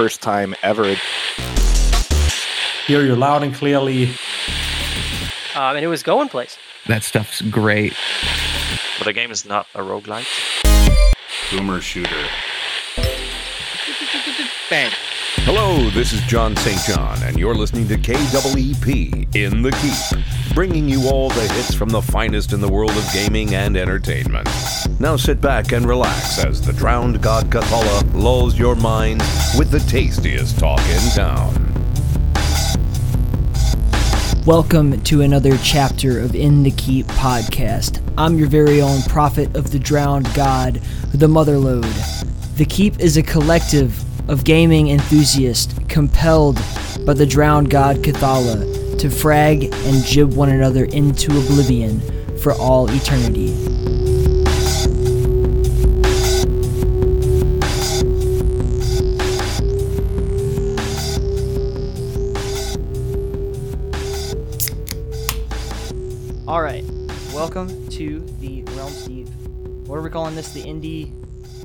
first time ever. Hear you loud and clearly. Um, and it was going place. That stuff's great. But the game is not a roguelike. Boomer shooter. Bang. Hello, this is John St. John, and you're listening to KWEP in the Keep, bringing you all the hits from the finest in the world of gaming and entertainment. Now sit back and relax as the drowned god Kathala lulls your mind with the tastiest talk in town. Welcome to another chapter of In the Keep podcast. I'm your very own prophet of the drowned god, the Motherlode. The Keep is a collective of gaming enthusiasts compelled by the drowned god Kathala to frag and gib one another into oblivion for all eternity. All right, welcome to the Realms Deep. What are we calling this? The indie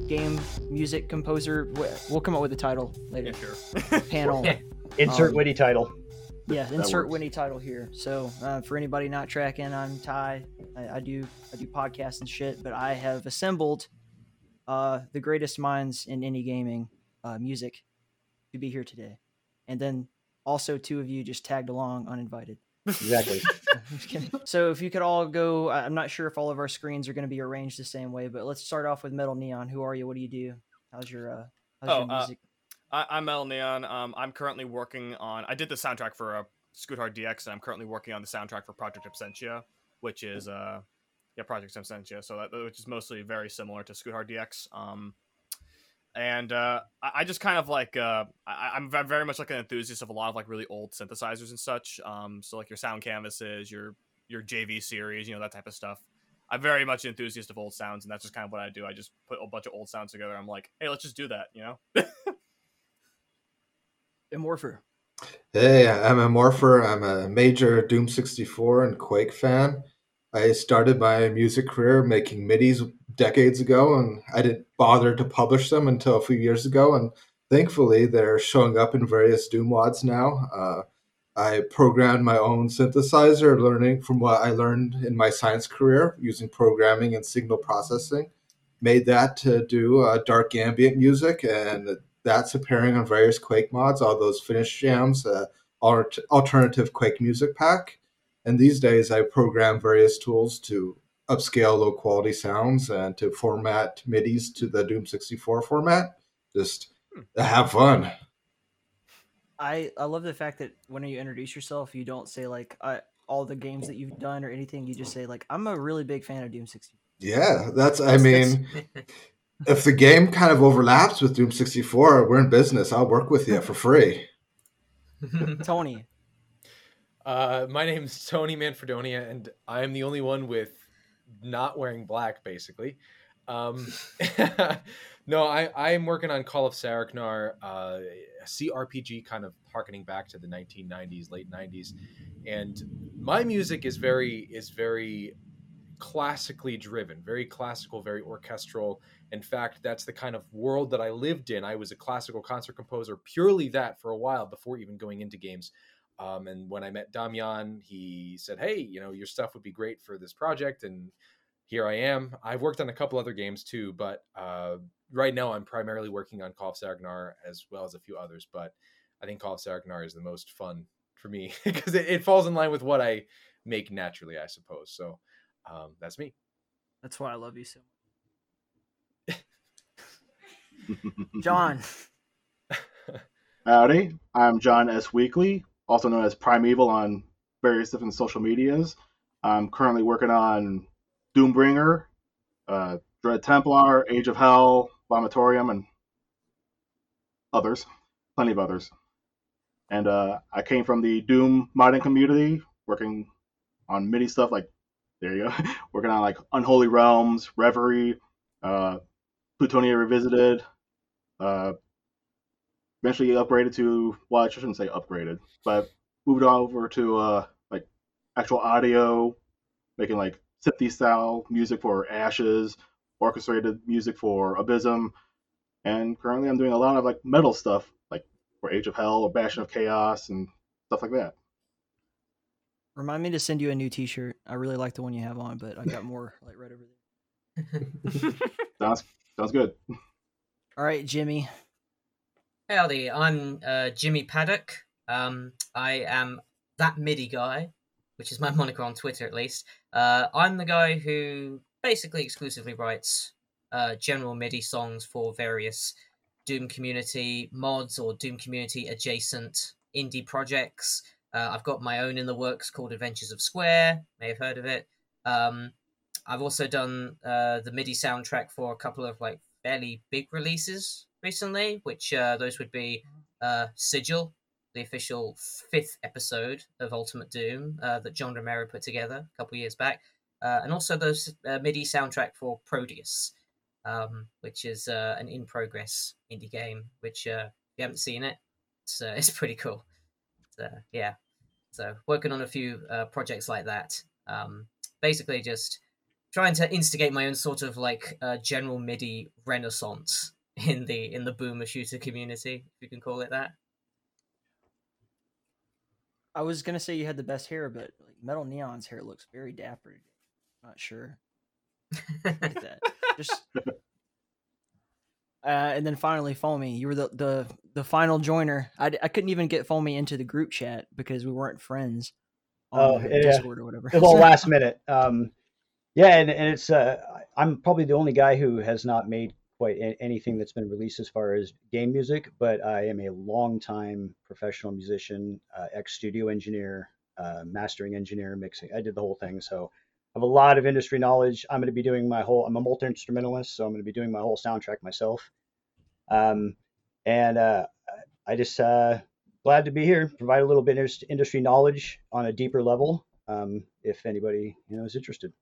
game music composer. We'll come up with a title later. sure. Panel. Insert Um, witty title. Yeah, insert witty title here. So, uh, for anybody not tracking, I'm Ty. I, I do I do podcasts and shit, but I have assembled uh, the greatest minds in indie gaming uh, music to be here today, and then also two of you just tagged along uninvited. Exactly. So, if you could all go, I- I'm not sure if all of our screens are going to be arranged the same way, but let's start off with Metal Neon. Who are you? What do you do? How's your uh, how's Oh, your uh, music? I, I'm Mel Neon. Um, I'm currently working on. I did the soundtrack for uh, Scoot Hard DX, and I'm currently working on the soundtrack for Project Absentia, which is uh, yeah, Project Absentia. So that which is mostly very similar to Scoot Hard DX. Um, and uh, I, I just kind of like uh, I, I'm very much like an enthusiast of a lot of like really old synthesizers and such. Um, so like your sound canvases, your your JV series, you know that type of stuff. I'm very much an enthusiast of old sounds, and that's just kind of what I do. I just put a bunch of old sounds together. I'm like, hey, let's just do that, you know. Immorpher. Hey, I'm a Morpher. I'm a major Doom 64 and Quake fan. I started my music career making MIDIs decades ago, and I didn't bother to publish them until a few years ago. And thankfully, they're showing up in various Doom mods now. Uh, I programmed my own synthesizer, learning from what I learned in my science career using programming and signal processing. Made that to do uh, dark ambient music, and that's appearing on various Quake mods, all those Finnish jams, uh, alt- alternative Quake music pack. And these days, I program various tools to upscale low quality sounds and to format MIDIs to the Doom 64 format. Just hmm. have fun. I I love the fact that when you introduce yourself, you don't say like I, all the games that you've done or anything. You just say like I'm a really big fan of Doom 64. Yeah, that's, I mean, if the game kind of overlaps with Doom 64, we're in business. I'll work with you for free. Tony, Uh, my name's Tony Manfredonia, and I'm the only one with not wearing black, basically. Um, no, I, I'm working on Call of Saregnar, uh, a CRPG kind of harkening back to the 1990s, late 90s, and my music is very is very classically driven, very classical, very orchestral. In fact, that's the kind of world that I lived in. I was a classical concert composer, purely that for a while before even going into games. Um, and when I met Damian, he said, "Hey, you know, your stuff would be great for this project." And here I am. I've worked on a couple other games too, but uh, right now I'm primarily working on Call of Saregnar as well as a few others. But I think Call of Saregnar is the most fun for me because it, it falls in line with what I make naturally, I suppose. So um, that's me. that's why I love you so much. John, Howdy, I'm John S. Weekly, also known as Primeval on various different social medias. I'm currently working on Doombringer, uh, Dread Templar, Age of Hell, Vomitorium, and others, plenty of others. And uh, I came from the Doom modding community, working on many stuff like, there you go, working on like Unholy Realms, Reverie, uh, Plutonia Revisited, uh, eventually upgraded to well i shouldn't say upgraded but moved on over to uh like actual audio making like synthy style music for ashes orchestrated music for abysm and currently I'm doing a lot of like metal stuff, like for Age of Hell or Bastion of Chaos and stuff like that. Remind me to send you a new T-shirt. I really like the one you have on, but I got more like right over there. Sounds sounds good. All right, Jimmy. Howdy, I'm uh, Jimmy Paddock. Um, I am that MIDI guy, which is my moniker on Twitter at least. Uh, I'm the guy who basically exclusively writes uh, general MIDI songs for various Doom community mods or Doom community adjacent indie projects. Uh, I've got my own in the works called Adventures of Square. May have heard of it. Um, I've also done uh, the MIDI soundtrack for a couple of like fairly big releases recently, which uh, those would be uh, Sigil, the official fifth episode of Ultimate Doom uh, that John Romero put together a couple years back, uh, and also the uh, MIDI soundtrack for Prodeus, um, which is uh, an in progress indie game. Which if you haven't seen it, it's it's pretty cool. So, yeah, so working on a few projects like that. Um, basically, just trying to instigate my own sort of like uh, general MIDI renaissance in the in the boomer shooter community, if you can call it that. I was gonna say you had the best hair, but like, Metal Neon's hair looks very dapper. today. Not sure. That. Just. Uh, and then finally, Foamy, you were the, the, the final joiner. I, I couldn't even get Foamy into the group chat because we weren't friends on Oh, yeah. Discord or whatever. It was all last minute. Um, yeah, and, and it's uh, I'm probably the only guy who has not made quite a- anything that's been released as far as game music, but I am a long-time professional musician, uh, ex-studio engineer, uh, mastering engineer, mixing. I did the whole thing, so I have a lot of industry knowledge. I'm going to be doing my whole. I'm a multi instrumentalist, so I'm going to be doing my whole soundtrack myself. Um, and uh, I just uh, glad to be here, provide a little bit of industry knowledge on a deeper level. Um, if anybody you know is interested.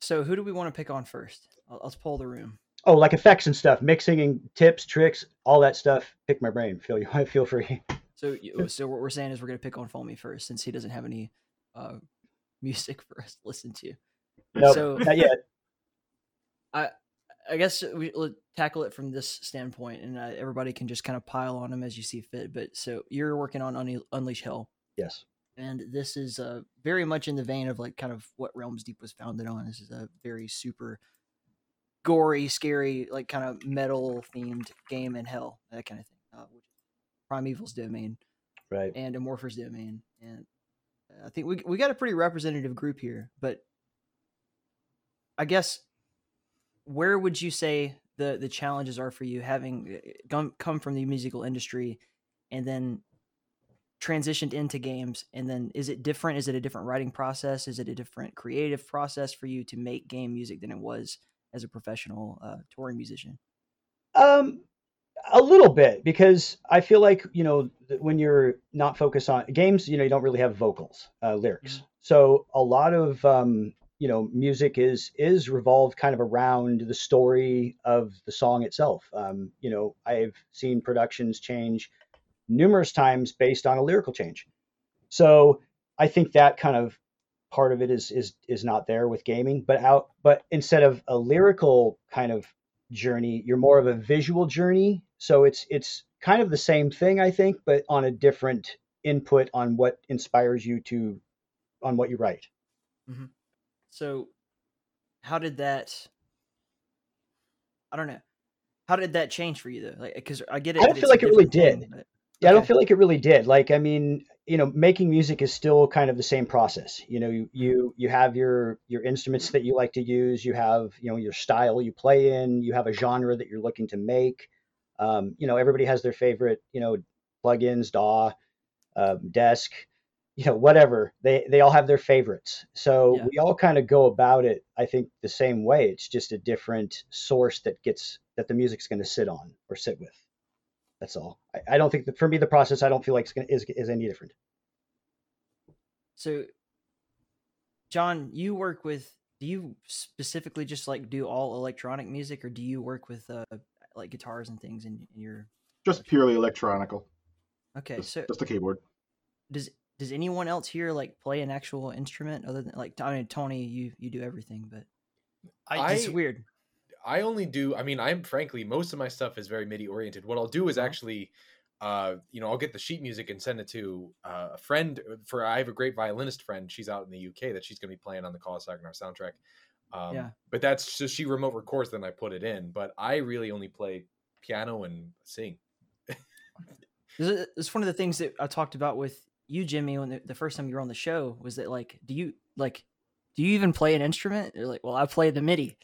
So who do we want to pick on first? Let's pull the room. Oh, like effects and stuff, mixing and tips, tricks, all that stuff. Pick my brain. Feel you. Feel free. So, so what we're saying is we're gonna pick on Foamy first, since he doesn't have any uh, music for us to listen to. Nope, so not yet. I I guess we will tackle it from this standpoint, and uh, everybody can just kind of pile on him as you see fit. But so you're working on Unle- Unleash Hell, Yes. And this is uh, very much in the vein of like kind of what Realms Deep was founded on. This is a very super gory, scary, like kind of metal themed game in hell, that kind of thing. Uh, which Primeval's domain, Right. and Immorpher's domain, and I think we we got a pretty representative group here. But I guess where would you say the the challenges are for you having uh, come come from the musical industry and then transitioned into games and then is it different is it a different writing process is it a different creative process for you to make game music than it was as a professional uh, touring musician Um, a little bit because I feel like you know when you're not focused on games, you know you don't really have vocals, uh, lyrics. So a lot of um, you know music is is revolved kind of around the story of the song itself. Um, you know I've seen productions change numerous times based on a lyrical change. So I think that kind of part of it is is is not there with gaming, but out but instead of a lyrical kind of journey you're more of a visual journey so it's it's kind of the same thing i think but on a different input on what inspires you to on what you write mm-hmm. so how did that i don't know how did that change for you though like because i get it I don't feel like it really different did. thing, but- yeah i don't feel like it really did. Like i mean you know making music is still kind of the same process. You know you you, you have your your instruments that you like to use. You have you know your style you play in. You have a genre that you're looking to make. Um, you know everybody has their favorite you know plugins daw um, desk you know whatever. They they all have their favorites. So Yeah. we all kind of go about it i think the same way. It's just a different source that gets that the music's going to sit on or sit with that's all i, I don't think that for me the process i don't feel like it's gonna, is, is any different So, John, you work with. Do you specifically just like do all electronic music, or do you work with uh like guitars and things in, in your? Just purely electronical. Okay, Just, so just a keyboard. does does anyone else here like play an actual instrument other than like I mean Tony, you you do everything, but I, it's weird. I only do. I mean, I'm frankly most of my stuff is very MIDI oriented. What I'll do is Uh-huh. actually, uh, you know, I'll get the sheet music and send it to uh, a friend. For I have a great violinist friend. She's out in the UK that she's going to be playing on the Call of Saregnar soundtrack. Um, Yeah. But that's so she remote records, then I put it in. But I really only play piano and sing. It's- It's one of the things that I talked about with you, Jimmy, when the, the first time you were on the show was that like, do you like, do you even play an instrument? You're like, well, I play the MIDI.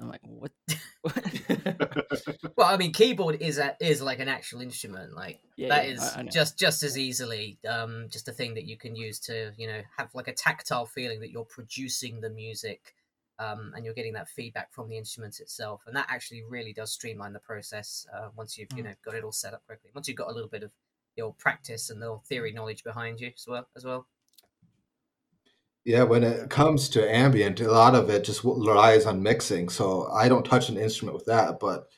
I'm like, what? Well, I mean, keyboard is a, is like an actual instrument. Like Yeah, that yeah, is I- I just just as easily um, just a thing that you can use to you know have like a tactile feeling that you're producing the music um, and you're getting that feedback from the instrument itself, and that actually really does streamline the process uh, once you've you Mm. know got it all set up correctly. Once you've got a little bit of your practice and the theory knowledge behind you as well as well. Yeah, when it comes to ambient, a lot of it just relies on mixing. So I don't touch an instrument with that. But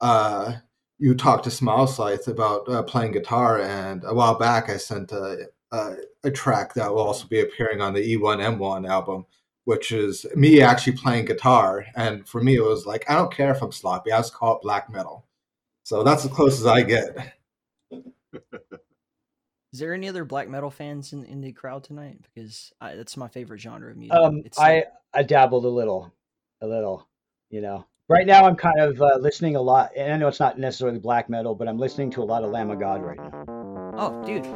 uh, you talked to Smile Scythe about uh, playing guitar, and a while back I sent a, a, a track that will also be appearing on the E E1M1 album, which is me actually playing guitar. And for me, it was like, I don't care if I'm sloppy, I just call it black metal. So that's as close as I get. Is there any other black metal fans in, in the crowd tonight? Because I, that's my favorite genre of music. Um, It's I I dabbled a little, a little, you know. Right now, I'm kind of uh, listening a lot, and I know it's not necessarily black metal, but I'm listening to a lot of Lamb of God right now. oh, dude,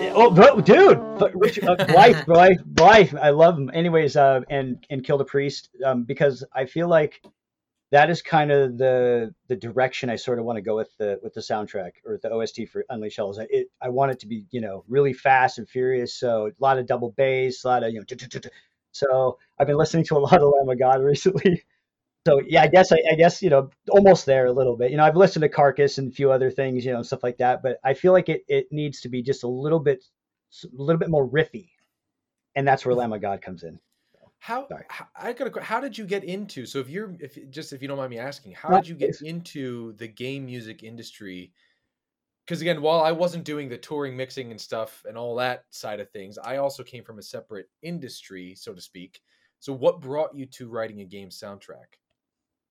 Yeah, Oh, dude, but Rich, uh, life, life, life. I love him. Anyways, uh, and and kill the priest, um, because I feel like that is kind of the the direction I sort of want to go with the with the soundtrack or the OST for Unleash Hell. It, I want it to be you know really fast and furious, so a lot of double bass, a lot of you know. So I've been listening to a lot of Lamb of God recently. So yeah, I guess I, I guess you know almost there a little bit. You know, I've listened to Carcass and a few other things, you know, stuff like that. But I feel like it it needs to be just a little bit a little bit more riffy, and that's where Lamb of God comes in. How, I got a, how did you get into? So if you're if just if you don't mind me asking, how did you get into the game music industry? Because again, while I wasn't doing the touring, mixing, and stuff, and all that side of things, I also came from a separate industry, so to speak. So what brought you to writing a game soundtrack?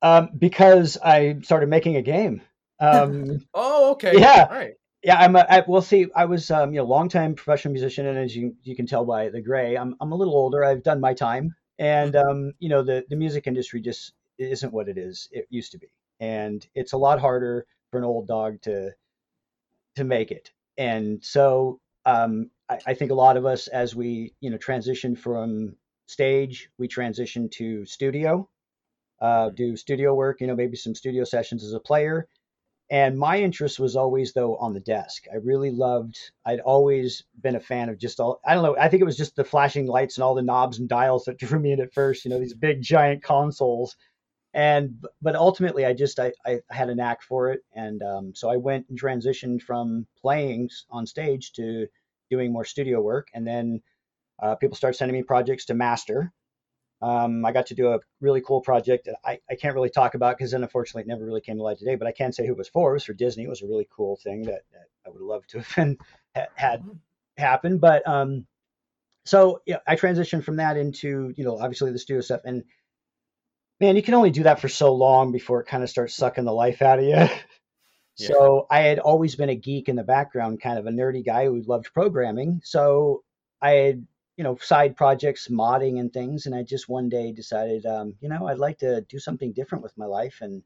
Um, because I started making a game. Um, Oh, okay. Yeah. All right. yeah, I'm. A, I, well, see, I was um, you know longtime professional musician, and as you you can tell by the gray, I'm I'm a little older. I've done my time, and um, you know the the music industry just isn't what it is. It used to be, and it's a lot harder for an old dog to to make it. And so um, I, I think a lot of us, as we you know transition from stage, we transition to studio, uh, do studio work. You know, maybe some studio sessions as a player. And my interest was always though on the desk. I really loved. I'd always been a fan of just all. I don't know. I think it was just the flashing lights and all the knobs and dials that drew me in at first. You know, these big giant consoles and but ultimately i just i, I had a knack for it and um, so i went and transitioned from playing on stage to doing more studio work and then uh, people started sending me projects to master um, i got to do a really cool project that i, I can't really talk about because then unfortunately it never really came to light today but i can say who it was for it was for disney it was a really cool thing that, that i would love to have been, had happen but um, so yeah i transitioned from that into you know obviously the studio stuff and man, you can only do that for so long before it kind of starts sucking the life out of you. So I had always been a geek in the background, kind of a nerdy guy who loved programming. So I had, you know, side projects, modding and things. And I just one day decided, um, you know, I'd like to do something different with my life, and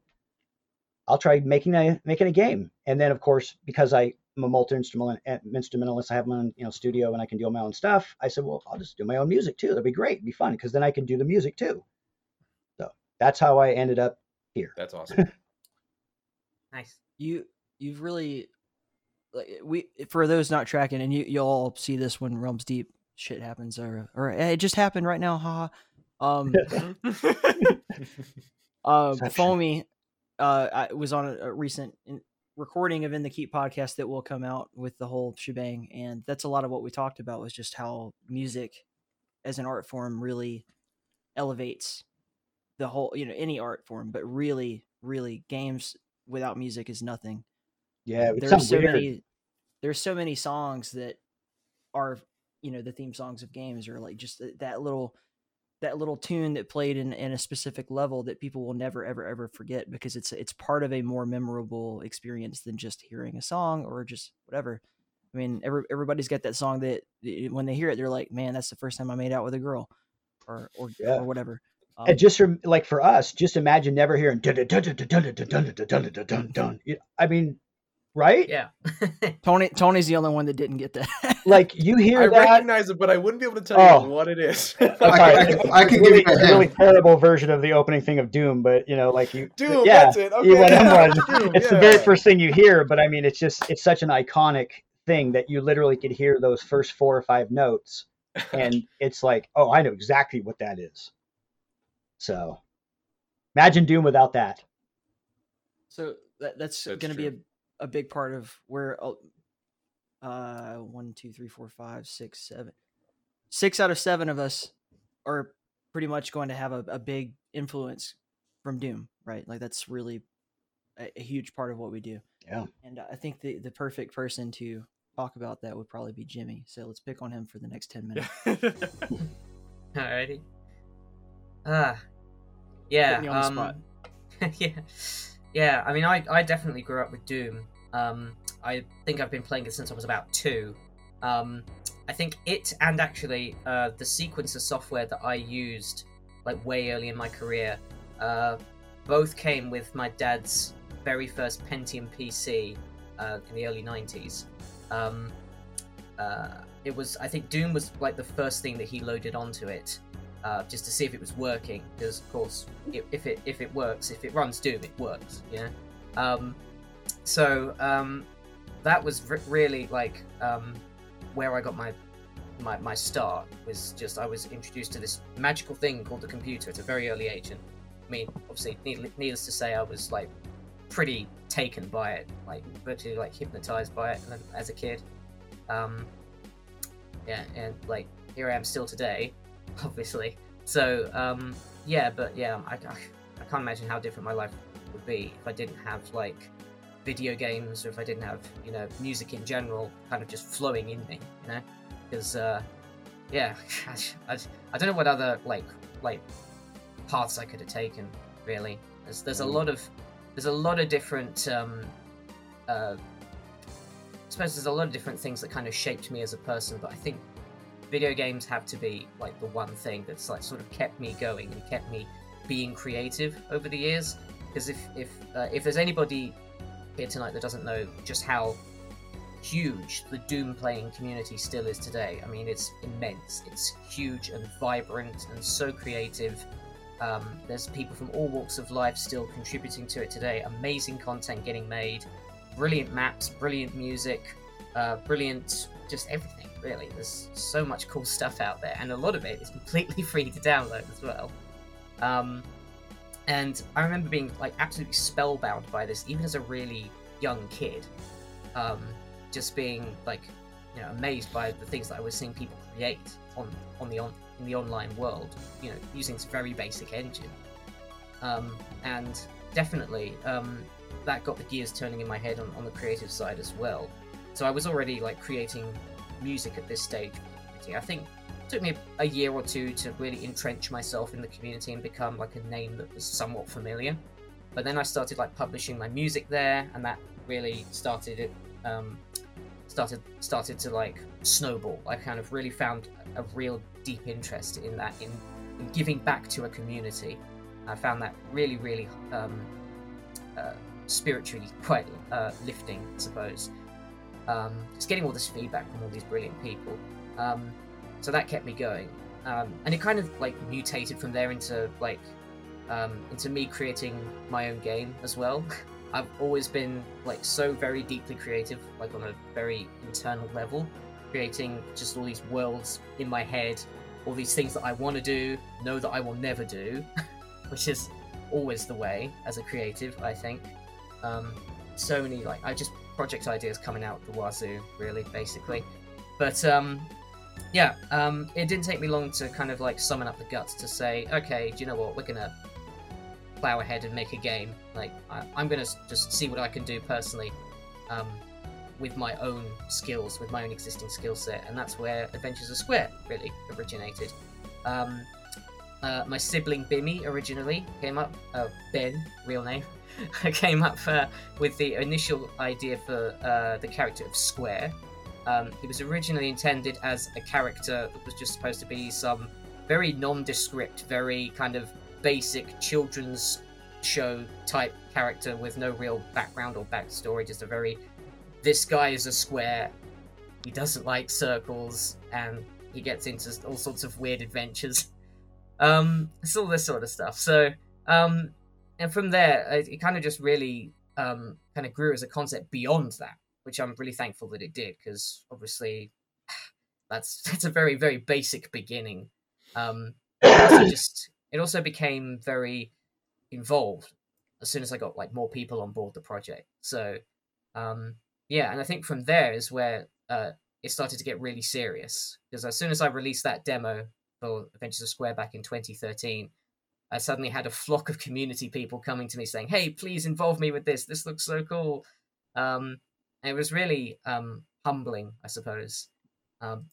I'll try making a making a game. And then, of course, because I am a multi instrumentalist, I have my own, you know, studio and I can do all my own stuff. I said, well, I'll just do my own music too. That'd be great. It'd be fun because then I can do the music too. So that's how I ended up here. That's awesome. Nice. you you've really like we for those not tracking, and you you'll all see this when Realms Deep shit happens, or or it just happened right now, haha. Um, uh, Foamy, uh, I was on a, a recent in, recording of In the Keep podcast that will come out with the whole shebang, and that's a lot of what we talked about was just how music as an art form really elevates the whole, you know, any art form, but really, really games without music is nothing. Yeah, there's so weird. many there's so many songs that are you know the theme songs of games or like just that little that little tune that played in, in a specific level that people will never ever ever forget because it's it's part of a more memorable experience than just hearing a song or just whatever. I mean, every, everybody's got that song that eh, when they hear it, they're like, "Man, that's the first time I made out with a girl," or or, Yeah. or whatever. Um, and just from like for us, just imagine never hearing dun dun dun dun dun dun dun dun dun dun dun dun dun. I mean, right? Yeah. Tony Tony's the only one that didn't get that. Like you hear I that. recognize it, but I wouldn't be able to tell Oh. you what it is. I'm I- it's I can give you a really terrible version of the opening thing of Doom, but you know, like you, Doom, yeah, that's it. you Okay, went yeah. Doom, It's the very first thing you hear, but I mean, it's just it's such an iconic thing that you literally could hear those first four or five notes, and it's like, oh, I know exactly what that is. So, imagine Doom without that. So that, that's, That's going to be a, true. A big part of where uh, uh one, two, three, four, five, six, seven, six out of seven of us are pretty much going to have a, a big influence from Doom, right? Like that's really a, a huge part of what we do. Yeah. And I think the the perfect person to talk about that would probably be Jimmy. So let's pick on him for the next ten minutes. Alrighty. Ah, yeah. Putting you on the um, spot. yeah, yeah. I mean, I I definitely grew up with Doom. Um, I think I've been playing it since I was about two. Um, I think it and actually uh, the sequencer software that I used like way early in my career, uh, both came with my dad's very first Pentium PC uh, in the early '90s. Um, uh, it was I think Doom was like the first thing that he loaded onto it, uh, just to see if it was working. Because of course, i if it if it works, if it runs Doom, it works. Yeah. Um, so um, that was re- really like um, where I got my, my my start. Was just I was introduced to this magical thing called the computer at a very early age, and I mean, obviously, needl- needless to say, I was like pretty taken by it, like virtually like hypnotized by it as a kid. Um, yeah, and like here I am still today, obviously. So um, yeah, but yeah, I, I, I can't imagine how different my life would be if I didn't have like video games or if I didn't have you know music in general kind of just flowing in me, you know, because uh, yeah, I, I don't know what other like like paths I could have taken really. There's there's a lot of there's a lot of different um, uh, I suppose there's a lot of different things that kind of shaped me as a person, but I think video games have to be like the one thing that's like sort of kept me going and kept me being creative over the years. Because if if uh, if there's anybody here tonight that doesn't know just how huge the Doom playing community still is today, I mean it's immense. It's huge and vibrant and so creative. Um, there's people from all walks of life still contributing to it today. Amazing content getting made, brilliant maps, brilliant music, uh, brilliant just everything. Really, there's so much cool stuff out there, and a lot of it is completely free to download as well. Um, and I remember being like absolutely spellbound by this, even as a really young kid. Um, just being like, you know, amazed by the things that I was seeing people create on on the on in the online world. You know, using this very basic engine. Um, and definitely, um, that got the gears turning in my head on, on the creative side as well. So I was already like creating music at this stage. I think it took me a year or two to really entrench myself in the community and become like a name that was somewhat familiar. But then I started like publishing my music there, and that really started it. Um, started started to like snowball. I kind of really found a real deep interest in that in, in giving back to a community. I found that really really um, uh, spiritually quite uh, lifting, I suppose. Um, just getting all this feedback from all these brilliant people. Um, so that kept me going, um, and it kind of like mutated from there into like um, into me creating my own game as well. I've always been like so very deeply creative, like on a very internal level, creating just all these worlds in my head, all these things that I want to do, know that I will never do, which is always the way as a creative, I think. Um, so many like I just project ideas coming out the wazoo, really, basically. But um, yeah, um, it didn't take me long to kind of like summon up the guts to say, okay, do you know what, we're gonna plow ahead and make a game. Like I, I'm gonna just see what I can do personally, um, with my own skills, with my own existing skill set, and that's where Adventures of Square really originated. Um, uh, my sibling Bimmy originally came up, uh, Ben, real name, came up uh, with the initial idea for uh, the character of Square. Um, was originally intended as a character that was just supposed to be some very nondescript, very kind of basic children's show type character with no real background or backstory, just a very this guy is a square, he doesn't like circles, and he gets into all sorts of weird adventures. Um, it's all this sort of stuff. So, um, and from there, it, it kind of just really um, kind of grew as a concept beyond that, which I'm really thankful that it did because obviously that's that's a very very basic beginning. Um, it also just it also became very involved as soon as I got like more people on board the project. So um, yeah, and I think from there is where uh, it started to get really serious because as soon as I released that demo for Adventures of Square back in 2013, I suddenly had a flock of community people coming to me saying, "Hey, please involve me with this. This looks so cool." Um, it was really um, humbling, I suppose, um,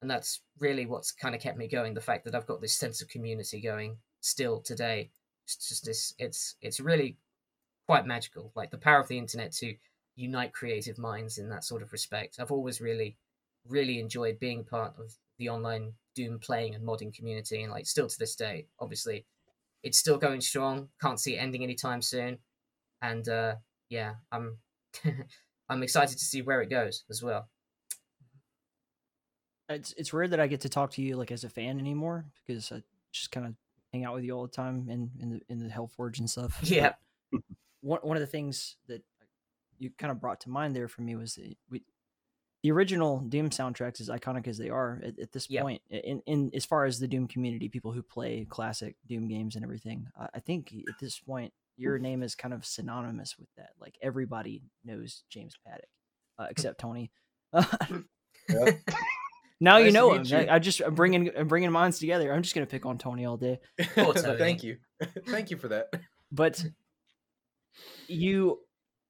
and that's really what's kind of kept me going. The fact that I've got this sense of community going still today. It's just this. It's it's really quite magical. Like the power of the internet to unite creative minds in that sort of respect. I've always really, really enjoyed being part of the online Doom playing and modding community, and like still to this day, obviously, it's still going strong. Can't see it ending anytime soon, and uh, yeah, I'm I'm excited to see where it goes as well. It's it's rare that I get to talk to you like as a fan anymore because I just kind of hang out with you all the time in in the in the Hellforge and stuff. Yeah. one one of the things that you kind of brought to mind there for me was the, we, the original Doom soundtracks, as iconic as they are at, at this Yeah. point, in, in as far as the Doom community, people who play classic Doom games and everything, I I think at this point your name is kind of synonymous with that. Like everybody knows James Paddock, uh, except Tony. Now you Nice to know him. you. I I just I'm bringing I'm bringing minds together. I'm just gonna pick on Tony all day. Poor Tony. Thank you. Thank you for that. but you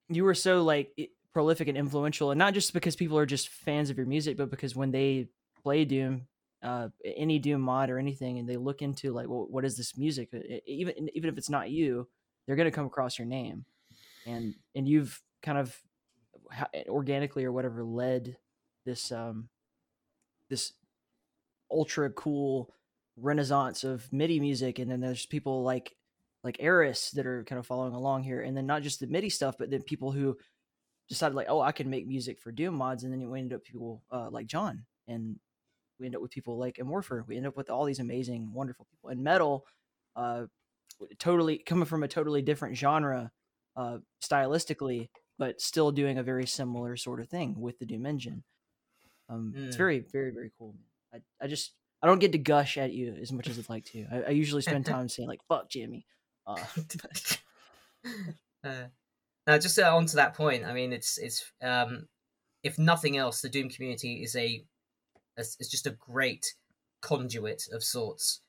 you were so like i- prolific and influential and not just because people are just fans of your music but because when they play doom uh any doom mod or anything and they look into like well, what is this music? Uh, even even if it's not you they're going to come across your name. And and you've kind of organically or whatever led this um this ultra cool renaissance of MIDI music, and then there's people like like Eris that are kind of following along here, and then not just the MIDI stuff, but then people who decided like, oh, I can make music for Doom mods, and then we ended up people uh, like John, and we end up with people like Immorpher. We end up with all these amazing, wonderful people, and metal, uh, totally coming from a totally different genre, uh, stylistically, but still doing a very similar sort of thing with the Doom engine. Um, It's Mm. very, very, very cool. I, I just I don't get to gush at you as much as I'd like to. I, I usually spend time saying like "fuck Jimmy." Uh, uh, now, just uh, on to that point, I mean, it's it's um, if nothing else, the Doom community is a is is just a great conduit of sorts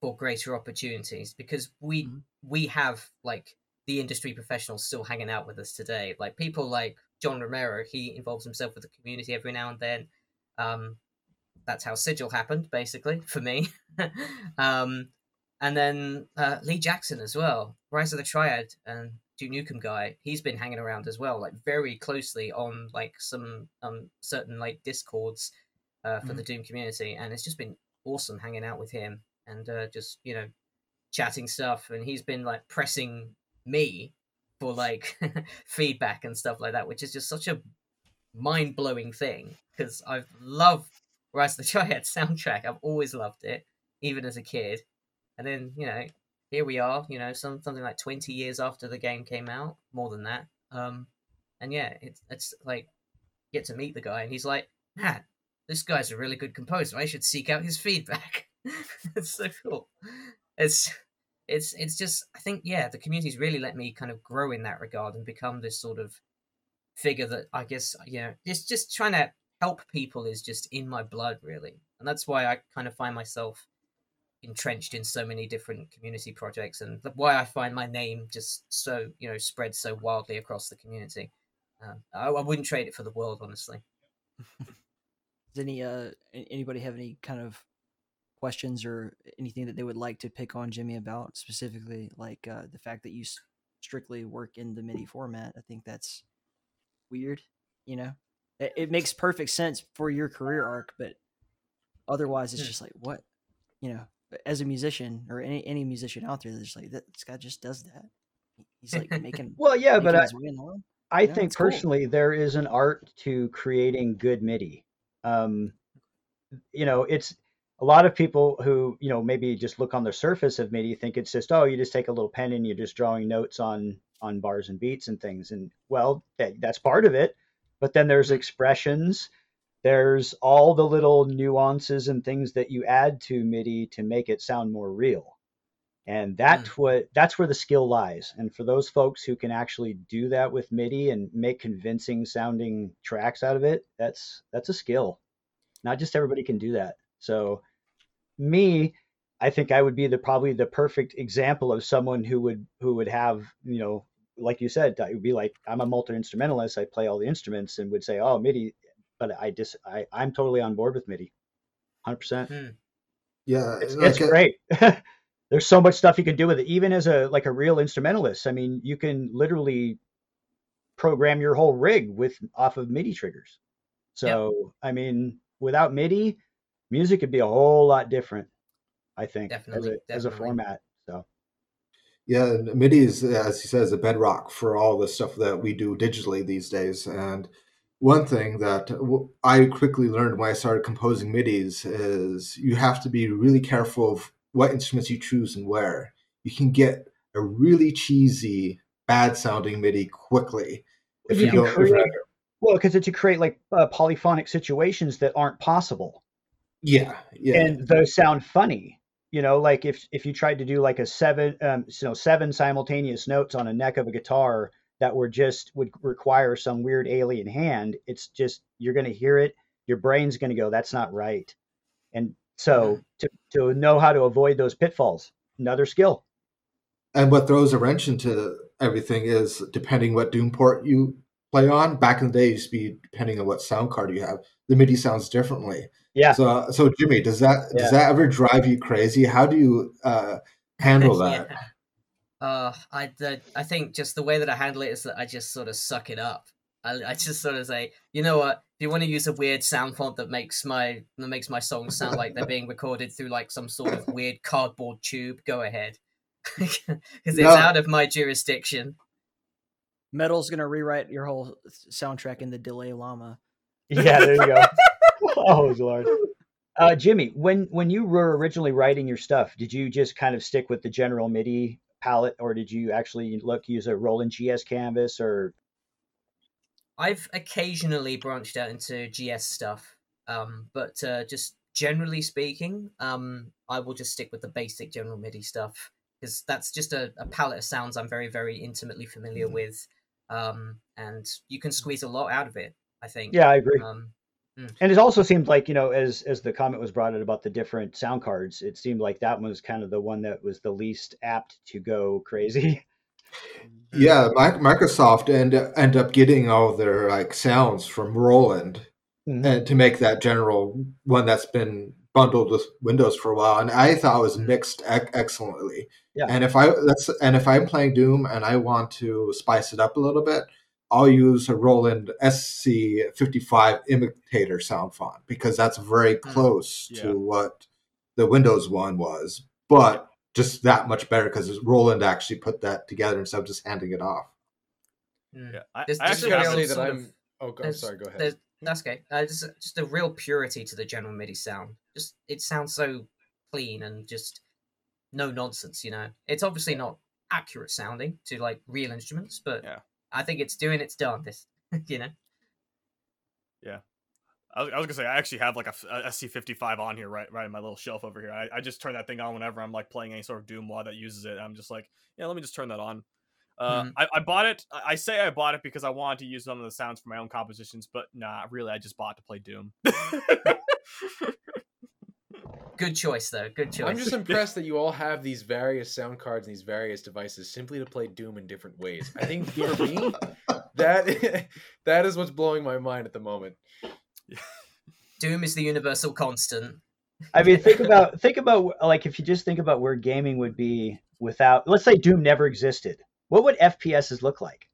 for greater opportunities because we we have like the industry professionals still hanging out with us today. Like people like John Romero, he involves himself with the community every now and then. Um, that's how Sigil happened, basically, for me. um, and then uh, Lee Jackson as well, Rise of the Triad and Duke Nukem guy. He's been hanging around as well, like very closely on like some um certain like discords uh, for the Doom community, and it's just been awesome hanging out with him and uh, just you know chatting stuff. And he's been like pressing me for like feedback and stuff like that, which is just such a mind blowing thing because I've loved Rise of the Triad soundtrack. I've always loved it, even as a kid. And then, you know, here we are, you know, some something like 20 years after the game came out, more than that. Um, and yeah, it's it's like get to meet the guy, and he's like, man, this guy's a really good composer. I should seek out his feedback. it's so cool. It's it's it's just I think yeah, the community's really let me kind of grow in that regard and become this sort of figure that I guess you know just just trying to help people is just in my blood really, and that's why I kind of find myself entrenched in so many different community projects and why I find my name just so you know spread so wildly across the community. Um, I, I wouldn't trade it for the world, honestly. does any uh anybody have any kind of questions or anything that they would like to pick on Jimmy about specifically, like uh, the fact that you s- strictly work in the MIDI format. I think that's weird. You know, it, it makes perfect sense for your career arc, but otherwise, it's Hmm. just like what you know. As a musician or any any musician out there, that's like that this guy just does that. He's like making Well, yeah, but making I, way along. I Yeah, think it's cool. personally there is an art to creating good MIDI. Um, you know, it's a lot of people who you know maybe just look on the surface of MIDI think it's just oh you just take a little pen and you're just drawing notes on on bars and beats and things and well that, that's part of it, but then there's expressions, there's all the little nuances and things that you add to MIDI to make it sound more real. And that's mm. what that's where the skill lies. And for those folks who can actually do that with MIDI and make convincing sounding tracks out of it, that's that's a skill. Not just everybody can do that. So me, I think I would be the probably the perfect example of someone who would who would have, you know, like you said, I would be like I'm a multi instrumentalist, I play all the instruments and would say, "Oh, MIDI," but I just I I'm totally on board with MIDI. 100%. Yeah, It's, like, it's uh, great. There's so much stuff you can do with it. Even as a like a real instrumentalist, I mean, you can literally program your whole rig with off of MIDI triggers. So, I mean, without MIDI, music could be a whole lot different. I think as Definitely, a as a format. So, Yeah, MIDI is, as he says, is a bedrock for all the stuff that we do digitally these days. And one thing that I quickly learned when I started composing MIDIs is you have to be really careful of what instruments you choose and where. You can get a really cheesy, bad sounding MIDI quickly if you you, don't. create well because it's to create like uh, polyphonic situations that aren't possible. yeah, yeah. and those sound funny you know like if if you tried to do like a seven um you know seven simultaneous notes on a neck of a guitar that were just would require some weird alien hand it's just you're going to hear it your brain's going to go that's not right and so to to know how to avoid those pitfalls another skill And what throws a wrench into everything is depending what Doom port you play on. Back in the day, it used to be depending on what sound card you have. The MIDI sounds differently. yeah So, so Jimmy, does that Yeah. does that ever drive you crazy? How do you uh, handle that? Yeah. Uh, I the, I think just the way that I handle it is that I just sort of suck it up. I, I just sort of say, you know what? If you want to use a weird sound font that makes my that makes my songs sound like they're being recorded through like some sort of weird cardboard tube, go ahead, because it's No. out of my jurisdiction. Metal's gonna rewrite your whole soundtrack in the Delay Lama. yeah there you go oh lord uh jimmy when when you were originally writing your stuff did you just kind of stick with the general midi palette or did you actually look use a roland gs canvas or I've occasionally branched out into GS stuff, um, but uh, just generally speaking, um, I will just stick with the basic general MIDI stuff because that's just a, a palette of sounds I'm very, very intimately familiar Mm-hmm. with, um, and you can squeeze a lot out of it. I think. Yeah, I agree. Um, And it also seemed like, you know, as as the comment was brought in about the different sound cards, it seemed like that one was kind of the one that was the least apt to go crazy. Yeah, Microsoft end end up getting all their like sounds from Roland Mhm. and to make that general one that's been bundled with Windows for a while, and I thought it was mixed ec- excellently. Yeah. And if I that's and if I'm playing Doom and I want to spice it up a little bit, I'll use a Roland SC55 imitator sound font because that's very close Yeah. to what the Windows one was, but just that much better because Roland actually put that together instead of just handing it off. mm. Yeah, I, There's I just actually a have say that I'm. of- Oh, I'm sorry. Go ahead. That's okay. Uh, just, just a real purity to the general MIDI sound. Just it sounds so clean and just no nonsense. You know, it's obviously not accurate sounding to like real instruments, but Yeah. I think it's doing its darndest. you know. Yeah, I was, I was gonna say I actually have like a, a SC55 on here, right, right in my little shelf over here. I, I just turn that thing on whenever I'm like playing any sort of Doom mod that uses it. I'm just like, yeah, let me just turn that on. Uh, Mhm. I, I bought it. I say I bought it because I wanted to use some of the sounds for my own compositions, but nah, really, I just bought it to play Doom. Good choice though. Good choice. I'm just impressed that you all have these various sound cards and these various devices simply to play Doom in different ways. I think for me, that that is what's blowing my mind at the moment. Doom is the universal constant. I mean, think about think about like if you just think about where gaming would be without, let's say Doom never existed. What would FPSs look like?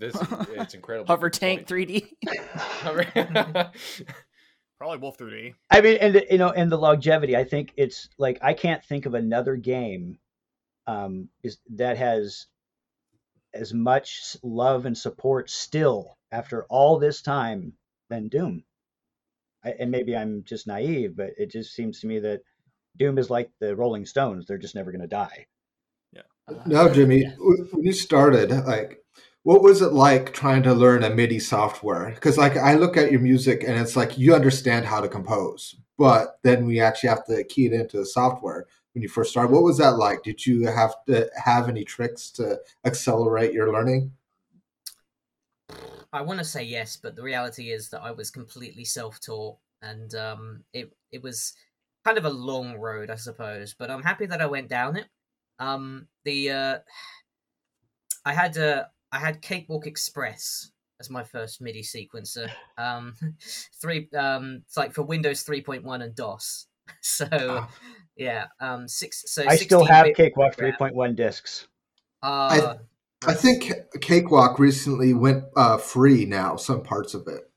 This it's incredible. Hover tank 3D. Probably Wolf 3D. I mean, and the- you know, and the longevity. I think it's like I can't think of another game um, is that has as much love and support still after all this time than Doom. I, and maybe I'm just naive, but it just seems to me that Doom is like the Rolling Stones; they're just never going to die. Yeah. No, Jimmy, w- when you started, like, what was it like trying to learn a MIDI software? Because, like, I look at your music and it's like you understand how to compose, but then we actually have to key it into the software when you first started. What was that like? Did you have to have any tricks to accelerate your learning? I want to say yes, but the reality is that I was completely self-taught, and um, it it was kind of a long road, I suppose. But I'm happy that I went down it. Um, the uh, I had uh, I had Cakewalk Express as my first MIDI sequencer. Um, three um, it's like for Windows 3.1 and DOS. So yeah, um, six. So I still have Cakewalk 3.1 discs. Uh, I think Cakewalk recently went uh, free now, some parts of it.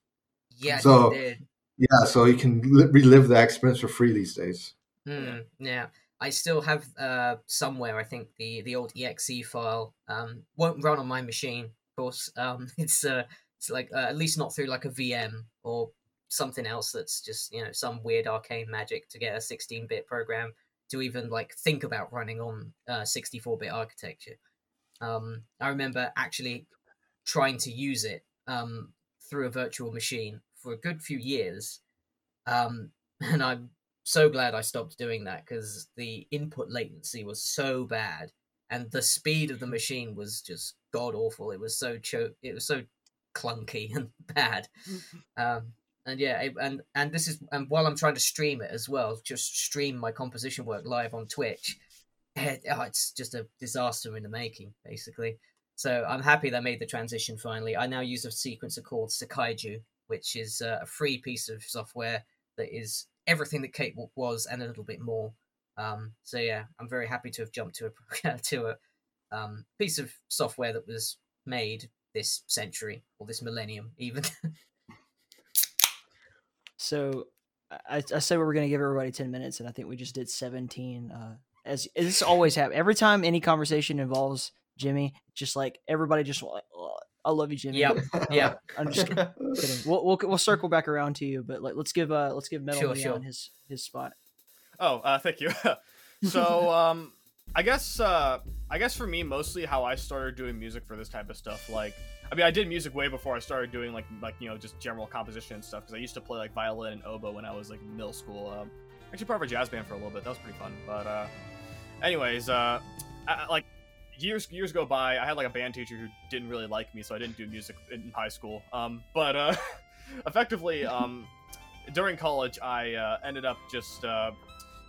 yeah, so- it did. Yeah, so you can li- relive that experience for free these days. Hmm. Yeah, I still have uh somewhere. I think the the old exe file um won't run on my machine. Of course, um it's uh it's like uh, at least not through like a VM or something else that's just you know some weird arcane magic to get a 16-bit program to even like think about running on uh 64-bit architecture. Um, I remember actually trying to use it um through a virtual machine for a good few years. Um, and I'm so glad I stopped doing that because the input latency was so bad and the speed of the machine was just god awful. It was so cho- it was so clunky and bad. Um, and yeah, it, and and this is and while I'm trying to stream it as well, just stream my composition work live on Twitch. It, oh, it's just a disaster in the making, basically. So I'm happy they made the transition finally. I now use a sequencer called Sekaiju, which is uh, a free piece of software that is everything that Cakewalk was and a little bit more. Um, so yeah, I'm very happy to have jumped to a to a um, piece of software that was made this century or this millennium, even. So I, I said we were going to give everybody 10 minutes, and I think we just did 17. Uh, as this always happens. Every time any conversation involves Jimmy, just like everybody just like, "Oh, I love you, Jimmy. Yeah, yeah. I'm just kidding. We'll, we'll we'll circle back around to you, but like let's give uh let's give Metal Sure, Leon sure. his his spot. Oh, uh, thank you. so, um, I guess, uh, I guess for me, mostly how I started doing music for this type of stuff, like, I mean, I did music way before I started doing like, like you know, just general composition and stuff. Because I used to play like violin and oboe when I was like middle school. Um, actually, part of a jazz band for a little bit. That was pretty fun. But, uh, anyways, uh, I, I- like years years go by. I had like a band teacher who didn't really like me, so I didn't do music in high school. Um, but uh, effectively, um, during college, I uh, ended up just uh,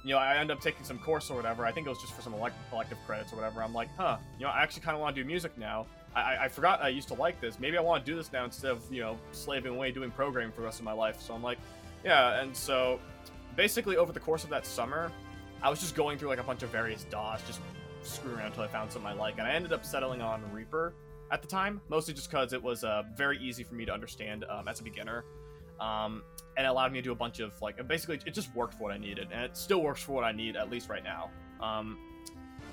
you know, I ended up taking some course or whatever. I think it was just for some elect- elective credits or whatever. I'm like, huh, you know, I actually kind of want to do music now. I-, I forgot I used to like this. Maybe I want to do this now instead of you know slaving away doing programming for the rest of my life. So I'm like, yeah. And so basically over the course of that summer, I was just going through like a bunch of various DAWs, just screwing around until I found something I like, and I ended up settling on Reaper at the time, mostly just because it was uh, very easy for me to understand um, as a beginner. Um, and it allowed me to do a bunch of like basically it just worked for what I needed, and it still works for what I need at least right now. Um,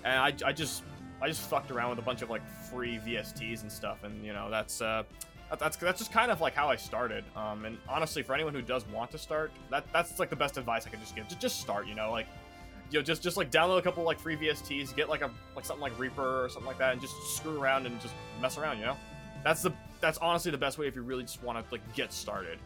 and I, I just I just fucked around with a bunch of like free VSTs and stuff, and you know that's uh that's that's just kind of like how I started. Um, and honestly, for anyone who does want to start, that that's like the best advice I can just give. Just, just start, you know, like you know, just just like download a couple like free VSTs, get like a like something like Reaper or something like that, and just screw around and just mess around. You know, that's the that's honestly the best way if you really just want to like get started.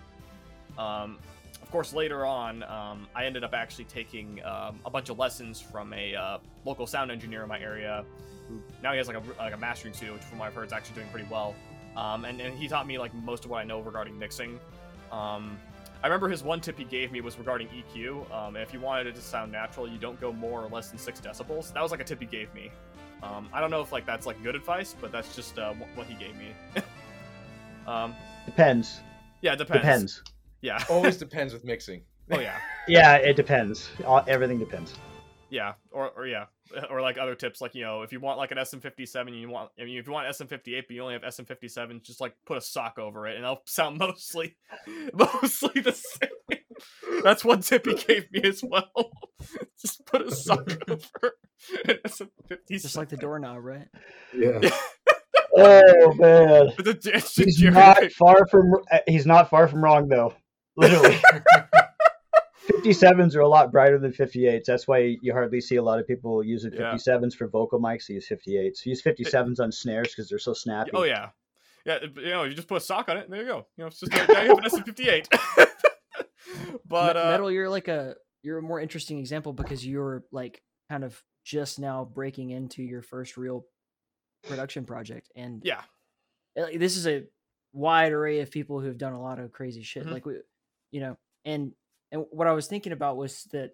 Um, of course, later on, um, I ended up actually taking um, a bunch of lessons from a uh, local sound engineer in my area, who now he has like a like a mastering studio, which from what I've heard is actually doing pretty well. Um, and, and he taught me like most of what I know regarding mixing. Um, I remember his one tip he gave me was regarding EQ. Um, and if you wanted it to sound natural, you don't go more or less than six decibels. That was like a tip he gave me. Um, I don't know if like that's like good advice, but that's just uh, wh- what he gave me. um, Depends. yeah, it depends. Depends. Yeah. Always depends with mixing. Oh yeah. yeah, it depends. All- Everything depends. Yeah, or or yeah, or like other tips, like you know, if you want like an SM57, you want I mean, if you want SM58, but you only have SM57, just like put a sock over it, and it'll sound mostly mostly the same. That's one tip he gave me as well. just put a sock over an SM57. Just like the doorknob, right? Yeah. Oh man, But the- it's he's not far from uh, he's not far from wrong though. Literally, 57s are a lot brighter than 58s. That's why you hardly see a lot of people using Yeah. 57s for vocal mics. They use 58s. Use 57s on snares because they're so snappy. Oh yeah, yeah. You know, you just put a sock on it, and there you go. You know, it's just now you have an SM58. but uh, metal, you're like a you're a more interesting example because you're like kind of just now breaking into your first real production project, and yeah, this is a wide array of people who've done a lot of crazy shit. Mhm. Like we, you know, and and what I was thinking about was that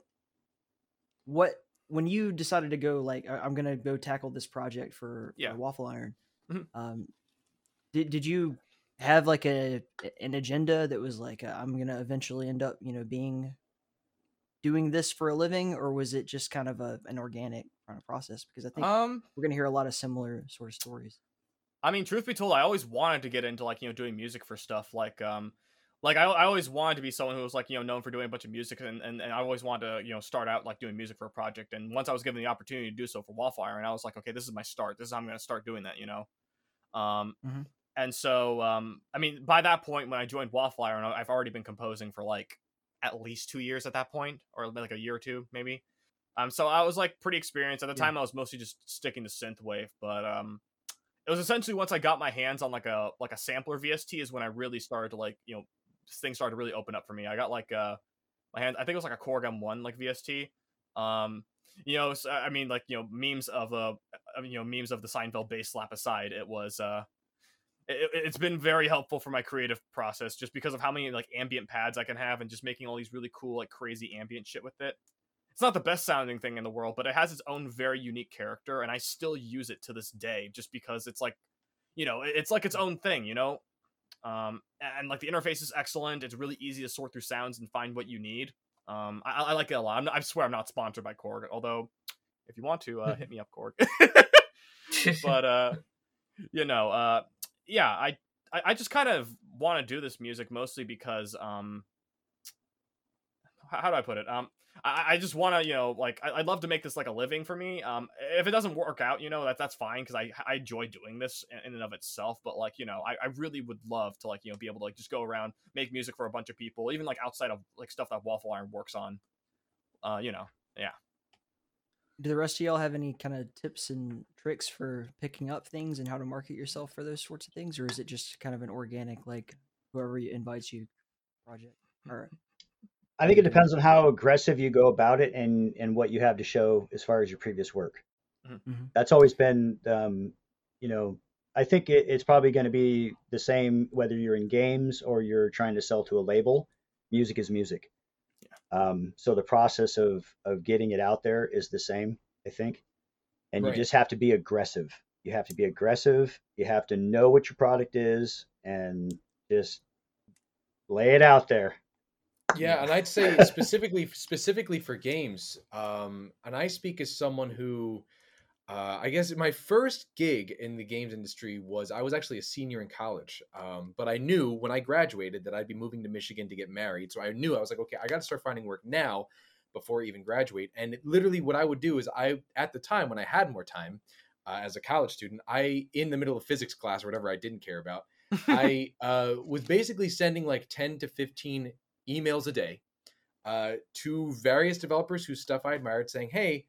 what when you decided to go like "I- I'm gonna go tackle this project for, Yeah. Waffle Iron, Mhm. um, did did you have like a an agenda that was like I'm gonna eventually end up you know being doing this for a living, or was it just kind of a an organic kind of process? Because I think um, we're gonna hear a lot of similar sort of stories. I mean, truth be told, I always wanted to get into like you know doing music for stuff like um like I, I always wanted to be someone who was like you know known for doing a bunch of music and, and, and I always wanted to you know start out like doing music for a project. And once I was given the opportunity to do so for Waffle Iron I was like okay this is my start. This is how I'm gonna start doing that you know? Um Mhm. and so um I mean by that point when I joined Waffle Iron I- I've already been composing for like at least two years at that point or like a year or two maybe. Um so I was like pretty experienced. At the Yeah. time I was mostly just sticking to synthwave but um it was essentially once I got my hands on like a like a sampler VST is when I really started to like you know things started to really open up for me. I got like uh my hand I think it was like a Korg M1 like VST. Um you know so, I mean like you know memes of uh uh, you know memes of the Seinfeld bass slap aside it was uh it, it's been very helpful for my creative process just because of how many like ambient pads I can have and just making all these really cool like crazy ambient shit with it. It's not the best sounding thing in the world, but it has its own very unique character, and I still use it to this day just because it's like, you know, it's like its own thing, you know. Um, and like the interface is excellent. It's really easy to sort through sounds and find what you need. Um, I, I like it a lot. I'm not, I swear I'm not sponsored by Korg, although if you want to, uh, hit me up, Korg. but uh, you know, uh, yeah, I I, I just kind of want to do this music mostly because um, how, how do I put it? Um, I, I just want to, you know, like I, I'd love to make this like a living for me. Um, if it doesn't work out, you know, that that's fine because I I enjoy doing this in, in and of itself. But like, you know, I, I really would love to like you know be able to like just go around make music for a bunch of people, even like outside of like stuff that Waffle Iron works on. Uh, you know, yeah. Do the rest of y'all have any kind of tips and tricks for picking up things and how to market yourself for those sorts of things, or is it just kind of an organic, like whoever invites you project? All right. I think it depends on how aggressive you go about it and and what you have to show as far as your previous work. Mhm. That's always been, um, you know, I think it, it's probably going to be the same whether you're in games or you're trying to sell to a label. Music is music. Um, so the process of of getting it out there is the same, I think, and Right. you just have to be aggressive. You have to be aggressive. You have to know what your product is and just lay it out there. Yeah, and I'd say specifically specifically for games, um, and I speak as someone who, uh, I guess my first gig in the games industry was I was actually a senior in college, um, but I knew when I graduated that I'd be moving to Michigan to get married, so I knew I was like, okay, I got to start finding work now before I even graduate. And literally, what I would do is I at the time when I had more time uh, as a college student, I in the middle of physics class or whatever I didn't care about. I uh, was basically sending like 10 to 15 emails a day uh, to various developers whose stuff I admired, saying, "Hey,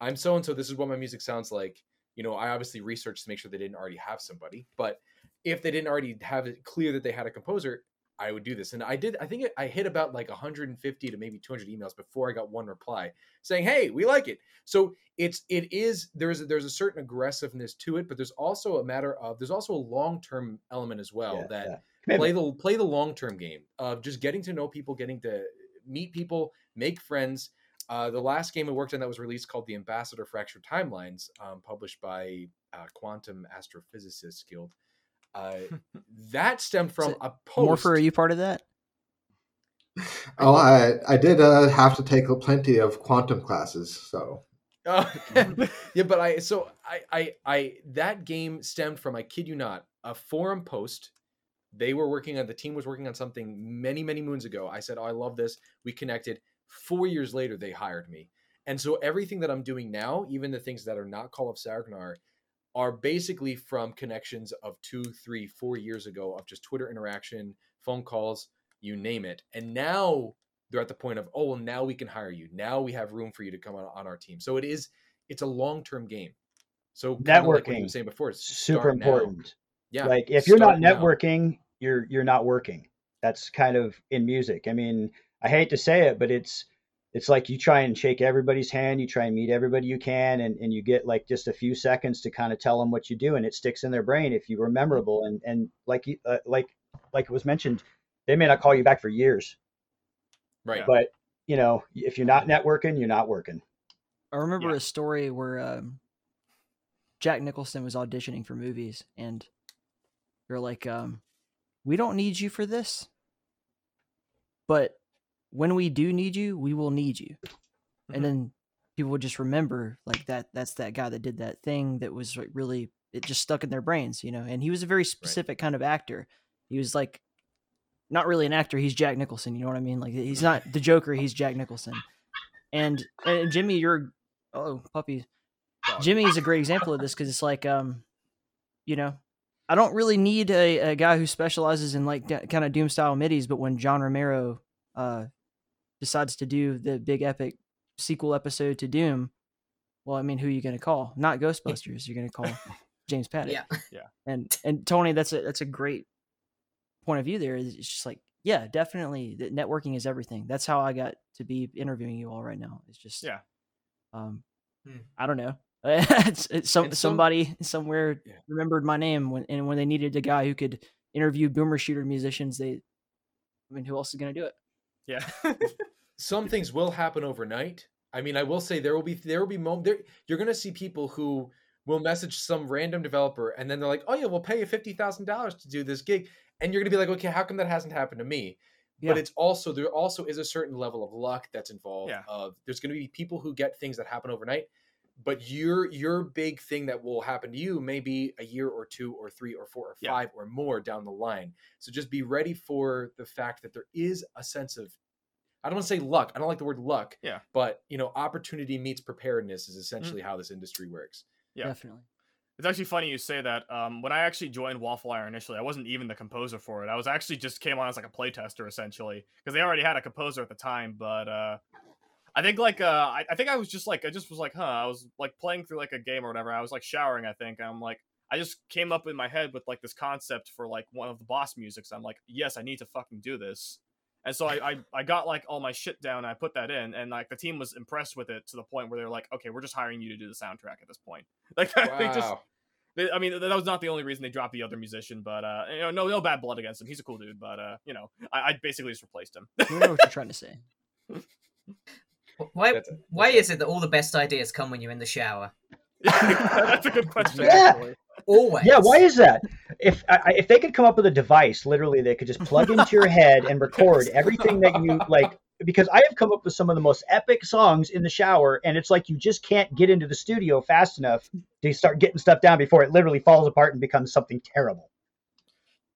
I'm so and so. This is what my music sounds like." You know, I obviously researched to make sure they didn't already have somebody, but if they didn't already have it clear that they had a composer, I would do this. And I did. I think I hit about like 150 to maybe 200 emails before I got one reply saying, "Hey, we like it." So it's it is there's a, there's a certain aggressiveness to it, but there's also a matter of there's also a long term element as well Yeah, that yeah. Play the play the long term game of just getting to know people, getting to meet people, make friends. Uh, the last game I worked on that was released called the Ambassador Fractured Timelines, um, published by uh, Quantum Astrophysicists Guild. Uh, that stemmed from a post. Morpher, are you part of that? Oh, I I did uh, have to take plenty of quantum classes, so Oh, yeah, but I so I I I that game stemmed from I kid you not a forum post. They were working on the team was working on something many many moons ago. I said, "Oh, I love this." We connected. Four years later, they hired me, and so everything that I'm doing now, even the things that are not Call of Saregnar, are basically from connections of two, three, four years ago of just Twitter interaction, phone calls, you name it. And now they're at the point of, oh, well, now we can hire you. Now we have room for you to come on, on our team. So it is, it's a long term game. So kinda like what you Networking, were saying before, it's super important. now. Important. Yeah, like if you're not start now. networking, you're you're not working. That's kind of in music. I mean, I hate to say it, but it's it's like you try and shake everybody's hand, you try and meet everybody you can, and, and you get like just a few seconds to kind of tell them what you do, and it sticks in their brain if you were memorable. And and like you- uh, like like it was mentioned, they may not call you back for years, Right. but you know if you're not networking, you're not working. I remember a story where um, Jack Nicholson was auditioning for movies, and they're like, um, "We don't need you for this, but when we do need you, we will need you." And then people would just remember like that. That's that guy that did that thing that was like really it just stuck in their brains, you know. And he was a very specific kind of actor. He was like not really an actor. He's Jack Nicholson. You know what I mean? Like he's not the Joker. He's Jack Nicholson. And, and Jimmy, you're oh puppy. Jimmy is a great example of this because it's like um, you know, I don't really need a, a guy who specializes in like kind of doom style midis, but when John Romero uh decides to do the big epic sequel episode to Doom, well, I mean, who are you going to call? Not Ghostbusters. You're going to call James Paddock. Yeah. Yeah. And and Tony, that's a that's a great point of view. There, it's just like, yeah, definitely, that networking is everything. That's how I got to be interviewing you all right now. It's just, Yeah. um, Hmm. I don't know. it's, it's some some- somebody somewhere remembered my name when and when they needed a guy who could interview boomer shooter musicians, they, I mean, who else is going to do it? Yeah. some things will happen overnight. I mean, I will say there will be there will be moments there you're going to see people who will message some random developer and then they're like, "Oh yeah, we'll pay you fifty thousand dollars to do this gig," and you're going to be like, "Okay, how come that hasn't happened to me?" Yeah. But it's also there also is a certain level of luck that's involved. Yeah. Of there's going to be people who get things that happen overnight, but your your big thing that will happen to you may be a year or two or three or four or Yeah. five or more down the line. So just be ready for the fact that there is a sense of I don't want to say luck. I don't like the word luck. Yeah. But you know, opportunity meets preparedness is essentially how this industry works. Yeah. Definitely. It's actually funny you say that. Um, when I actually joined Waffle Iron initially, I wasn't even the composer for it. I was actually just came on as like a playtester essentially because they already had a composer at the time. But uh, I think like uh, I, I think I was just like I just was like, huh. I was like playing through like a game or whatever. I was like showering, I think. And I'm like, I just came up in my head with like this concept for like one of the boss musics. I'm like, yes, I need to fucking do this. And so I, I I got like all my shit down. And I put that in, and like the team was impressed with it to the point where they're like, okay, we're just hiring you to do the soundtrack at this point. Like they just they, I mean, that was not the only reason they dropped the other musician, but uh, you know, no, no bad blood against him. He's a cool dude, but uh, you know, I, I basically just replaced him. You know what you're trying to say. Why? That's a- Why is it that all the best ideas come when you're in the shower? That's a good question. Yeah. actually. Always. Yeah, why is that? If I, I- if they could come up with a device, literally, they could just plug into your head and record everything that you like. Because I have come up with some of the most epic songs in the shower, and it's like you just can't get into the studio fast enough to start getting stuff down before it literally falls apart and becomes something terrible.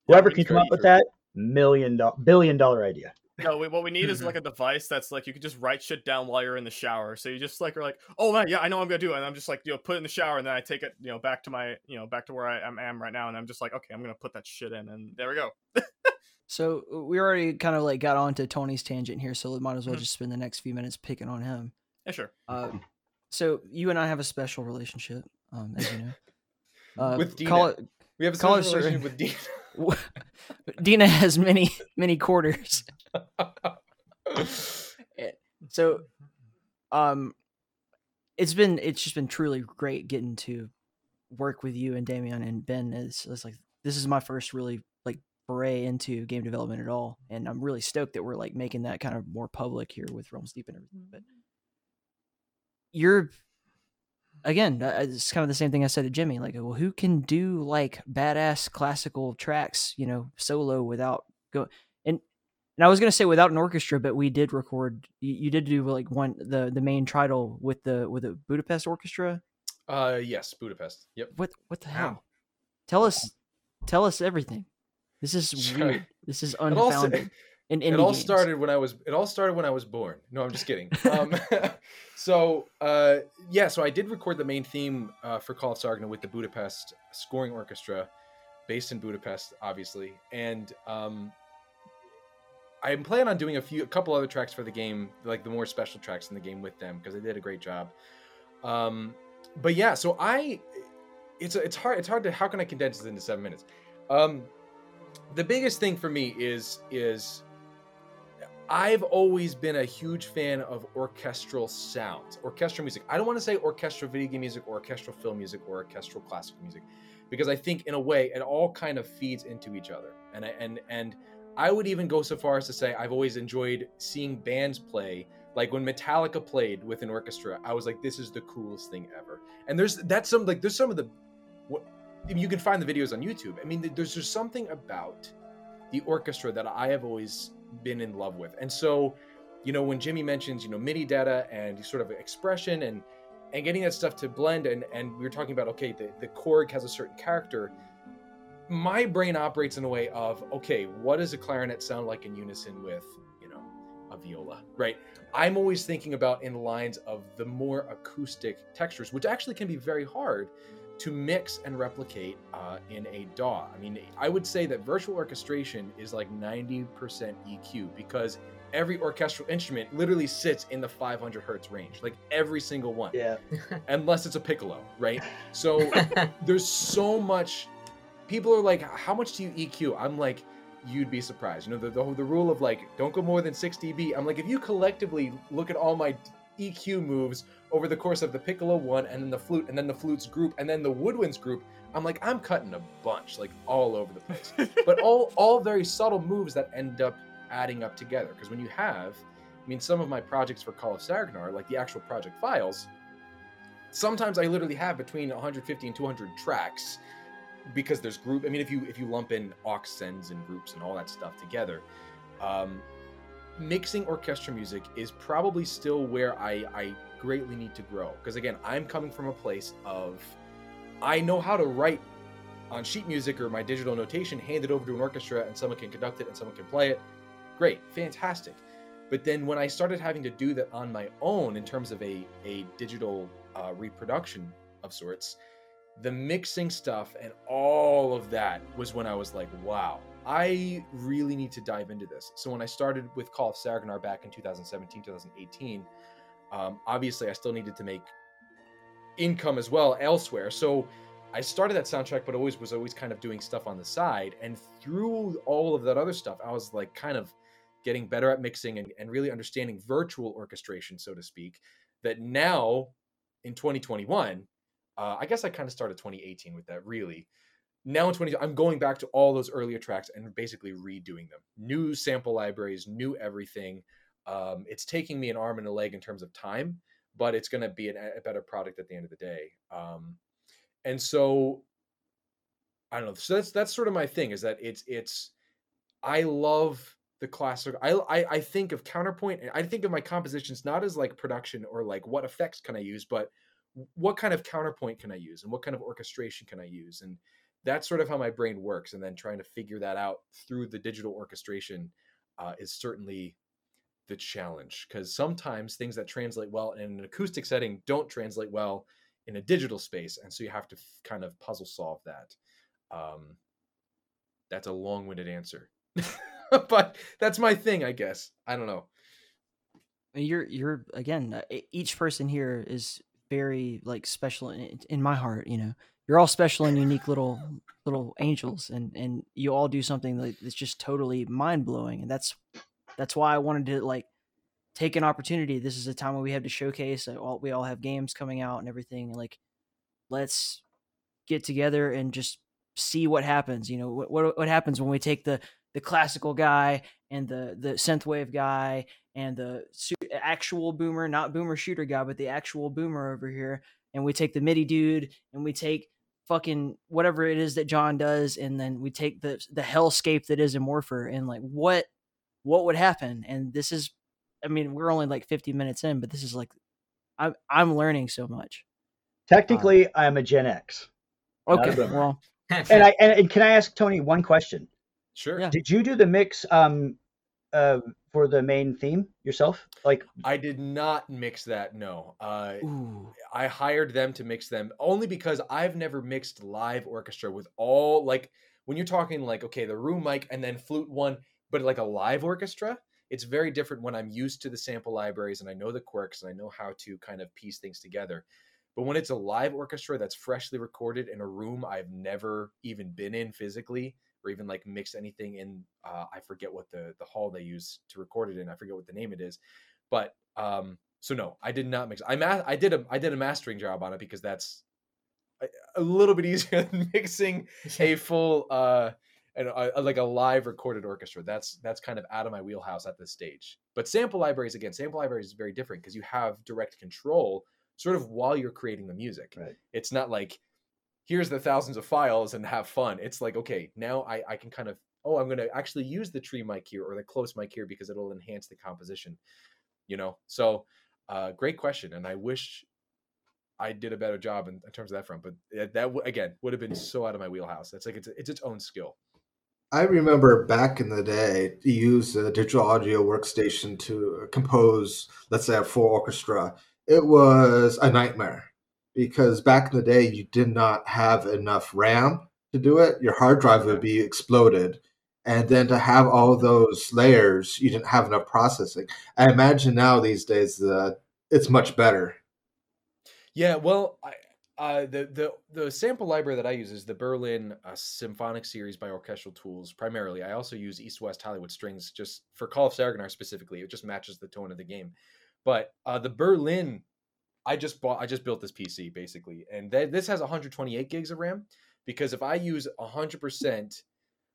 Whoever it's can come up with that million dollar billion dollar idea. No, we, what we need is like a device that's like you can just write shit down while you're in the shower. So you just like are like, oh man, yeah, I know what I'm gonna do, and I'm just like, you know, put it in the shower, and then I take it, you know, back to my, you know, back to where I am, am right now, and I'm just like, okay, I'm gonna put that shit in, and there we go. So uh, we already kind of like got onto Tony's tangent here, so we might as well Mhm. just spend the next few minutes picking on him. Yeah, sure. Uh, so you and I have a special relationship, um, as you know. Uh, With call Dina. it- We have a call special relationship with Dina. Dina has many many quarters. So, um, it's been it's just been truly great getting to work with you and Damian and Ben. It's, it's like this is my first really like foray into game development at all, and I'm really stoked that we're like making that kind of more public here with Realms Deep and everything. But you're again, uh, it's kind of the same thing I said to Jimmy. Like, well, who can do like badass classical tracks, you know, solo without go? And I was gonna say without an orchestra, but we did record. You, you did do like one the the main trial with the with the Budapest Orchestra. Uh, yes, Budapest. Yep. What what the hell? Tell us, tell us everything. This is Sure. weird. This is unfounded. in it all games. started when I was. It all started when I was born. No, I'm just kidding. Um, so uh, yeah, so I did record the main theme uh, for Call of Saregnar with the Budapest Scoring Orchestra, based in Budapest, obviously, and um, I'm planning on doing a few, a couple other tracks for the game, like the more special tracks in the game with them because they did a great job. Um, but yeah, so I, it's it's hard it's hard to how can I condense this into seven minutes? Um, the biggest thing for me is is I've always been a huge fan of orchestral sounds, orchestral music. I don't want to say orchestral video game music or orchestral film music or orchestral classical music because I think in a way it all kind of feeds into each other. And I, and and I would even go so far as to say I've always enjoyed seeing bands play. Like when Metallica played with an orchestra, I was like, "This is the coolest thing ever." And there's that's some like there's some of the what you can find the videos on YouTube. I mean, there's just something about the orchestra that I have always been in love with. And so, you know, when Jimmy mentions, you know, MIDI data and sort of expression and and getting that stuff to blend and and we were talking about okay, the, the Korg has a certain character. My brain operates in a way of okay, what does a clarinet sound like in unison with, you know, a viola, right? I'm always thinking about in lines of the more acoustic textures, which actually can be very hard to mix and replicate uh, in a DAW. I mean, I would say that virtual orchestration is like 90% EQ because every orchestral instrument literally sits in the 500 hertz range, like every single one. Yeah. Unless it's a piccolo, right? So there's so much. People are like, how much do you EQ? I'm like, you'd be surprised. You know, the, the, the rule of like, don't go more than 6 dB. I'm like, if you collectively look at all my EQ moves over the course of the piccolo one and then the flute and then the flutes group and then the woodwinds group, I'm like, I'm cutting a bunch, like all over the place. but all all very subtle moves that end up adding up together. Because when you have, I mean, some of my projects for Call of Saregnar, like the actual project files, sometimes I literally have between 150 and 200 tracks because there's group. I mean, if you if you lump in aux sends and groups and all that stuff together, um, mixing orchestral music is probably still where I I greatly need to grow. Because again, I'm coming from a place of I know how to write on sheet music or my digital notation, hand it over to an orchestra, and someone can conduct it and someone can play it. Great, fantastic. But then when I started having to do that on my own in terms of a, a digital uh, reproduction of sorts, the mixing stuff and all of that was when I was like, wow, I really need to dive into this. So when I started with Call of Saregnar back in 2017, 2018, um, obviously I still needed to make income as well elsewhere. So I started that soundtrack, but always was always kind of doing stuff on the side. And through all of that other stuff, I was like kind of getting better at mixing and, and really understanding virtual orchestration, so to speak. That now in 2021, uh, I guess I kind of started 2018 with that really. Now in 20, I'm going back to all those earlier tracks and basically redoing them. New sample libraries, new everything. Um, it's taking me an arm and a leg in terms of time, but it's going to be an, a better product at the end of the day. Um, and so I don't know. So that's that's sort of my thing. Is that it's it's I love the classic. I I, I think of counterpoint. I think of my compositions not as like production or like what effects can I use, but what kind of counterpoint can I use and what kind of orchestration can I use and that's sort of how my brain works and then trying to figure that out through the digital orchestration uh, is certainly the challenge because sometimes things that translate well in an acoustic setting don't translate well in a digital space and so you have to f- kind of puzzle solve that. Um, that's a long-winded answer but that's my thing i guess. I don't know. You're you're again uh, each person here is very like special in, in my heart you know? You're all special and unique little little angels and and you all do something that's just totally mind-blowing and that's that's why i wanted to like take an opportunity. This is a time when we have to showcase uh, all, we all have games coming out and everything like let's get together and just see what happens you know? What what, what happens when we take the the classical guy and the the synthwave guy and the su- actual boomer not boomer shooter guy but the actual boomer over here and we take the midi dude and we take fucking whatever it is that john does and then we take the the hellscape that is immorpher and like what what would happen. And this is, I mean, we're only like 50 minutes in, but this is like, I'm I'm learning so much. Um, Technically, I'm a Gen X. Not a Okay, well, and I and, and can I ask Tony one question? Sure. Yeah. Did you do the mix um uh for the main theme yourself? Like I did not mix that. No. Uh, ooh, I hired them to mix them only because I've never mixed live orchestra with all like when you're talking like okay the room mic and then flute one, but like a live orchestra. It's very different when I'm used to the sample libraries and I know the quirks and I know how to kind of piece things together. But when it's a live orchestra that's freshly recorded in a room I've never even been in physically or even like mix anything in, uh, I forget what the the hall they use to record it in. I forget what the name it is, but um, so no, I did not mix. I ma- I did a I did a mastering job on it because that's a, a little bit easier than mixing a full uh and a, like a live recorded orchestra. That's that's kind of out of my wheelhouse at this stage. But sample libraries again, sample libraries is very different because you have direct control sort of while you're creating the music. Right. It's not like here's the thousands of files and have fun. It's like okay, now I I can kind of oh I'm going to actually use the tree mic here or the close mic here because it'll enhance the composition. You know. So uh great question and I wish I did a better job in, in terms of that front, but that w- again would have been so out of my wheelhouse. It's like it's it's its own skill. I remember back in the day, use a digital audio workstation to compose, let's say, a full orchestra. It was a nightmare because back in the day, you did not have enough RAM to do it. Your hard drive would be exploded. And then to have all those layers, you didn't have enough processing. I imagine now these days, uh, it's much better. Yeah, well, I, uh, the the the sample library that I use is the Berlin uh, Symphonic Series by Orchestral Tools primarily. I also use East West Hollywood strings just for Call of Saregnar specifically. It just matches the tone of the game. But uh, the Berlin, I just bought. I just built this PC basically, and th- this has 128 gigs of RAM. Because if I use 100 percent,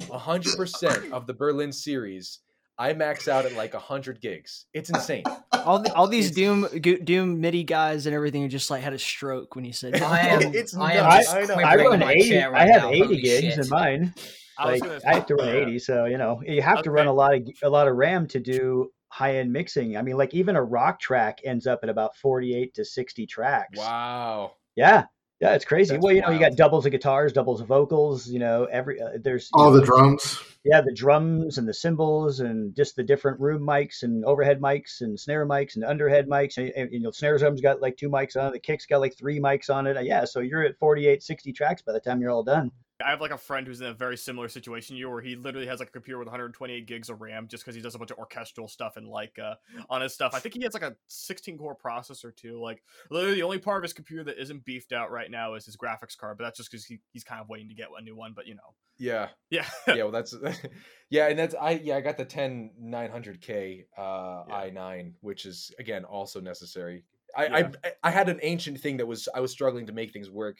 100 percent of the Berlin series, I max out at like 100 gigs. It's insane. all the, all these Doom Doom MIDI guys and everything are just like had a stroke when you said. I am, It's I am nuts. just I. I run 80. chair I have now. 80 Holy gigs shit. in mine. I Like gonna I have to run uh, 80, so you know you have to run a lot of a lot of RAM to do high end mixing. I mean, like even a rock track ends up at about 48 to 60 tracks. Wow. Yeah, yeah, it's crazy. That's well, you know, you got doubles of guitars, doubles of vocals. You know, every uh, there's All know, the drums. yeah, the drums and the cymbals and just the different room mics and overhead mics and snare mics and underhead mics. And, and, you know, snare drums got like two mics on it. The kick's got like three mics on it. Yeah, so you're at 48, 60 tracks by the time you're all done. I have like a friend who's in a very similar situation to you, where he literally has like a computer with 128 gigs of RAM, just because he does a bunch of orchestral stuff and like uh, on his stuff. I think he has like a 16 core processor too. Like literally, the only part of his computer that isn't beefed out right now is his graphics card, but that's just because he, he's kind of waiting to get a new one. But you know, Yeah. yeah, yeah, well, that's yeah, and that's I yeah I got the 10 900K uh, Yeah. i9, which is again also necessary. I, Yeah. I I had an ancient thing that was I was struggling to make things work,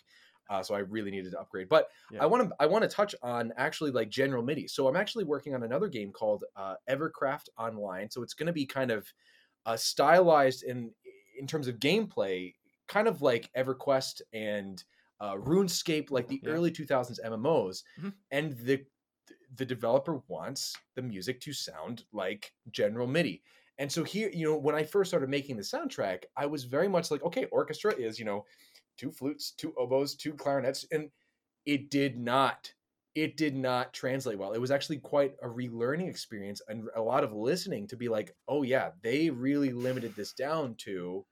uh, so I really needed to upgrade. But Yeah. I want to I want to touch on actually like general MIDI. So I'm actually working on another game called uh, Evercraft Online. So it's going to be kind of uh, stylized in in terms of gameplay, kind of like EverQuest and uh, RuneScape, like the Yeah. early 2000s MMOs. Mhm. And the the developer wants the music to sound like general MIDI. And so here, you know, when I first started making the soundtrack, I was very much like, okay, orchestra is, you know, two flutes, two oboes, two clarinets, and it did not it did not translate well. It was actually quite a relearning experience and a lot of listening to be like, oh yeah, they really limited this down to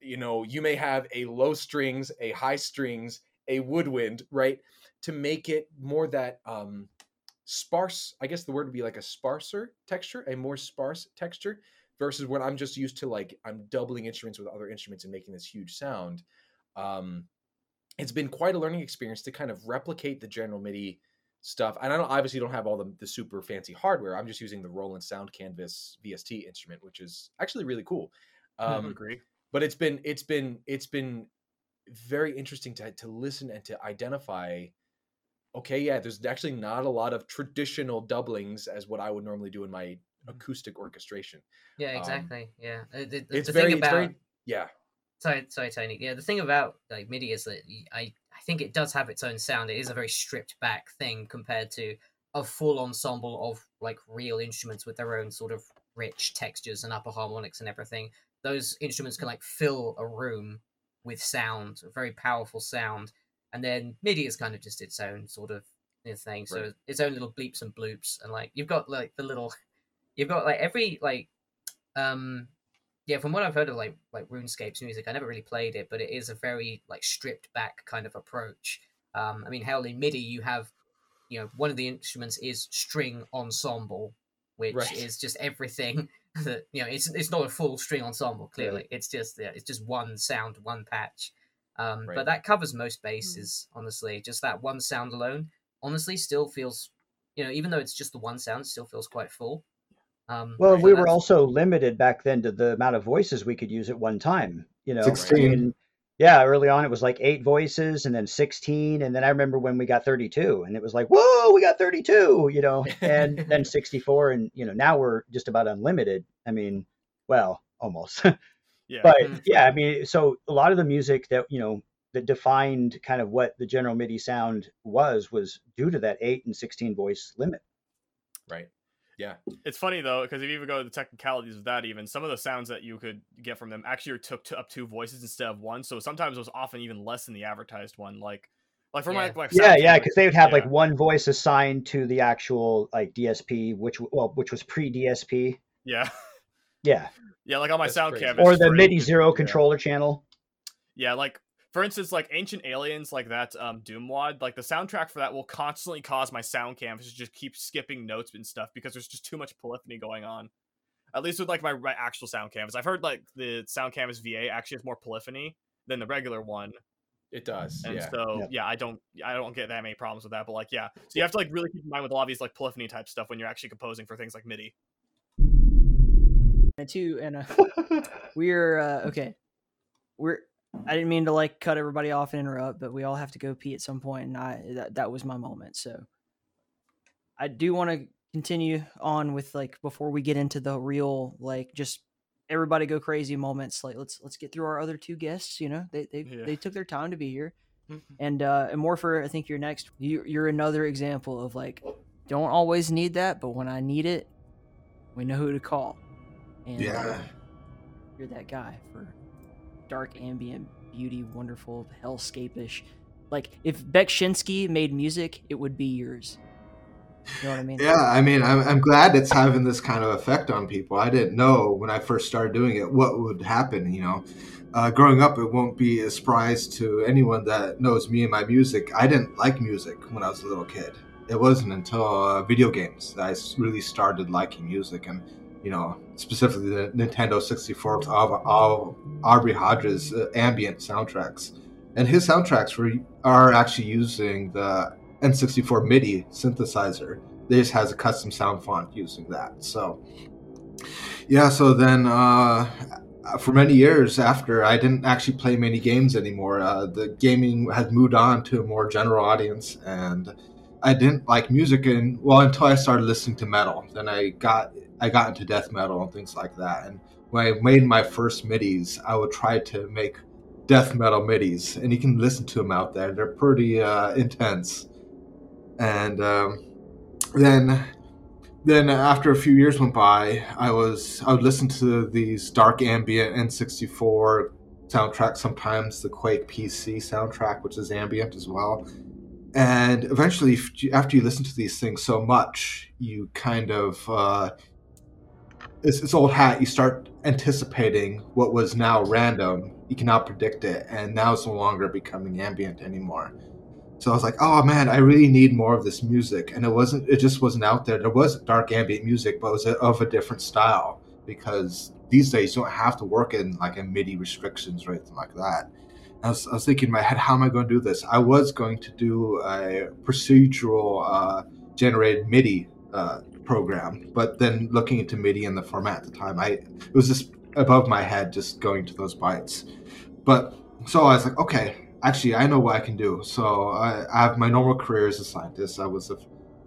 you know, you may have a low strings, a high strings, a woodwind, right? To make it more that um sparse, I guess the word would be like a sparser texture, a more sparse texture versus when I'm just used to like I'm doubling instruments with other instruments and making this huge sound. Um it's been quite a learning experience to kind of replicate the general MIDI stuff. And I don't obviously don't have all the, the super fancy hardware. I'm just using the Roland Sound Canvas VST instrument, which is actually really cool. I Um, agree. but it's been it's been it's been very interesting to to listen and to identify okay yeah there's actually not a lot of traditional doublings as what i would normally do in my acoustic orchestration Yeah, Um, exactly. yeah, the, the, it's the very thing it's about very yeah sorry, sorry, Tony. Yeah, the thing about like MIDI is that I I think it does have its own sound. It is a very stripped back thing compared to a full ensemble of like real instruments with their own sort of rich textures and upper harmonics and everything. Those instruments can like fill a room with sound, a very powerful sound. And then MIDI is kind of just its own sort of thing. So Right. its own little bleeps and bloops, and like you've got like the little, you've got like every like, um, yeah. From what I've heard of like like RuneScape's music, I never really played it, but it is a very like stripped back kind of approach. Um, I mean, hell, in MIDI you have, you know, one of the instruments is string ensemble, which Right. is just everything that you know. It's it's not a full string ensemble. Clearly, it's just yeah, it's just one sound, one patch. Um, Right. But that covers most bases, honestly. Just that one sound alone, honestly, still feels, you know, even though it's just the one sound, it still feels quite full. Um, Well, so we were also limited back then to the amount of voices we could use at one time. You know, I 16. mean, yeah, early on it was like eight voices, and then sixteen, and then I remember when we got thirty-two, and it was like, whoa, we got thirty-two, you know, and then sixty-four, and you know, now we're just about unlimited. I mean, well, almost. Yeah. but Mhm. yeah, I mean, so a lot of the music that you know that defined kind of what the general MIDI sound was was due to that eight and sixteen voice limit. Right. Yeah. It's funny though, because if you even go to the technicalities of that, even some of the sounds that you could get from them actually took to up two voices instead of one. So sometimes it was often even less than the advertised one. Like, like for my Yeah. like Yeah, yeah, because they would have like one voice assigned to the actual like DSP, which well, which was pre DSP. yeah, Yeah, yeah, like on my That's sound crazy. canvas or the MIDI zero yeah. controller channel. Yeah, like for instance, like Ancient Aliens, like that um Doom wad, like the soundtrack for that will constantly cause my sound canvas to just keep skipping notes and stuff because there's just too much polyphony going on. At least with like my, my actual sound canvas, I've heard like the sound canvas VA actually has more polyphony than the regular one, It does. and yeah. so Yep. yeah, I don't I don't get that many problems with that. But like yeah, so you have to like really keep in mind with a lot of these like polyphony type stuff when you're actually composing for things like MIDI. And two, and uh, we're uh, okay. We're. I didn't mean to like cut everybody off and interrupt, but we all have to go pee at some point, and I that, that was my moment. So I do want to continue on with like before we get into the real like just everybody go crazy moments. Like let's let's get through our other two guests. You know they they Yeah. they took their time to be here, Mhm. and uh, and Morpher, I think you're next. You you're another example of like don't always need that, but when I need it, we know who to call. And uh, Yeah. you're that guy for dark ambient beauty, wonderful, hellscapish. Like if Beksinski made music, it would be yours. You know what I mean? Yeah, I mean, I'm, I'm glad it's having this kind of effect on people. I didn't know when I first started doing it what would happen. You know, uh, growing up, it won't be a surprise to anyone that knows me and my music. I didn't like music when I was a little kid. It wasn't until uh, video games that I really started liking music, and you know, specifically the Nintendo 64 of, of Aubrey Hodges' uh, ambient soundtracks. And his soundtracks were are actually using the N64 MIDI synthesizer. Just has a custom sound font using that. So, yeah. So then, uh, for many years after, I didn't actually play many games anymore. Uh, the gaming had moved on to a more general audience, and I didn't like music. And well, until I started listening to metal, then I got I got into death metal and things like that. And when I made my first MIDIs, I would try to make death metal midis. And you can listen to them out there. They're pretty uh, intense. And um, then then after a few years went by i was i would listen to these dark ambient n64 soundtracks. Sometimes the quake pc soundtrack which is ambient as well and eventually after you listen to these things so much you kind of uh, it's, old hat. You start anticipating what was now random. You can now predict it, and now it's no longer becoming ambient anymore. So I was like, oh man, I really need more of this music, and it wasn't. It just wasn't out there. There was dark ambient music, but it was of a different style because these days you don't have to work in like a MIDI restrictions or anything like that. I was, I was thinking in my head, how am I going to do this? I was going to do a procedural uh, generated MIDI uh, program, but then looking into MIDI and the format at the time, I it was just above my head, just going to those bytes. But so I was like, okay, actually, I know what I can do. So I, I have my normal career as a scientist. I was a,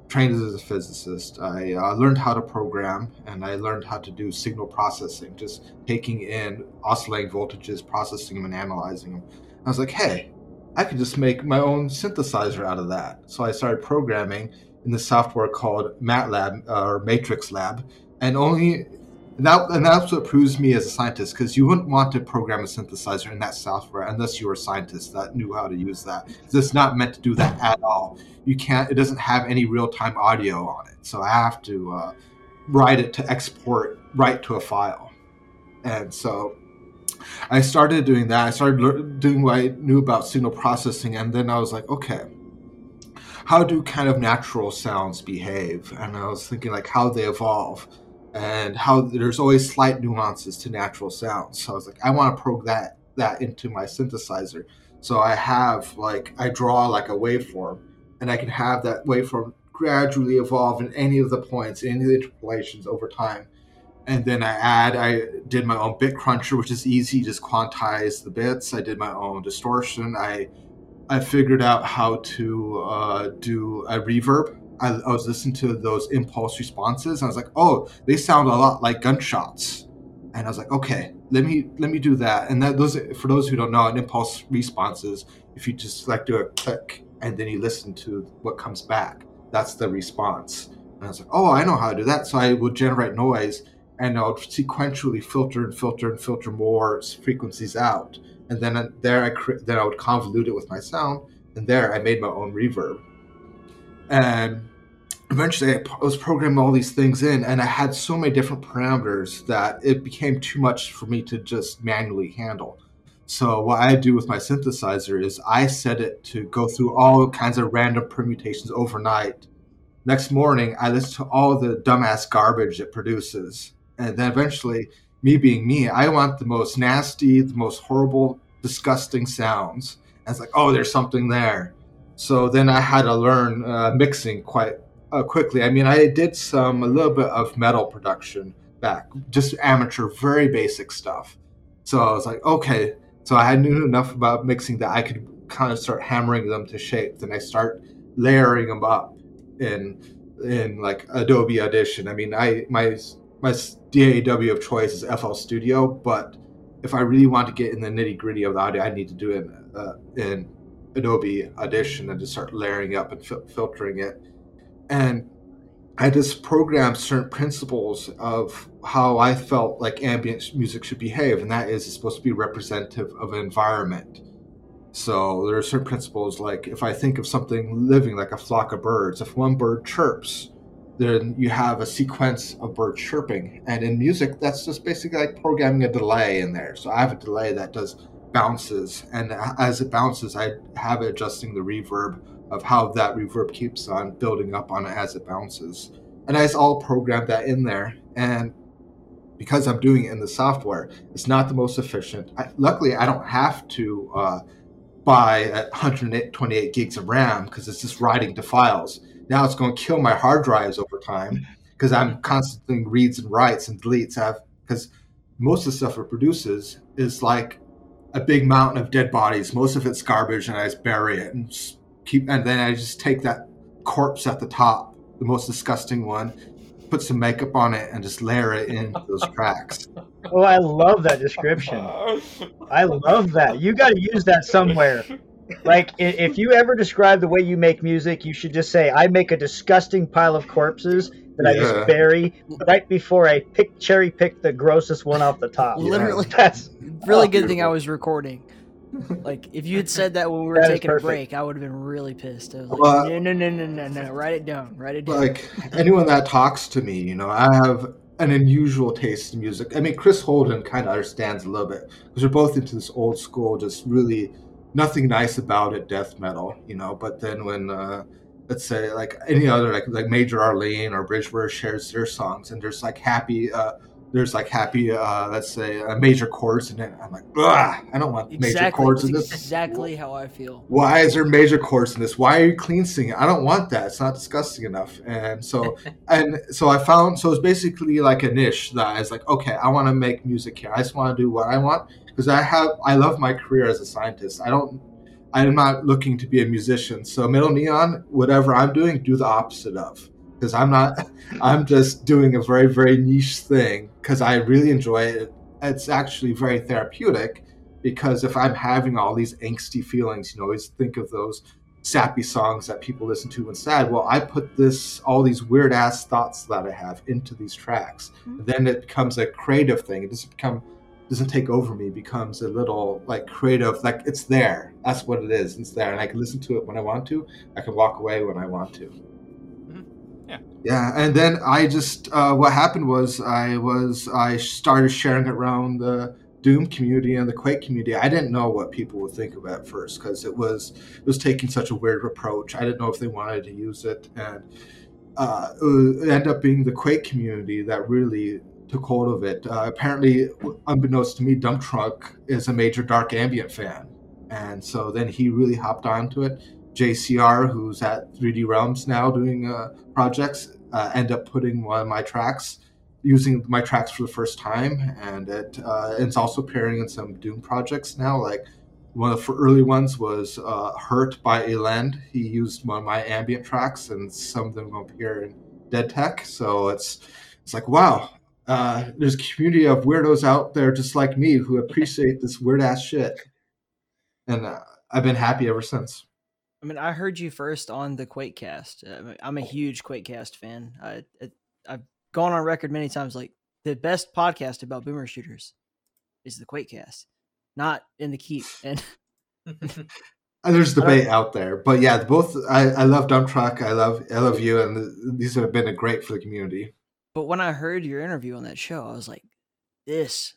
trained as a physicist. I uh, learned how to program, and I learned how to do signal processing, just taking in oscillating voltages, processing them, and analyzing them. I was like, hey, I could just make my own synthesizer out of that. So I started programming in the software called MATLAB uh, or Matrix Lab, and only that and that's what proves me as a scientist because you wouldn't want to program a synthesizer in that software unless you were a scientist that knew how to use that. It's not meant to do that at all. You can't. It doesn't have any real time audio on it, so I have to uh, write it to export right to a file, and so I started doing that. I started lear- doing what I knew about signal processing, and then I was like, okay, how do kind of natural sounds behave? And I was thinking like how they evolve, and how there's always slight nuances to natural sounds. So I was like, I want to probe that that into my synthesizer. So I have like I draw like a waveform, and I can have that waveform gradually evolve in any of the points, any of the interpolations over time and then I add, I did my own bit cruncher, which is easy, just quantize the bits. I did my own distortion. I I figured out how to uh, do a reverb. I, I was listening to those impulse responses. And I was like, oh, they sound a lot like gunshots. And I was like, okay, let me let me do that. And that those for those who don't know, an impulse response is if you just like do a click and then you listen to what comes back. That's the response. And I was like, oh, I know how to do that. So I would generate noise and I would sequentially filter and filter and filter more frequencies out. And then there I cre- then I would convolute it with my sound, and there I made my own reverb. And eventually I was programming all these things in, and I had so many different parameters that it became too much for me to just manually handle. So what I do with my synthesizer is I set it to go through all kinds of random permutations overnight. Next morning, I listen to all the dumbass garbage it produces, and then eventually, me being me, I want the most nasty, the most horrible, disgusting sounds. And it's like, oh, there's something there. So then I had to learn uh, mixing quite uh, quickly. I mean, I did some a little bit of metal production back, just amateur, very basic stuff. So I was like, okay. So I knew enough about mixing that I could kind of start hammering them to shape. Then I start layering them up in in like Adobe Audition. I mean, I my my DAW of choice is FL Studio, but if I really want to get in the nitty gritty of the audio, I need to do it in, uh, in Adobe Audition and just start layering up and fil- filtering it. And I just programmed certain principles of how I felt like ambient music should behave, and that is it's supposed to be representative of an environment. So there are certain principles like if I think of something living like a flock of birds, if one bird chirps, then you have a sequence of birds chirping. And in music, that's just basically like programming a delay in there. So I have a delay that does bounces, and as it bounces, I have it adjusting the reverb of how that reverb keeps on building up on it as it bounces. And I just all programmed that in there. And because I'm doing it in the software, it's not the most efficient. I, luckily, I don't have to uh, buy 128 gigs of RAM because it's just writing to files. Now it's going to kill my hard drives over time because I'm constantly reads and writes and deletes. I've because most of the stuff it produces is like a big mountain of dead bodies. Most of it's garbage, and I just bury it and keep. And then I just take that corpse at the top, the most disgusting one, put some makeup on it, and just layer it in those tracks. Oh, I love that description. I love that. You got to use that somewhere. Like, if you ever describe the way you make music, you should just say, "I make a disgusting pile of corpses that I just bury right before I pick cherry pick the grossest one off the top." Literally, That's really oh, good thing I was recording. Like, if you had said that when we were That is taking a break, I would have been really pissed. I was like, Well, no, no, no, no, no, no, write it down, write it down. like anyone that talks to me, you know, I have an unusual taste in music. I mean, Chris Holden kind of understands a little bit because we're both into this old school, just really nothing nice about it, death metal, you know. But then when, uh, let's say, like any other, like like Major Arlene or Bridgewater shares their songs, and there's like happy, uh, there's like happy, uh, let's say, uh, major chords in it. I'm like, Ugh, I don't want major exactly, chords that's in this exactly how I feel. why is there major chords in this? Why are you clean singing? I don't want that. It's not disgusting enough. And so, and so I found, so it's basically like a niche that I was like, okay, I want to make music here. I just want to do what I want because I have, I love my career as a scientist. I don't, I'm not looking to be a musician. So Middle Neon, whatever I'm doing, do the opposite of because I'm not, I'm just doing a very, very niche thing because I really enjoy it. It's actually very therapeutic because if I'm having all these angsty feelings, you know, always think of those sappy songs that people listen to when sad. Well, I put this all these weird ass thoughts that I have into these tracks. Mm-hmm. Then it becomes a creative thing. It doesn't become doesn't take over me. Becomes a little like creative. Like it's there. That's what it is. It's there, and I can listen to it when I want to. I can walk away when I want to. Yeah. Yeah, and then I just uh, what happened was I was I started sharing it around the Doom community and the Quake community. I didn't know what people would think of it at first because it was it was taking such a weird approach. I didn't know if they wanted to use it, and uh, it ended up being the Quake community that really took hold of it. Uh, apparently, unbeknownst to me, Dump Truck is a major dark ambient fan, and so then he really hopped onto it. JCR, who's at 3D Realms now doing uh, projects, uh, end up putting one of my tracks, using my tracks for the first time, and it uh, it's also appearing in some Doom projects now. Like one of the early ones was uh, "Hurt" by Eland. He used one of my ambient tracks, and some of them appear in Dead Tech. So it's it's like wow. Uh, there's a community of weirdos out there just like me who appreciate this weird ass shit, and uh, I've been happy ever since. I mean, I heard you first on the QuakeCast. Uh, I'm a huge QuakeCast fan. I, I've gone on record many times like the best podcast about boomer shooters is the QuakeCast, not in the keep. And there's debate out there, but yeah, both I, I love Dump Truck, I love I love you, and these have been a great for the community. But when I heard your interview on that show, I was like, this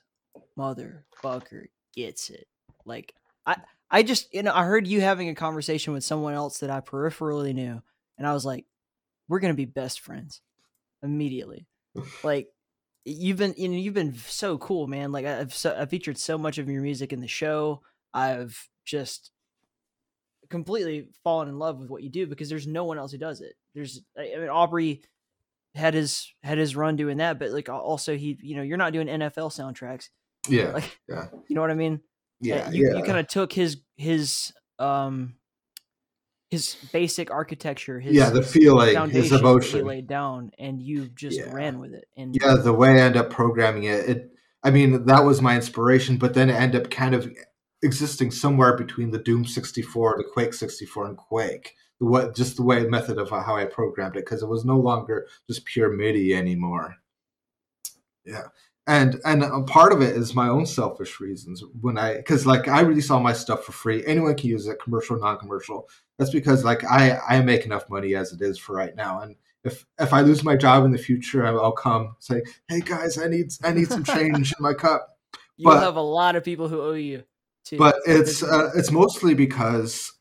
motherfucker gets it. Like I I just you know I heard you having a conversation with someone else that I peripherally knew, and I was like, we're gonna be best friends immediately. like you've been you know you've been so cool, man. Like I've so, I've featured so much of your music in the show. I've just completely fallen in love with what you do because there's no one else who does it. There's I I mean Aubrey had his had his run doing that, but like also he you know you're not doing NFL soundtracks. Yeah, Like yeah, you know what I mean? Yeah, you yeah. you kind of took his his um his basic architecture, his Yeah, the feeling, his foundation that he emotion. laid down, and you just Yeah. ran with it. And yeah, the way I end up programming it, it I mean that was my inspiration, but then ended up kind of existing somewhere between the Doom 64, the Quake 64, and Quake. What just the way method of how I programmed it because it was no longer just pure MIDI anymore. Yeah. And and a part of it is my own selfish reasons when I because like I release all my stuff for free. Anyone can use it, commercial, non-commercial. That's because like I I make enough money as it is for right now. And if if I lose my job in the future, I'll come say, "Hey guys, I need I need some change in my cup." you'll have a lot of people who owe you. Too. But it's uh, it's mostly because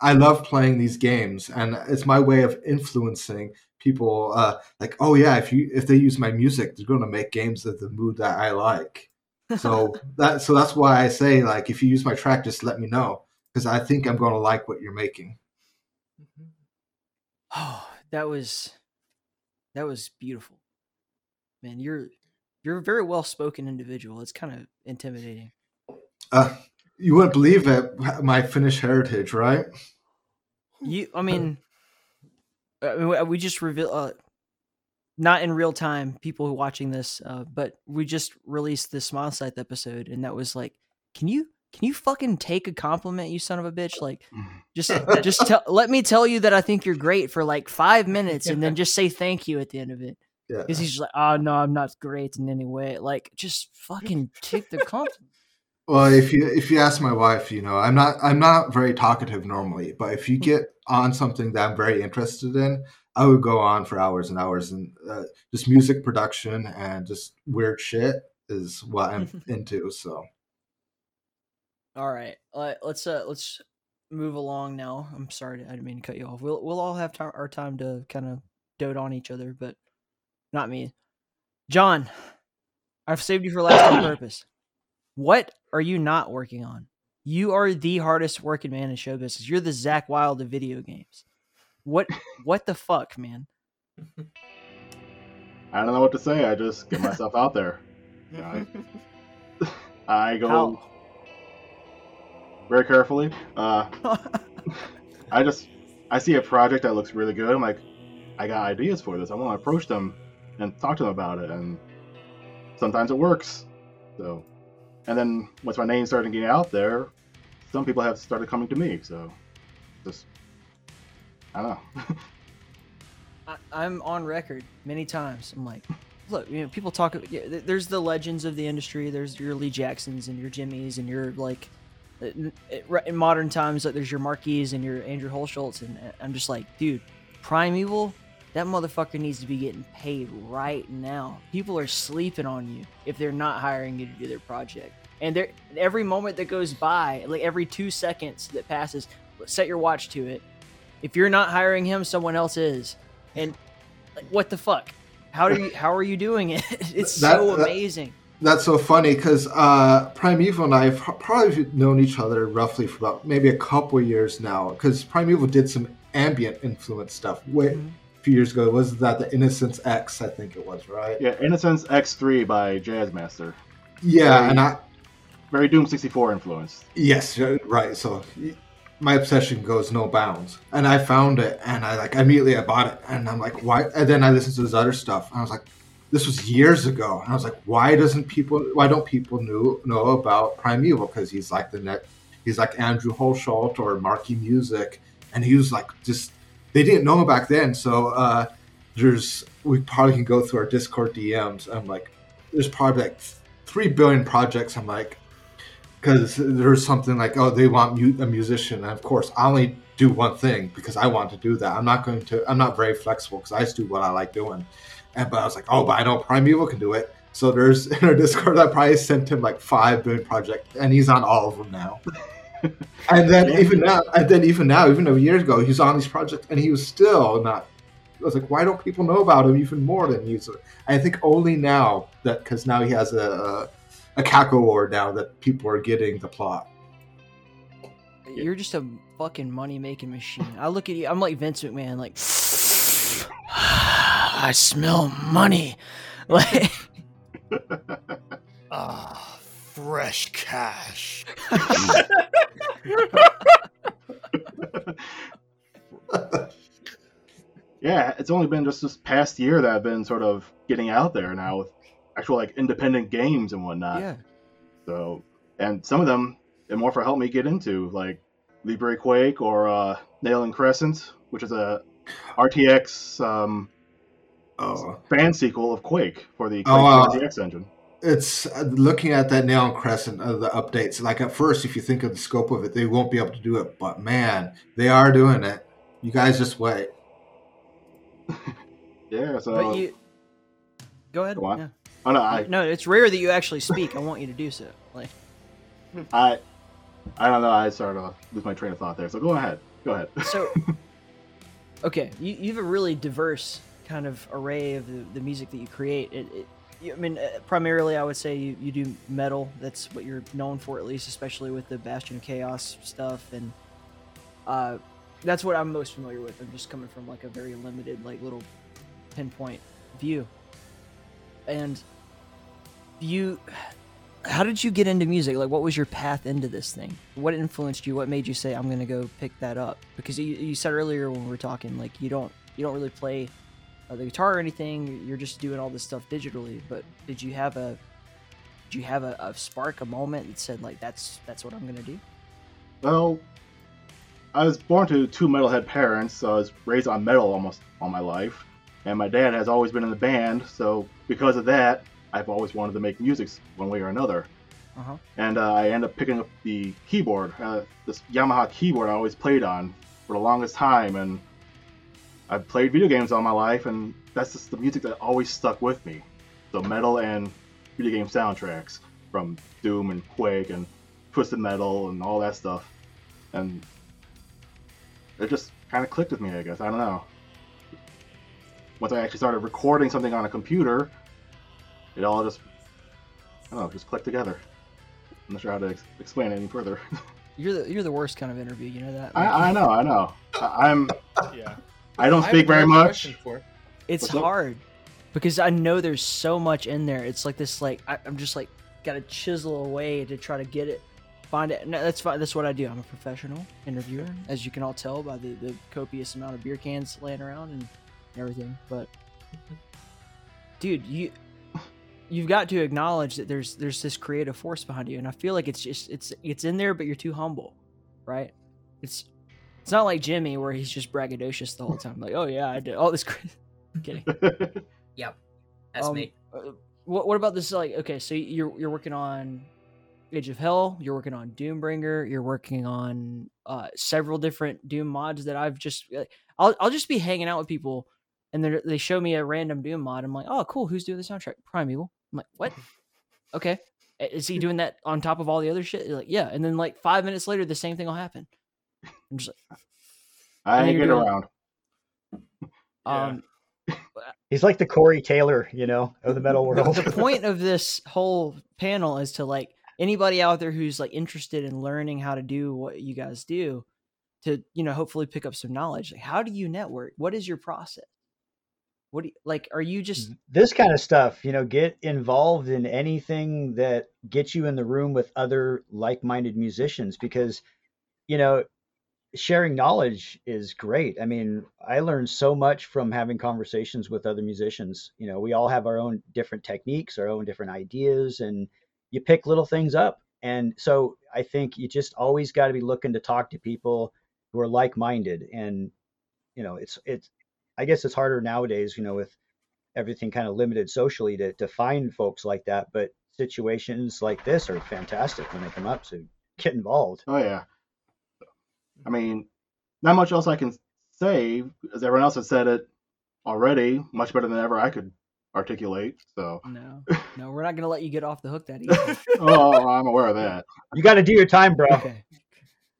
I love playing these games, and it's my way of influencing people. Uh, like, oh yeah, if you if they use my music, they're going to make games of the mood that I like. So that so that's why I say like, if you use my track, just let me know because I think I'm going to like what you're making. Oh, that was that was beautiful, man. You're you're a very well spoken individual. It's kind of intimidating. Uh, you wouldn't believe it, my Finnish heritage, right? You, I mean, uh, we- we just reveal, uh, not in real time, people who are watching this, uh, but we just released the Smile Scythe episode, and that was like, can you, can you fucking take a compliment, you son of a bitch? Like, just, just tell, let me tell you that I think you're great for like five minutes, and then just say thank you at the end of it. Yeah. Because he's just like, oh no, I'm not great in any way. Like, just fucking take the compliment. Well, if you if you ask my wife, you know, I'm not I'm not very talkative normally, but if you get on something that I'm very interested in, I would go on for hours and hours. And uh, just music production and just weird shit is what I'm into. So All right, let's uh, let's move along now. I'm sorry, I didn't mean to cut you off. We'll we'll all have time, our time to kind of dote on each other, but not me. John, I've saved you for last on purpose. What are you not working on? You are the hardest working man in show business. You're the Zakk Wylde of video games. What what the fuck, man? I don't know what to say. I just get myself out there. I, I go How? very carefully. Uh, I just I see a project that looks really good. I'm like, I got ideas for this. I want to approach them and talk to them about it. And sometimes it works. So, and then once my name started getting out there, some people have started coming to me. So, just I don't know. I, I'm on record many times. I'm like, look, you know, people talk. There's the legends of the industry. There's your Lee Jacksons and your Jimmys and your like. uh, right- In modern times, like there's your Marquis and your Andrew Hulshults, and uh, I'm just like, dude, Primeval, that motherfucker needs to be getting paid right now. People are sleeping on you if they're not hiring you to do their project. And there, every moment that goes by, like every two seconds that passes, set your watch to it. If you're not hiring him, someone else is. And like, what the fuck? How do you? How are you doing it? It's That- so that- amazing. That's so funny because uh, Primeval and I have probably known each other roughly for about maybe a couple years now. Because Primeval did some ambient influence stuff way, Mm-hmm. Few years ago. Was that the Innocence X? I think it was right. Yeah, Innocence X3 by Jazzmaster. Yeah, Very- and I Very Doom 64 influenced. Yes, right. So my obsession goes no bounds, and I found it, and I like immediately I bought it, and I'm like, why? And then I listened to his other stuff, and I was like, this was years ago, and I was like, why doesn't people? Why don't people know know about Primeval? Because he's like the net, he's like Andrew Hulshult or Marky Music, and he was like just they didn't know back then. So uh, there's we probably can go through our Discord DMs. I'm like, there's probably like three billion projects. I'm like because there's something like oh they want mu- a musician and of course i only do one thing because i want to do that i'm not going to i'm not very flexible because i just do what i like doing and but i was like oh but i know primeval can do it so there's in our discord i probably sent him like five billion projects and he's on all of them now and then even now and then even now even a year ago he's on these projects and he was still not I was like, why don't people know about him even more than he's? I think only now that because now he has a, a a Caco award now that people are getting the plot. You're just a fucking money making machine. I look at you. I'm like Vince McMahon. Like, I smell money. Like, Ah, fresh cash. Yeah, it's only been just this past year that I've been sort of getting out there now with actual like independent games and whatnot. yeah. So, and some of them, Immorpher helped me get into, like LibreQuake or uh, Nail and Crescent, which is a RTX um, Oh, fan sequel of Quake for the Quake Oh, wow. RTX engine. It's uh, looking at that Nail and Crescent of the updates. Like at first, if you think of the scope of it, they won't be able to do it. But man, they are doing it. You guys just wait. Yeah, so But you. Go ahead. Go on. Yeah. oh no, I, No, it's rare that you actually speak. I want you to do so. Like, I, I don't know. I started to lose my train of thought there. So go ahead. Go ahead. so. Okay, you, you have a really diverse kind of array of the, the music that you create. It, it, you- I mean, uh, primarily, I would say you, you do metal. That's what you're known for, at least, especially with the Bastion of Chaos stuff, and uh, that's what I'm most familiar with. I'm just coming from like a very limited, like little pinpoint view. And you, how did you get into music? Like, what was your path into this thing? What influenced you? What made you say, "I'm gonna go pick that up"? Because you, you said earlier when we were talking, like you don't you don't really play uh, the guitar or anything. You're just doing all this stuff digitally. But did you have a did you have a, a spark, a moment that said, like, that's that's what I'm gonna do? Well, I was born to two metalhead parents, so I was raised on metal almost all my life. And my dad has always been in the band, so because of that, I've always wanted to make music one way or another. Uh-huh. And uh, I ended up picking up the keyboard, uh, this Yamaha keyboard I always played on for the longest time. And I've played video games all my life, and that's just the music that always stuck with me. So metal and video game soundtracks from Doom and Quake and Twisted Metal and all that stuff. And it just kind of clicked with me, I guess. I don't know. Once I actually started recording something on a computer, it all just, I don't know, just clicked together. I'm not sure how to ex- explain it any further. You're the you're the worst kind of interview. You know that? I, I know, I know. I- I'm, Yeah. I don't I speak very much. for- It's What's up? hard because I know there's so much in there. It's like this, like I, I'm just like got to chisel away to try to get it, find it. No, that's fine. That's what I do. I'm a professional interviewer, as you can all tell by the, the copious amount of beer cans laying around and everything. But dude, you you've got to acknowledge that there's there's this creative force behind you, and I feel like it's just it's it's in there, but you're too humble, right? It's It's not like Jimmy where he's just braggadocious the whole time. Like, oh yeah, I did all this. Cra-. I'm kidding. Yep, that's Um, me. uh, What what about this? Like, okay, so you're you're working on Age of Hell. You're working on Doombringer. You're working on uh, several different Doom mods that I've just. I'll I'll just be hanging out with people, and they they show me a random Doom mod. I'm like, oh, cool. Who's doing the soundtrack? Primeval. I'm like, what? Okay. Is he doing that on top of all the other shit? They're like, yeah. And then like five minutes later, the same thing will happen. I'm just like, I And ain't get doing- around. um, He's like the Corey Taylor, you know, of the metal world. the point of this whole panel is to like anybody out there who's like interested in learning how to do what you guys do to you know hopefully pick up some knowledge like how do you network what is your process what do you like are you just this kind of stuff, you know, get involved in anything that gets you in the room with other like-minded musicians because, you know, sharing knowledge is great. I mean, I learned so much from having conversations with other musicians. You know, we all have our own different techniques, our own different ideas, and you pick little things up. And so I think you just always got to be looking to talk to people who are like-minded. And, you know, it's, it's, I guess it's harder nowadays, you know, with everything kind of limited socially to, to find folks like that. But situations like this are fantastic when they come up. So get involved. Oh yeah. I mean, not much else I can say, as everyone else has said it already, much better than ever I could articulate. So, no no we're not gonna let you get off the hook that easy oh, I'm aware of that. You got to do your time, bro. okay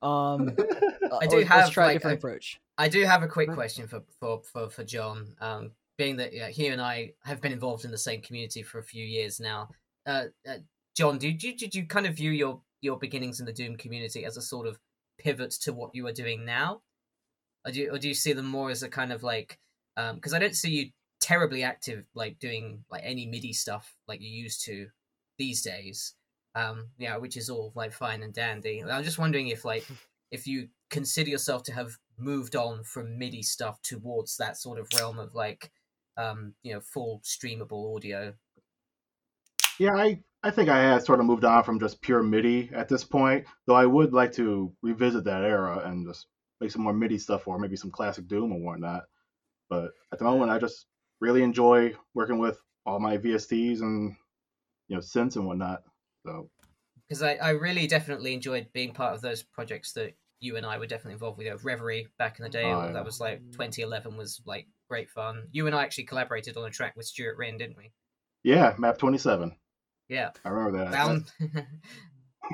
um I do let's- have let's try a like, different a- approach I do have a quick question for for for, for John. Um, being that yeah, he and I have been involved in the same community for a few years now. Uh, uh, John, did you did you kind of view your your beginnings in the Doom community as a sort of pivot to what you are doing now, or do you, or do you see them more as a kind of like because I don't see you terribly active like doing like any MIDI stuff like you used to these days. Um, yeah, which is all like fine and dandy. I'm just wondering if like if you consider yourself to have moved on from MIDI stuff towards that sort of realm of like um, you know, full streamable audio. Yeah, I, I think I had sort of moved on from just pure MIDI at this point, though I would like to revisit that era and just make some more MIDI stuff or maybe some classic Doom or whatnot. But at the moment, I just really enjoy working with all my VSTs and you know synths and whatnot. So because I, I really definitely enjoyed being part of those projects that you and I were definitely involved with. You know, Reverie back in the day, Oh, yeah. that was like 2011 was like great fun. You and I actually collaborated on a track with Stuart Rynn, didn't we? yeah, Map 27. Yeah, I remember that. bound,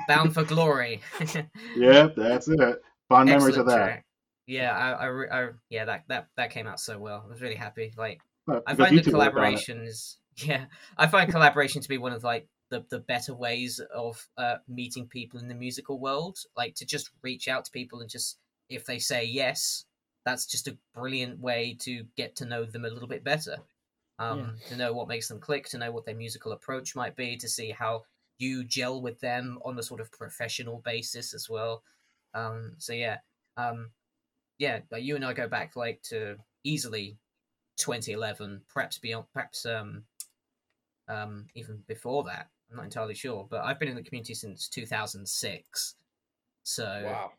bound for glory. Yep, that's it. Fond memories of that. track. Yeah, I, I, I, yeah, that, that, that came out so well. I was really happy. Like, Well, I find you that two worked on it. collaboration is, yeah, I find collaboration to be one of like the, the better ways of uh, meeting people in the musical world. Like to just reach out to people and just if they say yes, that's just a brilliant way to get to know them a little bit better. Um, To know what makes them click, to know what their musical approach might be, to see how you gel with them on a sort of professional basis as well. Um, so yeah, um, yeah, but you and I go back like to easily 2011, perhaps beyond, perhaps um, um, even before that. I'm not entirely sure, but I've been in the community since 2006. So Wow.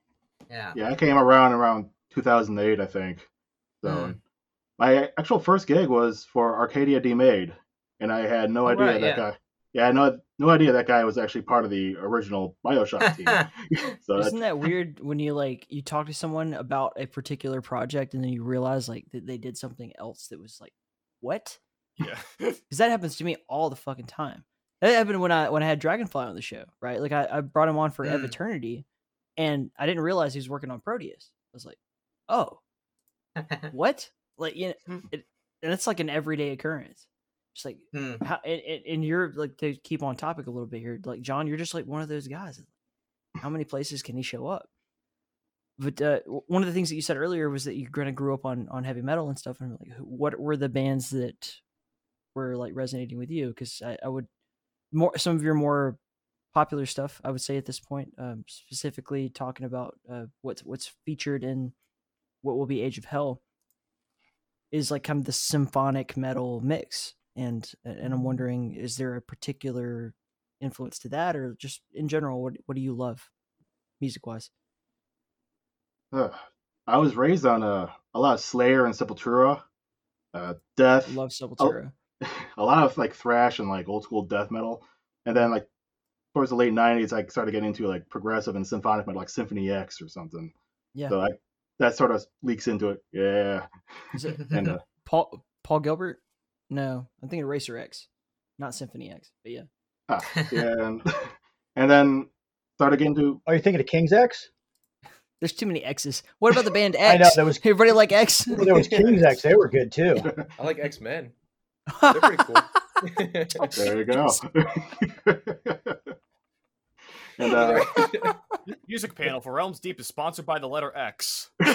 yeah, Yeah, I came around around 2008, I think. So Mm. My actual first gig was for Arcadia Demake, and I had no Oh, idea right, that yeah. guy. Yeah, I no no idea that guy was actually part of the original Bioshock team. so Isn't that weird when you like you talk to someone about a particular project and then you realize like that they did something else that was like, what? Yeah. Because that happens to me all the fucking time. That happened when I when I had Dragonfly on the show, right? Like I, I brought him on for Ev Mm. Eternity, and I didn't realize he was working on Prodeus. I was like, oh, what? Like you know, it, and it's like an everyday occurrence. Just like Hmm. how, and, and- and you're like to keep on topic a little bit here, like John, you're just like one of those guys. How many places can he show up? But uh, one of the things that you said earlier was that you kind of grew up on on heavy metal and stuff. And like, what were the bands that were like resonating with you? Because I, I would more some of your more popular stuff. I would say at this point, um, specifically talking about uh, what's what's featured in what will be Age of Hell is like kind of the symphonic metal mix. And and I'm wondering, is there a particular influence to that, or just in general, what what do you love, music wise? Ugh. I was raised on a a lot of Slayer and Sepultura, uh, death. Love Sepultura. a lot of like thrash and like old school death metal, and then like towards the late '90s, I started getting into like progressive and symphonic metal, like Symphony X or something. Yeah. So I that sort of leaks into it. Yeah. Is it and uh, Paul Paul Gilbert? No, I'm thinking Racer X, not Symphony X. But yeah. ah, yeah, and, and then started getting to. Are you thinking of King's X? There's too many X's. What about the band X? I know there was Everybody like X? well, there was King's X. They were good too. I like X Men. They're pretty cool. There you go. And uh, Music panel for Realms Deep is sponsored by the letter X. well,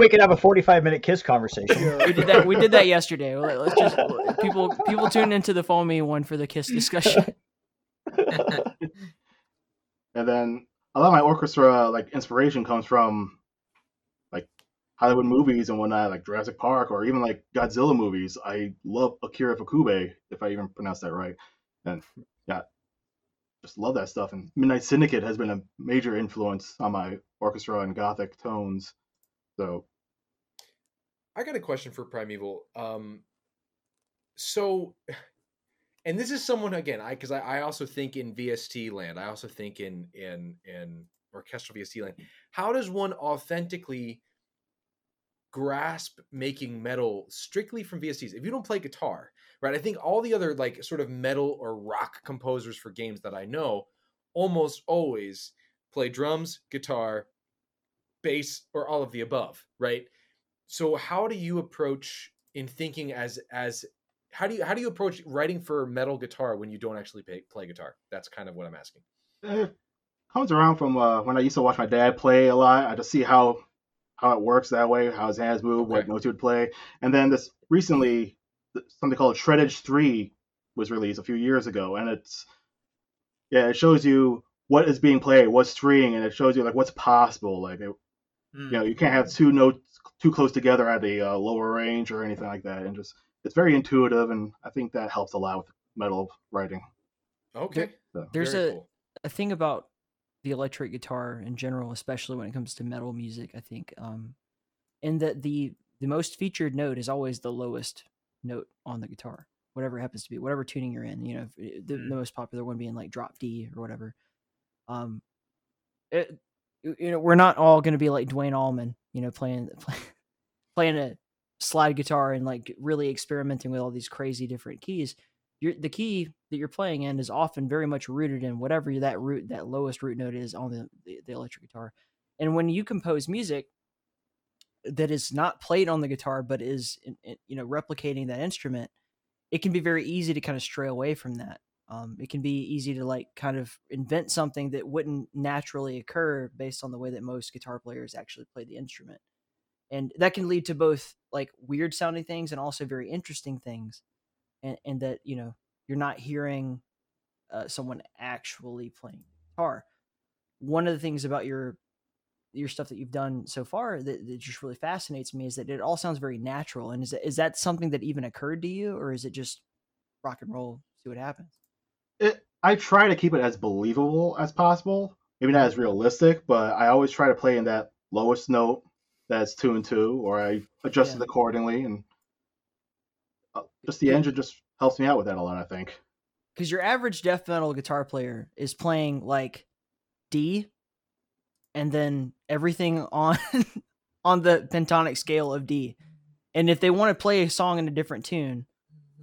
we could have a 45 minute kiss conversation. we did that. We did that yesterday. Let- Let's just people people tune into the foamy one for the kiss discussion. and then a lot of my orchestra like inspiration comes from like Hollywood movies and whatnot, like Jurassic Park or even like Godzilla movies. I love Akira Fukube, if I even pronounce that right. And yeah, just love that stuff. And Midnight Syndicate has been a major influence on my orchestra and gothic tones. So I got a question for Primeval. Um, so, and this is someone again, I because I, I also think in VST land. I also think in in in orchestral VST land. How does one authentically grasp making metal strictly from VSTs? If you don't play guitar, right? I think all the other like sort of metal or rock composers for games that I know almost always play drums, guitar, bass, or all of the above, right? so how do you approach in thinking as as how do you how do you approach writing for metal guitar when you don't actually play, play guitar that's kind of what i'm asking it comes around from uh, when I used to watch my dad play a lot. I just see how how it works that way, how his hands move, what notes he would play. And then this recently, something called Shreddage Three was released a few years ago, and it's yeah, it shows you what is being played, what's string, and it shows you like what's possible. Like it, you know, you can't have two notes too close together at a uh, lower range or anything like that, and just it's very intuitive, and I think that helps a lot with metal writing. okay So, There's a cool. a thing about the electric guitar in general, especially when it comes to metal music. I think, um, and that the the most featured note is always the lowest note on the guitar, whatever it happens to be, whatever tuning you're in. You know, the, the most popular one being like drop D or whatever. Um, it, you you know, we're not all going to be like Duane Allman, you know, playing playing a slide guitar and like really experimenting with all these crazy different keys. You're, the key that you're playing in is often very much rooted in whatever that root, that lowest root note is on the, the, the electric guitar. And when you compose music that is not played on the guitar, but is, you know, replicating that instrument, it can be very easy to kind of stray away from that. Um, it can be easy to like kind of invent something that wouldn't naturally occur based on the way that most guitar players actually play the instrument. And that can lead to both like weird sounding things and also very interesting things. And, and that, you know, you're not hearing uh, someone actually playing guitar. One of the things about your your stuff that you've done so far that, that just really fascinates me is that it all sounds very natural. And is that, is that something that even occurred to you, or is it just rock and roll, see what happens? it, I try to keep it as believable as possible, maybe not as realistic, but I always try to play in that lowest note that's two and two, or I adjust Yeah. it accordingly, and just the engine just helps me out with that a lot. I think. Because your average death metal guitar player is playing like D, and then everything on on the pentatonic scale of D. And if they want to play a song in a different tune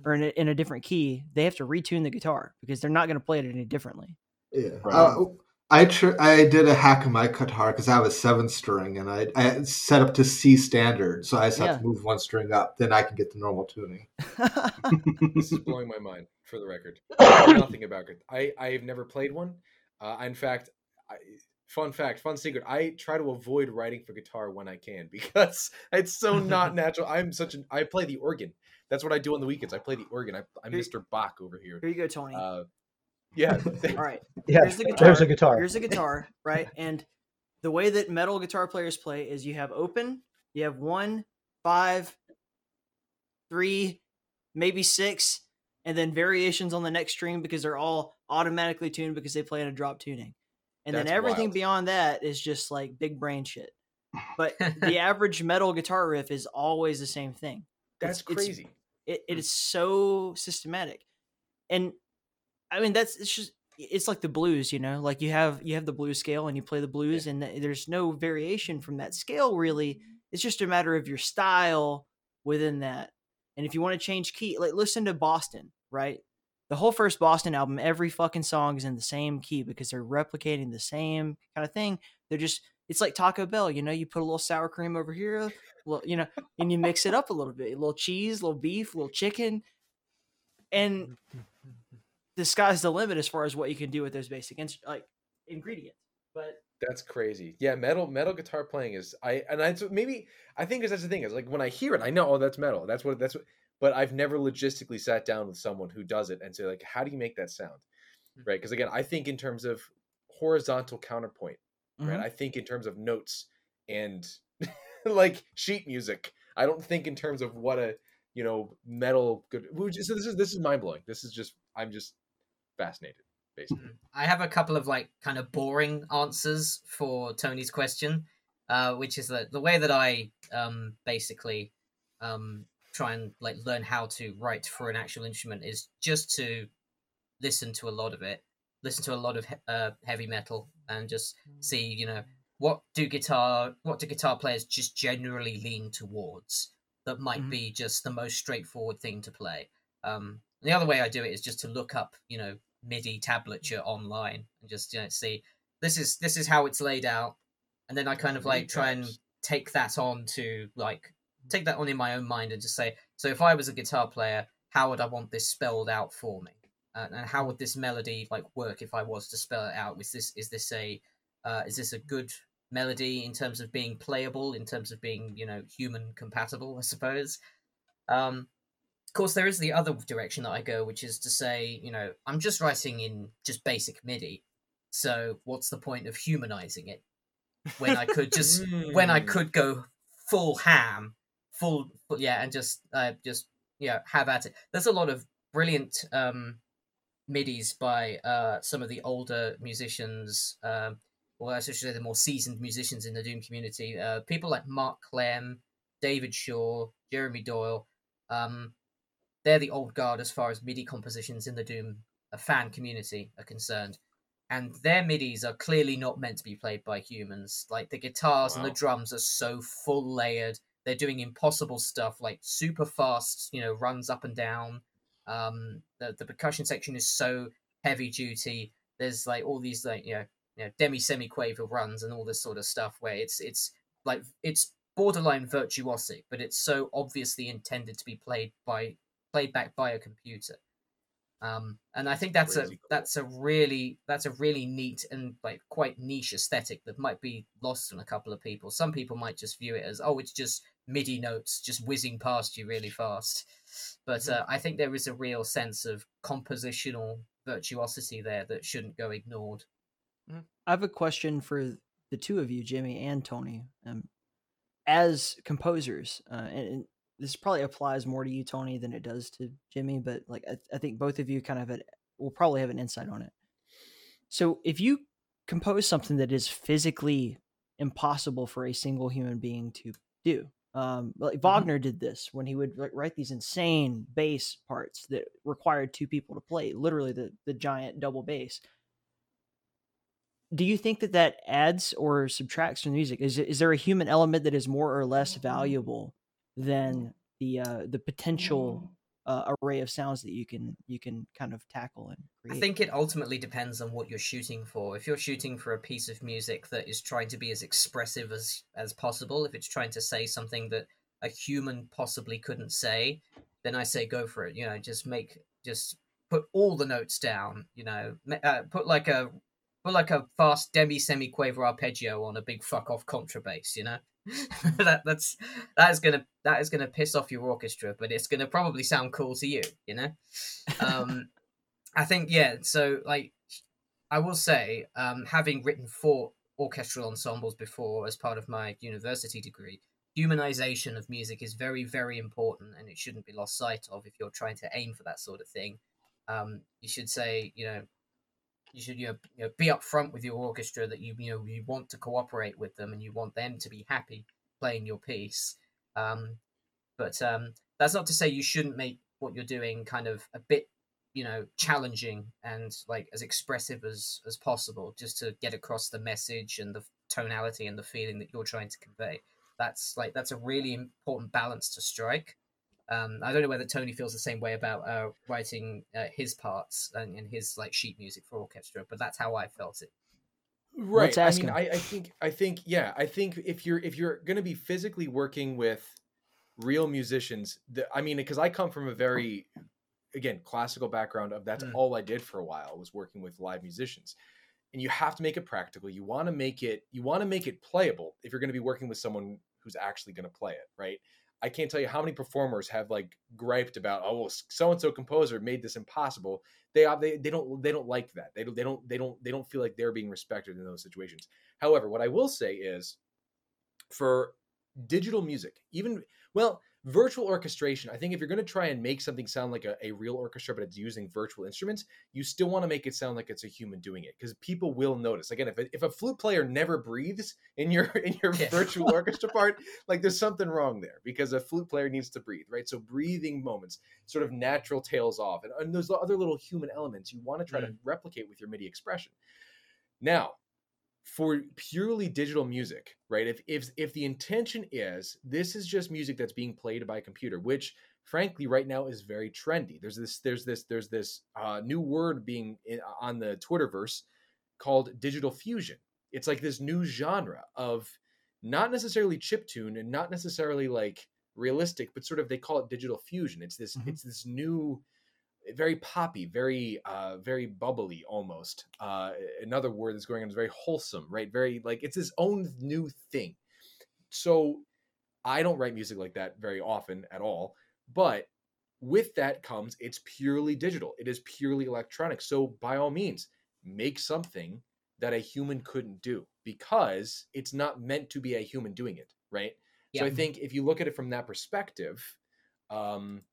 or in a, in a different key, they have to retune the guitar because they're not going to play it any differently. Yeah. Right. Uh, I tr- I did a hack of my guitar because I have a seven string and I, I set up to C standard, so I just have Yeah. to move one string up. Then I can get the normal tuning. this is blowing my mind for the record I know nothing about it i i've never played one uh in fact I, fun fact fun secret i try to avoid writing for guitar when i can because it's so not natural i'm such an i play the organ that's what i do on the weekends i play the organ I, i'm Here- mr bach over here Here you go, Tony. uh yeah All right. Yeah, Here's the guitar. there's a guitar. Here's a guitar, right? And the way that metal guitar players play is you have open, you have one, five, three, maybe six, and then variations on the next string because they're all automatically tuned because they play in a drop tuning. And That's then everything wild. beyond that is just like big brain shit. but the average metal guitar riff is always the same thing. That's It's- it's- crazy. It, it hmm. is so systematic, and I mean that's it's just it's like the blues, you know. Like you have you have the blues scale and you play the blues, and there's no variation from that scale really. It's just a matter of your style within that. And if you want to change key, like listen to Boston, right? The whole first Boston album, every fucking song is in the same key because they're replicating the same kind of thing. They're just it's like Taco Bell, you know, you put a little sour cream over here, well, you know, and you mix it up a little bit, a little cheese, a little beef, a little chicken, and mm, mm. The sky's the limit as far as what you can do with those basic ins- like ingredients. But That's crazy. Yeah, metal metal guitar playing is I and I maybe I think that's the thing is like when I hear it, I know oh that's metal. That's what that's what. But I've never logistically sat down with someone who does it and say like, how do you make that sound, right? Because again, I think in terms of horizontal counterpoint, right? Mhm. I think in terms of notes and like sheet music. I don't think in terms of what a you know metal good. So this is this is mind blowing. This is just I'm just fascinated basically. I have a couple of like kind of boring answers for Tony's question, uh, which is that the way that I um, basically um, try and like learn how to write for an actual instrument is just to listen to a lot of it, listen to a lot of he- uh, heavy metal, and just see you know what do guitar what do guitar players just generally lean towards that might Mhm. be just the most straightforward thing to play. Um, the other way I do it is just to look up, you know, MIDI tablature online and just you know see this is this is how it's laid out, and then I kind of like try and take that on to like take that on in my own mind and just say, so if I was a guitar player, how would I want this spelled out for me, uh, and how would this melody like work if I was to spell it out? Is this is this a uh, is this a good melody in terms of being playable, in terms of being you know human compatible? I suppose. Um, of course, there is the other direction that I go, which is to say, you know, I'm just writing in just basic MIDI. So what's the point of humanizing it when I could just when I Mm. could go full ham, full, full yeah, and just uh, just yeah have at it. There's a lot of brilliant um, midis by uh, some of the older musicians. Um, well, I should say the more seasoned musicians in the Doom community. Uh, people like Mark Klem, David Shaw, Jeremy Doyle. Um, they're the old guard as far as MIDI compositions in the Doom uh, fan community are concerned. And their MIDIs are clearly not meant to be played by humans. Like the guitars and the drums are so full layered. They're doing impossible stuff, like super fast, you know, runs up and down. Um, the, the percussion section is so heavy duty. There's like all these like you know, you know demi semi quaver runs and all this sort of stuff where it's it's like it's borderline virtuosic, but it's so obviously intended to be played by played back by a computer. Um, and I think that's a Crazy cool. that's a really that's a really neat and like quite niche aesthetic that might be lost on a couple of people. Some people might just view it as oh, it's just MIDI notes just whizzing past you really fast. But uh, I think there is a real sense of compositional virtuosity there that shouldn't go ignored. I have a question for the two of you, Jimmy and Tony. Um, as composers, uh, and, and this probably applies more to you, Tony, than it does to Jimmy. But like, I, I think both of you kind of will probably have an insight on it. So, if you compose something that is physically impossible for a single human being to do, um, like Wagner did this when he would like, write these insane bass parts that required two people to play, literally the the giant double bass do you think that that adds or subtracts from the music? Is is there a human element that is more or less valuable than the uh, the potential uh, array of sounds that you can you can kind of tackle and create? I think it ultimately depends on what you're shooting for. If you're shooting for a piece of music that is trying to be as expressive as as possible, if it's trying to say something that a human possibly couldn't say, then I say go for it. You know, just make just put all the notes down. You know, uh, put like a put like a fast demi semi quaver arpeggio on a big fuck off contrabass. You know. that that's that is gonna that is gonna piss off your orchestra, but it's gonna probably sound cool to you, you know. Um, I think yeah. So like, I will say, um, having written four orchestral ensembles before as part of my university degree, humanization of music is very very important, and it shouldn't be lost sight of if you're trying to aim for that sort of thing. Um, you should say, you know, you should you know, you know be upfront with your orchestra that you you know you want to cooperate with them and you want them to be happy playing your piece. Um, but um, that's not to say you shouldn't make what you're doing kind of a bit you know challenging and like as expressive as as possible just to get across the message and the tonality and the feeling that you're trying to convey that's like that's a really important balance to strike um, I don't know whether Tony feels the same way about uh, writing uh, his parts and, and his like sheet music for orchestra, but that's how I felt it. Right. Let's I mean, him. I, I think, I think, yeah, I think if you're if you're going to be physically working with real musicians, the, I mean, because I come from a very, again, classical background of that's Mm. all I did for a while was working with live musicians, and you have to make it practical. You want to make it, you want to make it playable if you're going to be working with someone who's actually going to play it, right? I can't tell you how many performers have like griped about, oh, well, so and so composer made this impossible. They, they they don't they don't like that. They don't they don't they don't they don't feel like they're being respected in those situations. However, what I will say is, for digital music, even well, virtual orchestration. I think if you're going to try and make something sound like a, a real orchestra, but it's using virtual instruments, you still want to make it sound like it's a human doing it because people will notice. Again, if a, if a flute player never breathes in your in your Yeah. virtual orchestra part, like there's something wrong there because a flute player needs to breathe, right? So breathing moments, sort of natural tails off, and, and those other little human elements you want to try to mm. replicate with your MIDI expression. Now, for purely digital music, right? If if if the intention is this is just music that's being played by a computer, which frankly right now is very trendy. There's this there's this there's this uh, new word being in, on the Twitterverse called digital fusion. It's like this new genre of not necessarily chip tune and not necessarily like realistic, but sort of they call it digital fusion. It's this it's this new very poppy, very uh very bubbly almost. Uh another word that's going on is very wholesome, right? Very like it's its own new thing. So I don't write music like that very often at all, but with that comes it's purely digital. It is purely electronic. So by all means, make something that a human couldn't do because it's not meant to be a human doing it, right? So I think if you look at it from that perspective, um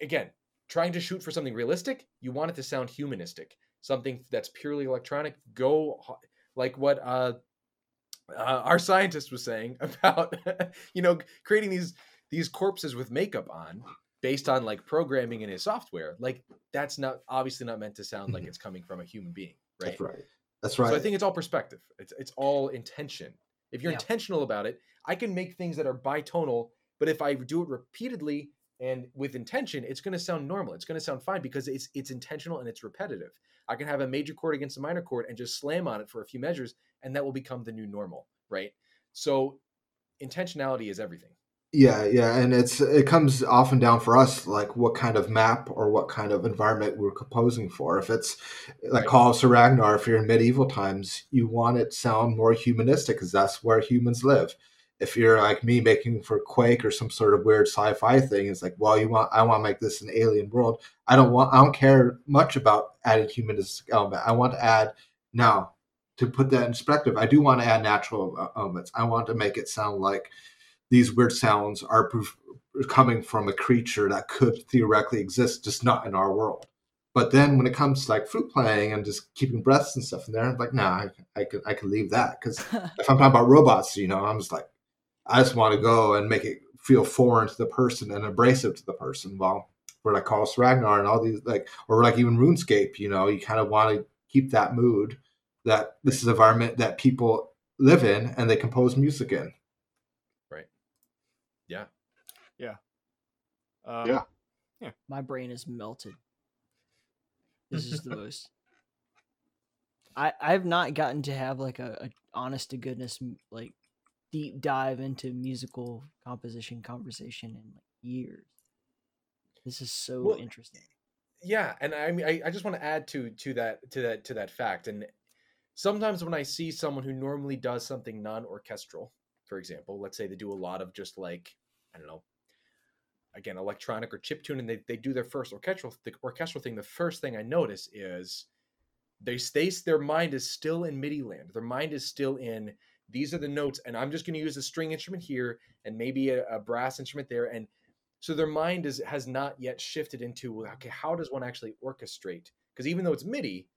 again, trying to shoot for something realistic, you want it to sound humanistic. Something that's purely electronic, go like what uh, uh our scientist was saying about you know creating these these corpses with makeup on based on like programming in his software. Like that's not obviously not meant to sound like it's coming from a human being, right? That's right. That's right. So I think it's all perspective. It's it's all intention. If you're Yeah. intentional about it, I can make things that are bitonal, but if I do it repeatedly and with intention, it's going to sound normal. It's going to sound fine because it's it's intentional and it's repetitive. I can have a major chord against a minor chord and just slam on it for a few measures, and that will become the new normal, right? So intentionality is everything. Yeah, yeah, and it's it comes often down for us like what kind of map or what kind of environment we're composing for. If it's like Right. Call of Saregnar, if you're in medieval times, you want it sound more humanistic because that's where humans live. If you're like me making for Quake or some sort of weird sci-fi thing, it's like, well, you want I want to make this an alien world. I don't want I don't care much about added humanistic element. I want to add now to put that in perspective. I do want to add natural uh, elements. I want to make it sound like these weird sounds are coming from a creature that could theoretically exist, just not in our world. But then when it comes to like flute playing and just keeping breaths and stuff in there, I'm like, nah, I, I can I can leave that because if I'm talking about robots, you know, I'm just like, I just want to go and make it feel foreign to the person and abrasive to the person. Well, for like Call of Ragnar and all these like, or like even RuneScape, you know, you kind of want to keep that mood that this is an environment that people live in and they compose music in. Right. Yeah. Yeah. Um, Yeah. My brain is melted. This is the most. I I've not gotten to have like a, a honest to goodness like deep dive into musical composition conversation in like years. This is so Well, interesting. yeah and i mean I, I just want to add to to that to that to that fact and sometimes when i see someone who normally does something non-orchestral for example let's say they do a lot of just like i don't know again electronic or chip tune and they, they do their first orchestral the orchestral thing the first thing i notice is they stay their mind is still in midi land their mind is still in these are the notes and i'm just going to use a string instrument here and maybe a, a brass instrument there and so their mind is has not yet shifted into well, okay how does one actually orchestrate because even though it's MIDI,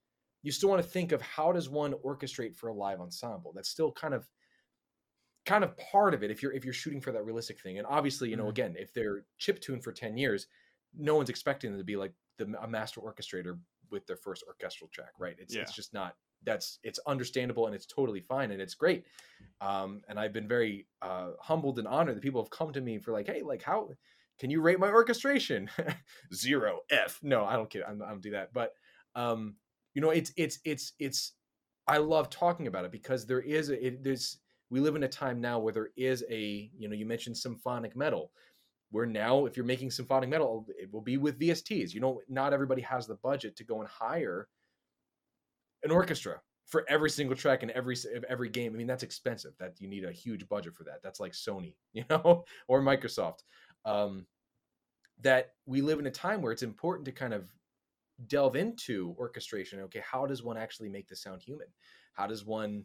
you still want to think of how does one orchestrate for a live ensemble. That's still kind of kind of part of it if you're if you're shooting for that realistic thing. And obviously, you know, Mhm. again, if they're chip tuned for 10 years, no one's expecting them to be like the a master orchestrator with their first orchestral track, right? It's Yeah. it's just not that's it's understandable and it's totally fine and it's great. Um, and I've been very uh, humbled and honored that people have come to me for like, hey, like how can you rate my orchestration? Zero F. No, I don't kid. I don't do that. But um, you know, it's it's it's it's. I love talking about it because there is a, it, there's we live in a time now where there is a you know you mentioned symphonic metal where now if you're making symphonic metal it will be with VSTs. You know, not everybody has the budget to go and hire an orchestra for every single track in every every game. I mean, that's expensive. That you need a huge budget for that. That's like Sony, you know, or Microsoft. Um, that we live in a time where it's important to kind of delve into orchestration. Okay, how does one actually make the sound human? How does one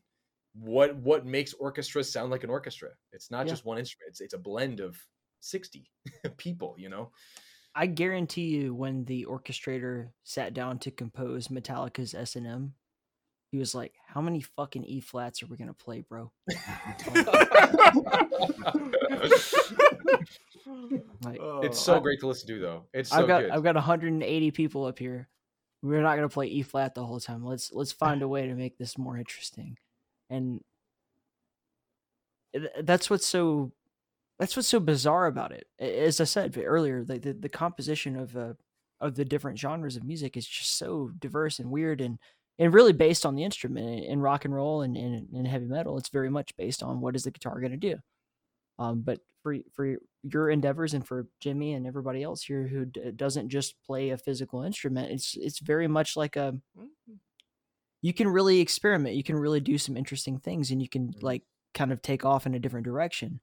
what what makes orchestras sound like an orchestra? It's not Yeah. just one instrument. It's it's a blend of 60 people, you know. I guarantee you, when the orchestrator sat down to compose Metallica's S and M, he was like, "How many fucking E flats are we gonna play, bro?" Like, it's so I- great to listen to though. It's so I've got good. I've got 180 people up here. We're not gonna play E flat the whole time. Let's let's find a way to make this more interesting, and that's what's so that's what's so bizarre about it. As I said earlier, like the, the composition of uh, of the different genres of music is just so diverse and weird and and really based on the instrument in rock and roll and in heavy metal. It's very much based on what is the guitar going to do. Um, but for for your endeavors and for Jimmy and everybody else here who d- doesn't just play a physical instrument, it's it's very much like a you can really experiment. You can really do some interesting things, and you can like kind of take off in a different direction.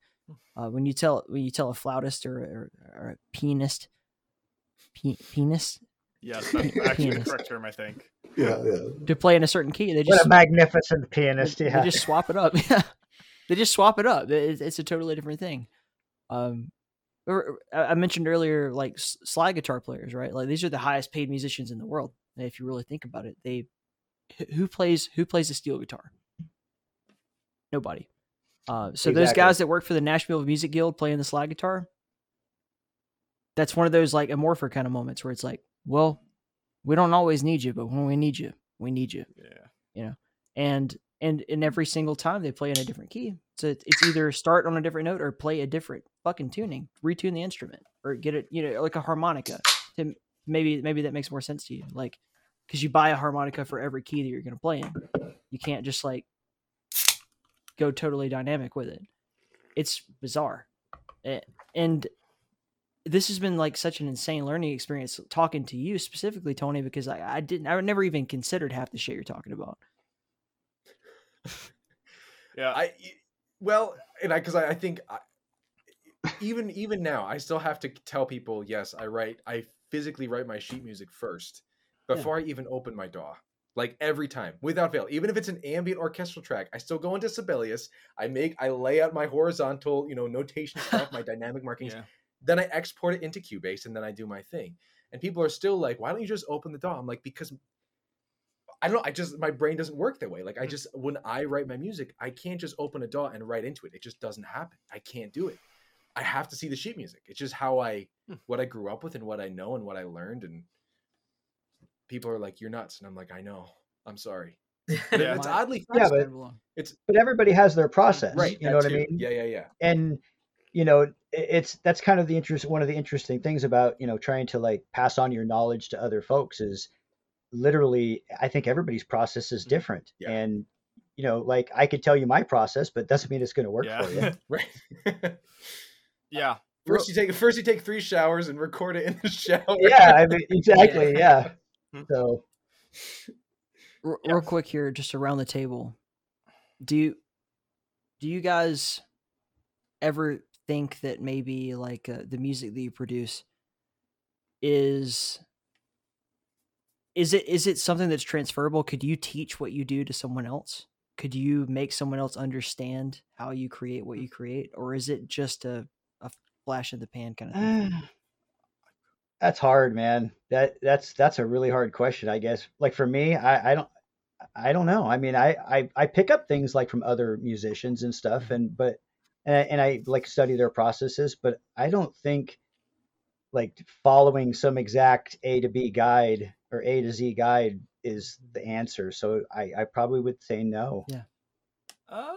Uh, when you tell when you tell a flautist or, or, or a pianist, pe- pianist Yes, that's actually the correct term, I think. Yeah, yeah. to play in a certain key, they just What just a magnificent pianist! they, Yeah. they just swap it up. Yeah, they just swap it up. It- It's, a totally different thing. Um, or- I I mentioned earlier, like slide guitar players, right? Like these are the highest paid musicians in the world. If you really think about it, they who plays who plays a steel guitar? Nobody. Uh, so those guys that work for the Nashville Music Guild playing the slide guitar, that's one of those like Immorpher kind of moments where it's like, well, we don't always need you, but when we need you, we need you. Yeah. you know and and in every single time they play in a different key. So it's either start on a different note or play a different fucking tuning retune the instrument or get it you know like a harmonica to maybe maybe that makes more sense to you. Like because you buy a harmonica for every key that you're going to play in. You can't just like go totally dynamic with it. It's bizarre. A- and this has been like such an insane learning experience talking to you specifically tony because i, I didn't i never even considered half the shit you're talking about Yeah. I well, and I because I, I think I, even even now I still have to tell people yes I write I physically write my sheet music first before I even open my DAW. Like every time, without fail, even if it's an ambient orchestral track, I still go into Sibelius. I make, I lay out my horizontal, you know, notation stuff, my dynamic markings. Yeah. Then I export it into Cubase, and then I do my thing. And people are still like, "Why don't you just open the DAW?" I'm like, because I don't know. I just my brain doesn't work that way. Like I mm. just when I write my music, I can't just open a DAW and write into it. It just doesn't happen. I can't do it. I have to see the sheet music. It's just how I hmm. what I grew up with and what I know and what I learned. And people are like, "You're nuts," and I'm like, "I know. I'm sorry." Yeah. it's oddly Yeah, but it's but everybody has their process, right. You know what I mean? Yeah, yeah, yeah. and you know it's that's kind of the interest one of the interesting things about you know trying to like pass on your knowledge to other folks is literally i think everybody's process is different Mm-hmm. Yeah. and you know like i could tell you my process but doesn't mean it's going to work Yeah. for you Right. yeah. First you take first you take three showers and record it in the shower. yeah i mean exactly yeah Hmm. so R- real quick here just around the table do you do you guys ever think that maybe like uh, the music that you produce is is it is it something that's transferable could you teach what you do to someone else could you make someone else understand how you create what you create or is it just a, a flash in the pan kind of thing? That's hard, man. That that's that's a really hard question, I guess. Like for me, I, I don't I don't know. I mean, I, I I pick up things like from other musicians and stuff, and but and I, and I like study their processes, but I don't think like following some exact A to B guide or A to Z guide is the answer. So I I probably would say no. Yeah. Uh,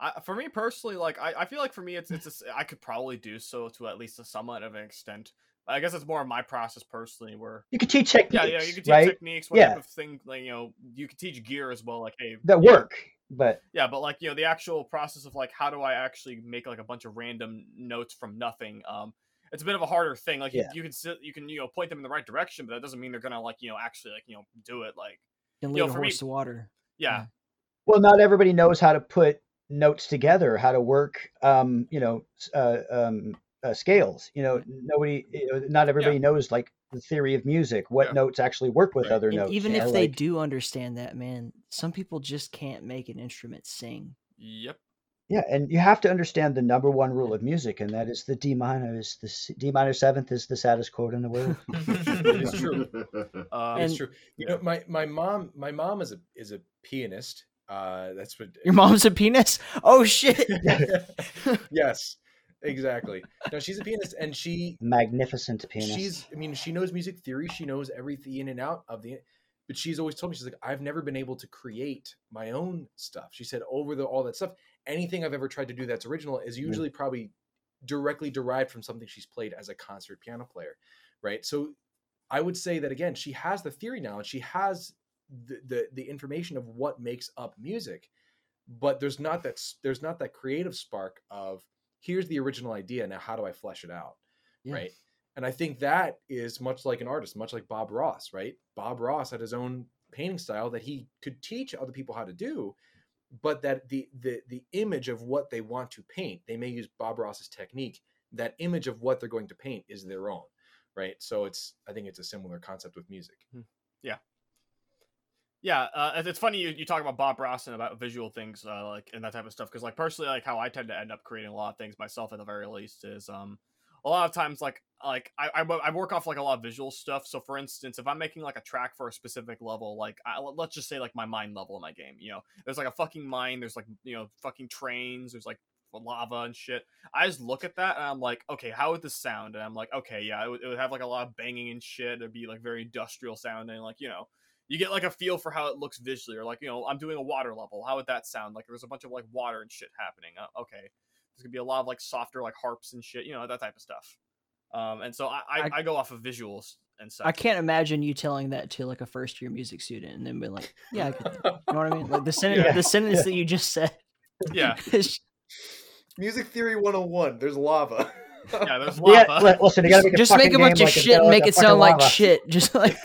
I, for me personally, like I, I feel like for me, it's it's a s I could probably do so to at least a somewhat of an extent. I guess it's more of my process personally, where You could teach yeah, techniques, yeah, you could teach right? techniques, what Yeah, type of thing, like you know, you could teach gear as well, like hey, that yeah, work, but yeah, but like you know, the actual process of like how do I actually make like a bunch of random notes from nothing, um, it's a bit of a harder thing. Like Yeah. you, you can sit, you can you know point them in the right direction, but that doesn't mean they're gonna like you know actually like you know do it. Like Can you lead know, a for me, horse to water. yeah, well, not everybody knows how to put notes together, how to work, um, you know, uh, um, uh, scales. You know, nobody, you know, not everybody knows like the theory of music, what notes actually work with other And notes. even you if know, they like- do understand that, man, some people just can't make an instrument sing. Yep. Yeah, and you have to understand the number one rule of music, and that is the D minor is the s- D minor seventh is the saddest chord in the world. it is true. Um, it's true. You know, my my mom my mom is a is a pianist. Uh, that's what Your mom's a penis? Oh shit! yes, exactly. No, she's a pianist, and she Magnificent pianist. she's. I mean, she knows music theory. She knows everything in and out of the. But she's always told me she's like, I've never been able to create my own stuff. She said over the all that stuff, anything I've ever tried to do that's original is mm. usually probably directly derived from something she's played as a concert piano player, right? So I would say that again, she has the theory now, and she has the, the the information of what makes up music, but there's not that there's not that creative spark of here's the original idea now how do I flesh it out, Yeah. right? And I think that is much like an artist, much like Bob Ross, right? Bob Ross had his own painting style that he could teach other people how to do, but that the the the image of what they want to paint, they may use Bob Ross's technique. That image of what they're going to paint is their own, right? So it's I think it's a similar concept with music. Hmm. Yeah. Yeah, uh, it's- funny you, you talk about Bob Ross and about visual things, uh, like and that type of stuff. Because like personally, like how I tend to end up creating a lot of things myself at the very least is um a lot of times like like I, I I work off like a lot of visual stuff. So for instance, if I'm making like a track for a specific level, like I, let's just say like my mine level in my game, you know, there's like a fucking mine, there's like you know fucking trains, there's like lava and shit. I just look at that and I'm like, okay, how would this sound? And I'm like, okay, yeah, it would, it would have like a lot of banging and shit. It'd be like very industrial sounding, like you know you get like a feel for how it looks visually, or like you know, I'm doing a water level. How would that sound? Like there's a bunch of like water and shit happening. Uh, okay, there's gonna be a lot of like softer like harps and shit, you know, that type of stuff. Um, and so I I, I- I go off of visuals and stuff. I can't imagine you telling that to like a first year music student and then be like, "Yeah, I get. You know what I mean? Like the sentence, Yeah. the sentence Yeah. that you just said. Yeah. Music theory 101. There's lava. yeah, there's lava. li- listen, you gotta make just make a bunch of like shit and make a it sound fucking like shit. Just like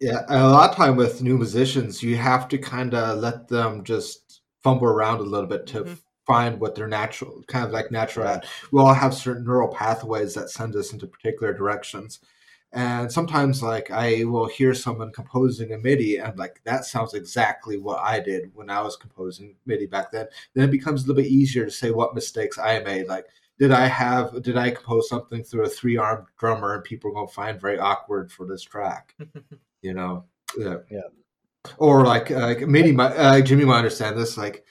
Yeah, a lot of time with new musicians, you have to kind of let them just fumble around a little bit to Mhm. find what they're natural, kind of like natural at. We all have certain neural pathways that send us into particular directions. And sometimes, like, I will hear someone composing a MIDI, and like, that sounds exactly what I did when I was composing MIDI back then. Then it becomes a little bit easier to say what mistakes I made. Like, did I have, did I compose something through a three armed drummer, and people are going to find very awkward for this track? you know yeah Yeah. or like uh, like maybe my uh, jimmy might understand this like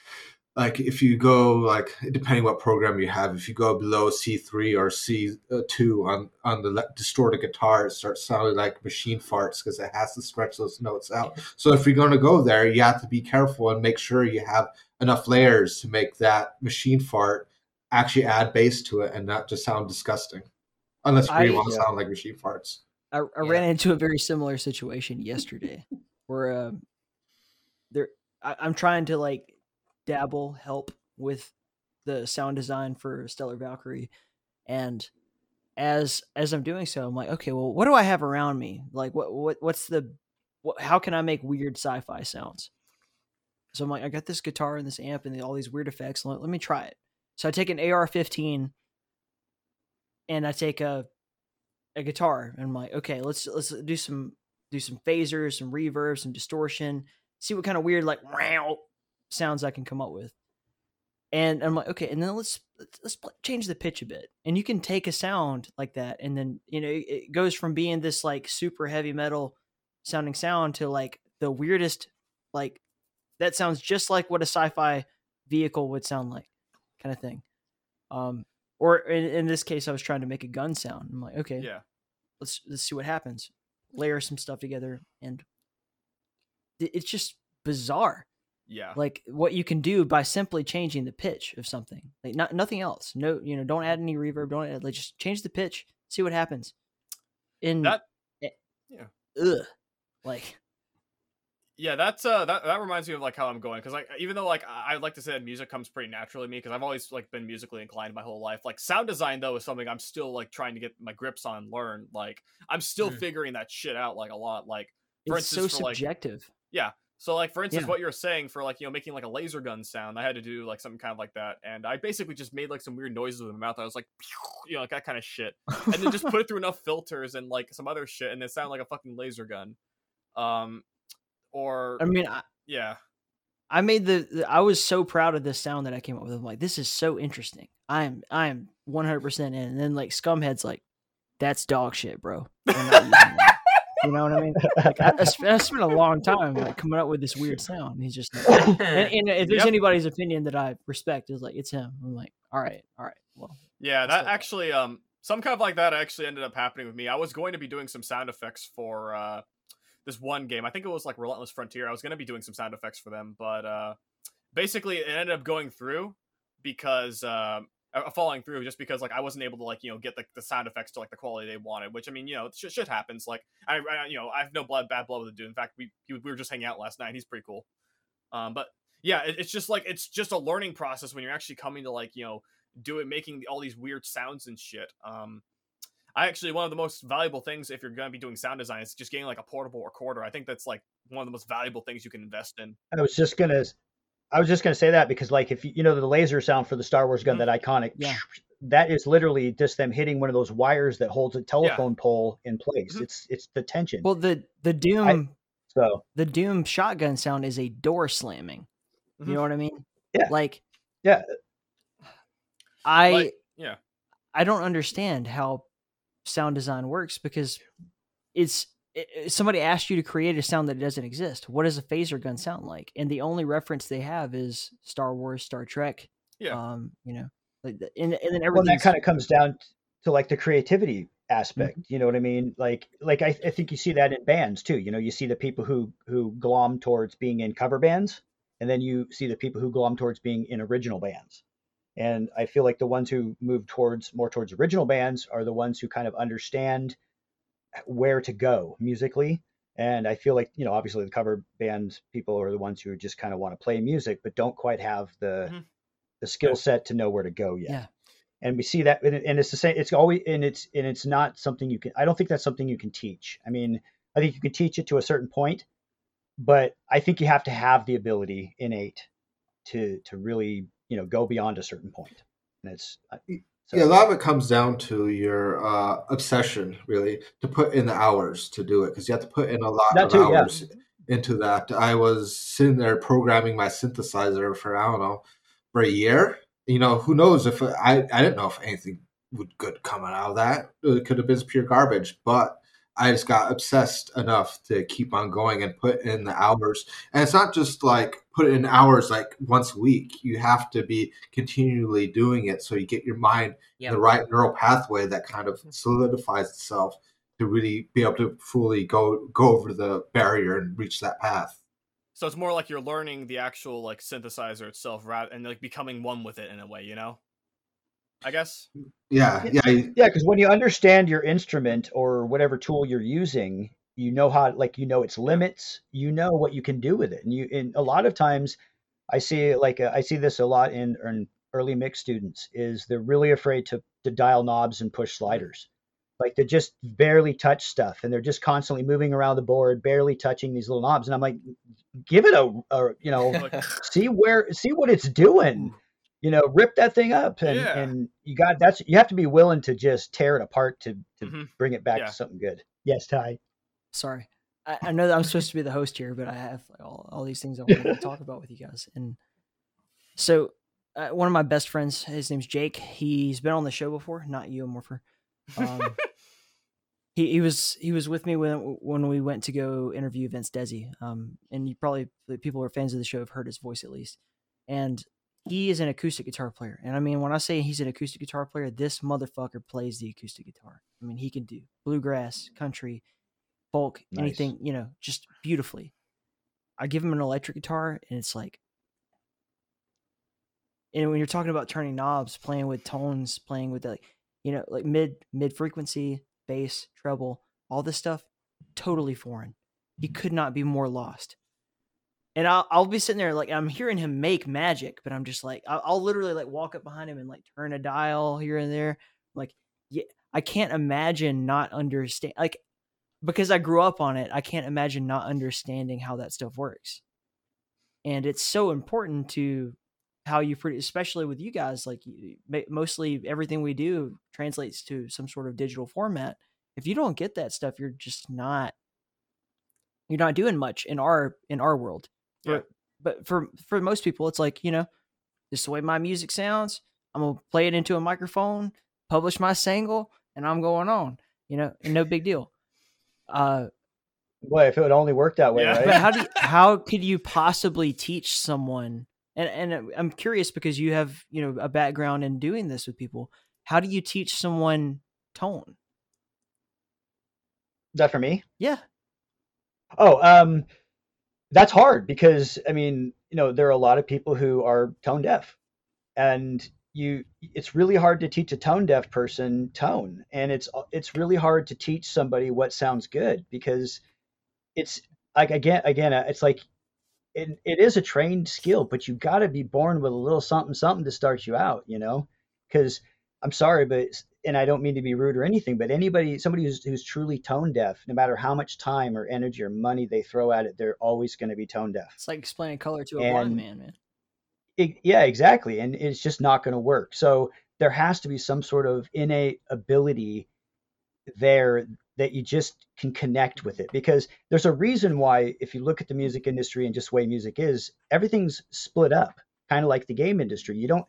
like if you go like depending what program you have if you go below c3 or c2 on on the le- distorted guitar it starts sounding like machine farts because it has to stretch those notes out so if you're going to go there you have to be careful and make sure you have enough layers to make that machine fart actually add bass to it and not just sound disgusting unless you really I- want to Yeah. sound like machine farts I, I ran into a very similar situation yesterday where um, there I, I'm trying to like dabble help with the sound design for Stellar Valkyrie, and as as I'm doing so, I'm like, okay, well, what do I have around me? Like, what what what's the what, how can I make weird sci-fi sounds? So I'm like, I got this guitar and this amp and all these weird effects. Let, let me try it. So I take an AR-15 and I take a a guitar and I'm like, okay, let's let's do some do some phasers, some reverb, some distortion, see what kind of weird like wow sounds I can come up with. And I'm like, okay, and then let's let's, change the pitch a bit and you can take a sound like that and then you know it goes from being this like super heavy metal sounding sound to like the weirdest like that sounds just like what a sci-fi vehicle would sound like kind of thing. Um or in, in this case i was trying to make a gun sound. I'm like okay Yeah. let's let's see what happens. Layer some stuff together and it's just bizarre. Yeah. like what you can do by simply changing the pitch of something. Like not nothing else. No you know don't add any reverb don't add like just change the pitch see what happens. In That- eh, yeah. ugh, like Yeah, that's uh that, that reminds me of like how I'm going because like even though like I like to say that music comes pretty naturally to me because I've always like been musically inclined my whole life. Like sound design though is something I'm still like trying to get my grips on, learn. Like I'm still Mm. figuring that shit out like a lot. Like for it's so instance, for, like, yeah. So like for instance, Yeah. what you're saying for like you know making like a laser gun sound, I had to do like something kind of like that, and I basically just made like some weird noises with my mouth. I was like, you know, like that kind of shit, and then just put it through enough filters and like some other shit, and it sounded like a fucking laser gun. Um, or i mean I, yeah, I made the, the I was so proud of this sound that I came up with. I'm like, this is so interesting. I am I am 100 percent in. And then like Scumhead's like, that's dog shit, bro. We're not using that." you know what I mean? Like I, I I spent a long time like coming up with this weird sound. And he's just like, and, and if there's Yep. anybody's opinion that I respect, is like it's him. I'm like, all right, all right, well, Yeah, that actually um some kind of like that actually ended up happening with me. I was going to be doing some sound effects for uh this one game. I think it was like Relentless Frontier. I was going to be doing some sound effects for them, but uh basically it ended up going through because uh, falling through just because like I wasn't able to like you know get the, the sound effects to like the quality they wanted, which I mean you know shit, shit happens. Like I, I you know I have no blood bad blood with the dude. In fact, we we were just hanging out last night. He's pretty cool. Um, but yeah, it, it's just like it's just a learning process when you're actually coming to like you know do it, making all these weird sounds and shit. Um, I actually one of the most valuable things if you're gonna be doing sound design is just getting like a portable recorder. I think that's like one of the most valuable things you can invest in. I was just gonna, I was just gonna say that because like if you, you know the laser sound for the Star Wars gun, mm-hmm. that iconic, Yeah. that is literally just them hitting one of those wires that holds a telephone pole in place. Mm-hmm. It's it's the tension. well the the Doom so the Doom shotgun sound is a door slamming. You mm-hmm. know what I mean? Yeah. Like yeah, I Like, yeah. I don't understand how sound design works because it's i- i- somebody asked you to create a sound that doesn't exist. What does a phaser gun sound like? And the only reference they have is Star Wars, Star Trek. Yeah. Um, you know, like the, and, and then well, everything that kind of comes down to like the creativity aspect. You know what I mean? Like like I, I think you see that in bands too. You know, you see the people who who glom towards being in cover bands, and then you see the people who glom towards being in original bands. And I feel like the ones who move towards more towards original bands are the ones who kind of understand where to go musically. And I feel like, you know, obviously the cover bands people are the ones who just kind of want to play music, but don't quite have the mm-hmm. the skill set to know where to go yet. Yeah. And we see that, and and it's the same. It's always, and it's, and it's not something you can. I don't think that's something you can teach. I mean, I think you can teach it to a certain point, but I think you have to have the ability innate to to really, you know, go beyond a certain point. And it's so- Yeah, a lot of it comes down to your uh, obsession, really, to put in the hours to do it, because you have to put in a lot That of too, yeah. hours into that. I was sitting there programming my synthesizer for I don't know for a year. You know, who knows if I I didn't know if anything would good coming out of that. It could have been pure garbage, but I just got obsessed enough to keep on going and put in the hours. And it's not just like put in hours like once a week. You have to be continually doing it so you get your mind in Yep. the right neural pathway that kind of mm-hmm. solidifies itself to really be able to fully go go over the barrier and reach that path. So it's more like you're learning the actual like synthesizer itself, rather and like becoming one with it in a way, you know. I guess. Yeah, yeah. yeah because when you understand your instrument or whatever tool you're using you know how like you know its limits you know what you can do with it and you and a lot of times i see like uh, i see this a lot in, in early mix students is they're really afraid to to dial knobs and push sliders like they just barely touch stuff and they're just constantly moving around the board barely touching these little knobs and i'm like give it a, a you know see where see what it's doing you know rip that thing up and Yeah. and you got that's you have to be willing to just tear it apart to to Mhm. bring it back Yeah. to something good yes ty Sorry. I, I know that I'm supposed to be the host here, but I have like, all, all these things I want to talk about with you guys. And so uh, one of my best friends. His name's Jake. He's been on the show before. Not you, Morpher. Um, he he was he was with me when when we went to go interview Vince Desi. Um, and you probably the people who are fans of the show have heard his voice at least. And he is an acoustic guitar player. And I mean, when I say he's an acoustic guitar player, this motherfucker plays the acoustic guitar. I mean, he can do bluegrass, country, folk, Nice. anything, you know, just beautifully. I give him an electric guitar and it's like and when you're talking about turning knobs, playing with tones, playing with like you know, like mid mid frequency, bass, treble, all this stuff, totally foreign. He could not be more lost. And I'll I'll be sitting there like I'm hearing him make magic, but I'm just like I'll, I'll literally like walk up behind him and like turn a dial here and there. Like yeah, I can't imagine not understand like because I grew up on it. I can't imagine not understanding how that stuff works. And it's so important to how you produce, especially with you guys. Like you- mostly everything we do translates to some sort of digital format. If you don't get that stuff, you're just not you're not doing much in our in our world. For, Yeah. But for for most people, it's like you know, this is the way my music sounds. I'm gonna play it into a microphone, publish my single, and I'm going on. You know, no big deal. Uh, Boy, if it would only work that way, Yeah. right? but how do you, how could you possibly teach someone? And and I'm curious because you have you know a background in doing this with people. How do you teach someone tone? Is that for me? Yeah, Oh, um, that's hard because I mean, you know, there are a lot of people who are tone deaf, and you, it's really hard to teach a tone deaf person tone, and it's it's really hard to teach somebody what sounds good because it's like again, again, uh, it's like it, it is a trained skill, but you got to be born with a little something, something to start you out, you know, because I'm sorry, but and I don't mean to be rude or anything, but anybody, somebody who's who's truly tone deaf, no matter how much time or energy or money they throw at it, they're always going to be tone deaf. it's like explaining color to a blind man, man. It- yeah, exactly, and it's just not going to work. So there has to be some sort of innate ability there that you just can connect with it because there's a reason why if you look at the music industry and just the way music is everything's split up kind of like the game industry you don't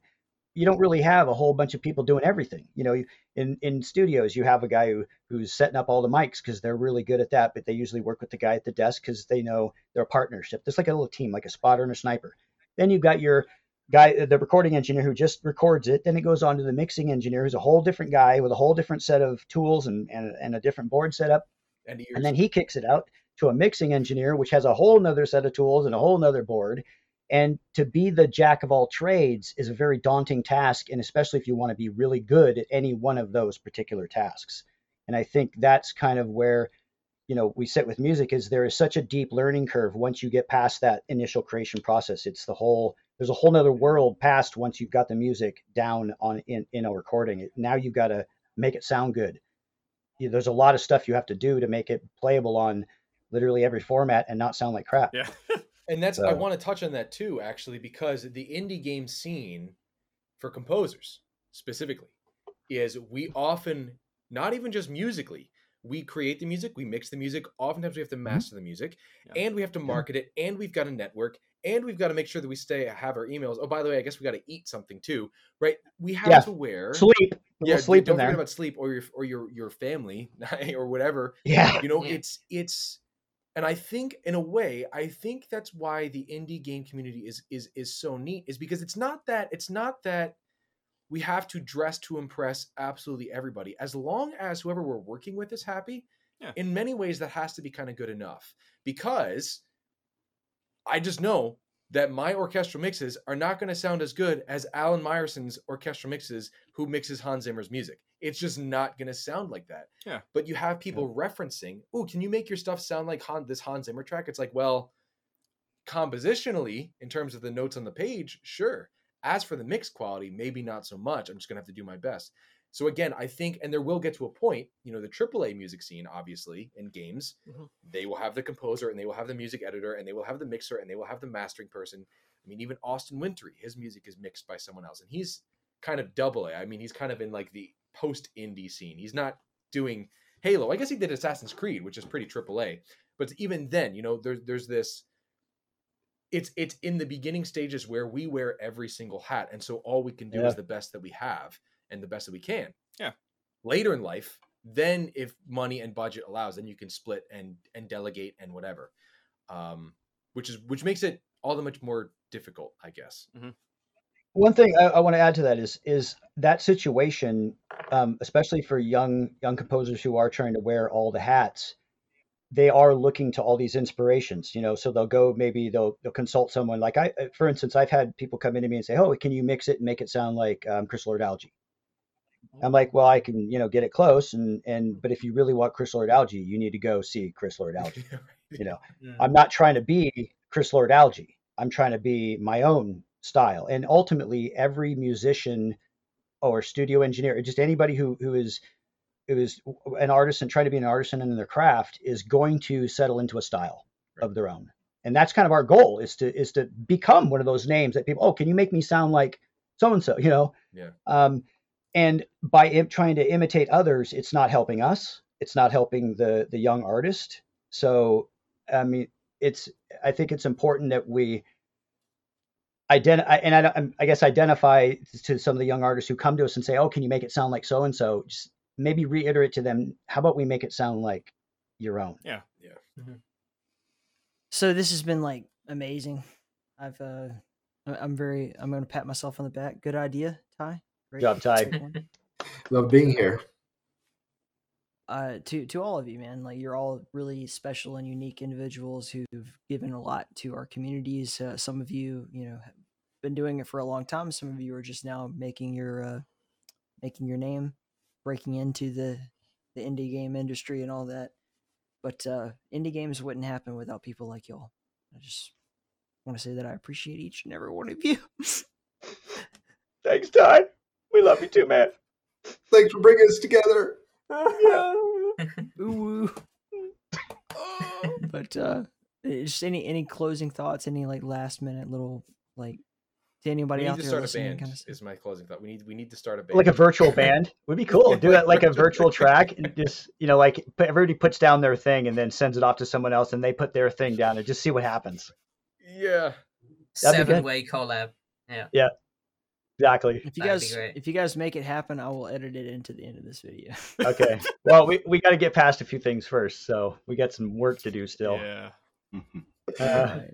you don't really have a whole bunch of people doing everything you know in in studios you have a guy who who's setting up all the mics because they're really good at that but they usually work with the guy at the desk because they know they're a partnership. It's like a little team like a spotter and a sniper. Then you've got your guy uh, the recording engineer who just records it then it goes on to the mixing engineer who's a whole different guy with a whole different set of tools and and, and a different board setup And and then he kicks it out to a mixing engineer which has a whole nother set of tools and a whole nother board and to be the jack of all trades is a very daunting task and especially if you want to be really good at any one of those particular tasks. And i think that's kind of where you know we sit with music is there is such a deep learning curve once you get past that initial creation process. It's the whole there's a whole nother world past once you've got the music down on in, in a recording. Now you've got to make it sound good. There's a lot of stuff you have to do to make it playable on literally every format and not sound like crap. Yeah. And that's I want to touch on that too, actually, because the indie game scene for composers specifically is we often not even just musically we create the music we mix the music oftentimes we have to mm-hmm. master the music Yeah. and we have to market it and we've got a network and we've got to make sure that we stay have our emails. Oh by the way i guess we got to eat something too right? We have Yeah. to wear sleep. Yeah sleep don't in forget about sleep or your or your your family or whatever. Yeah. You know Yeah. it's it's and i think in a way i think that's why the indie game community is is is so neat is because it's not that it's not that we have to dress to impress absolutely everybody as long as whoever we're working with is happy Yeah. in many ways that has to be kind of good enough because i just know that my orchestral mixes are not going to sound as good as alan meyerson's orchestral mixes who mixes hans zimmer's music it's just not going to sound like that. Yeah. but you have people referencing oh can you make your stuff sound like Han, this hans zimmer track? It's like well compositionally in terms of the notes on the page sure. As for the mix quality maybe not so much. I'm just going to have to do my best. So again i think and there will get to a point you know the aaa music scene obviously in games Mhm. they will have the composer and they will have the music editor and they will have the mixer and they will have the mastering person. I mean even austin wintory his music is mixed by someone else and he's kind of double a. I mean he's kind of in like the post indie scene. He's not doing halo. I guess he did assassin's creed which is pretty aaa but even then you know there's there's this it's it's in the beginning stages where we wear every single hat. And so all we can do Yeah. is the best that we have and the best that we can. Yeah. later in life then if money and budget allows then you can split and and delegate and whatever. Um which is which makes it all the much more difficult i guess One thing I, I want to add to that is is that situation, um, especially for young young composers who are trying to wear all the hats, they are looking to all these inspirations. You know, so they'll go maybe they'll they'll consult someone. Like I, uh, for instance, I've had people come into me and say, "Oh, can you mix it and make it sound like um, Chris Lord-Alge?" I'm like, "Well, I can, you know, get it close, and and but if you really want Chris Lord-Alge, you need to go see Chris Lord Alge." you know, Mm. I'm not trying to be Chris Lord-Alge. I'm trying to be my own style. And ultimately, every musician or studio engineer, or just anybody who who is who is an artist and trying to be an artisan in their craft is going to settle into a style of their own. And that's kind of our goal is to is to become one of those names that people, oh, can you make me sound like so and so? You know, yeah um, and by Im- trying to imitate others, it's not helping us. It's not helping the the young artist. So, I mean, it's. I think it's important that we identify, and I, I guess identify to some of the young artists who come to us and say, "Oh, can you make it sound like so and so?" Just maybe reiterate to them, "How about we make it sound like your own?" Yeah. Yeah. So this has been like amazing. I've uh, I- I'm very. I'm going to pat myself on the back. Good idea, Ty. Great Job, Ty. great. Love being here. uh, to to all of you, man. Like you're all really special and unique individuals who've given a lot to our communities. Uh, some of you, you know, have been doing it for a long time. Some of you are just now making your uh, making your name, breaking into the the indie game industry and all that. But uh, indie games wouldn't happen without people like y'all. I just want to say that I appreciate each and every one of you. Thanks, Ty. We love you too, man. Thanks for bringing us together. Ooh. but uh just any any closing thoughts any like last minute little like to anybody we need out to there start a band kind of is my closing thought we need we need to start a band Like a virtual band would be cool. Do it like a virtual track and just you know like everybody puts down their thing and then sends it off to someone else and they put their thing down and just see what happens. yeah That'd. Seven way collab. Yeah. Yeah, exactly. if you That'd guys if you guys make it happen i will edit it into the end of this video Okay. Well, we, we got to get past a few things first, so we got some work to do still. Yeah. Uh, Alright.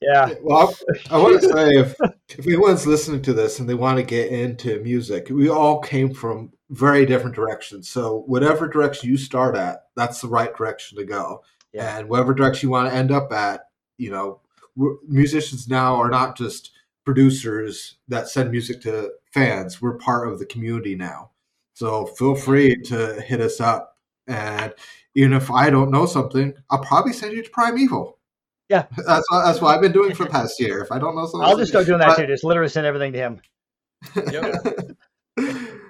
Yeah. Well, I, I want to say if if anyone's listening to this and they want to get into music, we all came from very different directions. So whatever direction you start at, that's the right direction to go. Yeah. And whatever direction you want to end up at, you know, musicians now are not just producers that send music to fans. We're part of the community now. So feel free to hit us up. And even if I don't know something, I'll probably send you to Primeval. Yeah. That's what, that's what I've been doing for the past year. If I don't know something, I'll just start doing that But- too. Just literally send everything to him.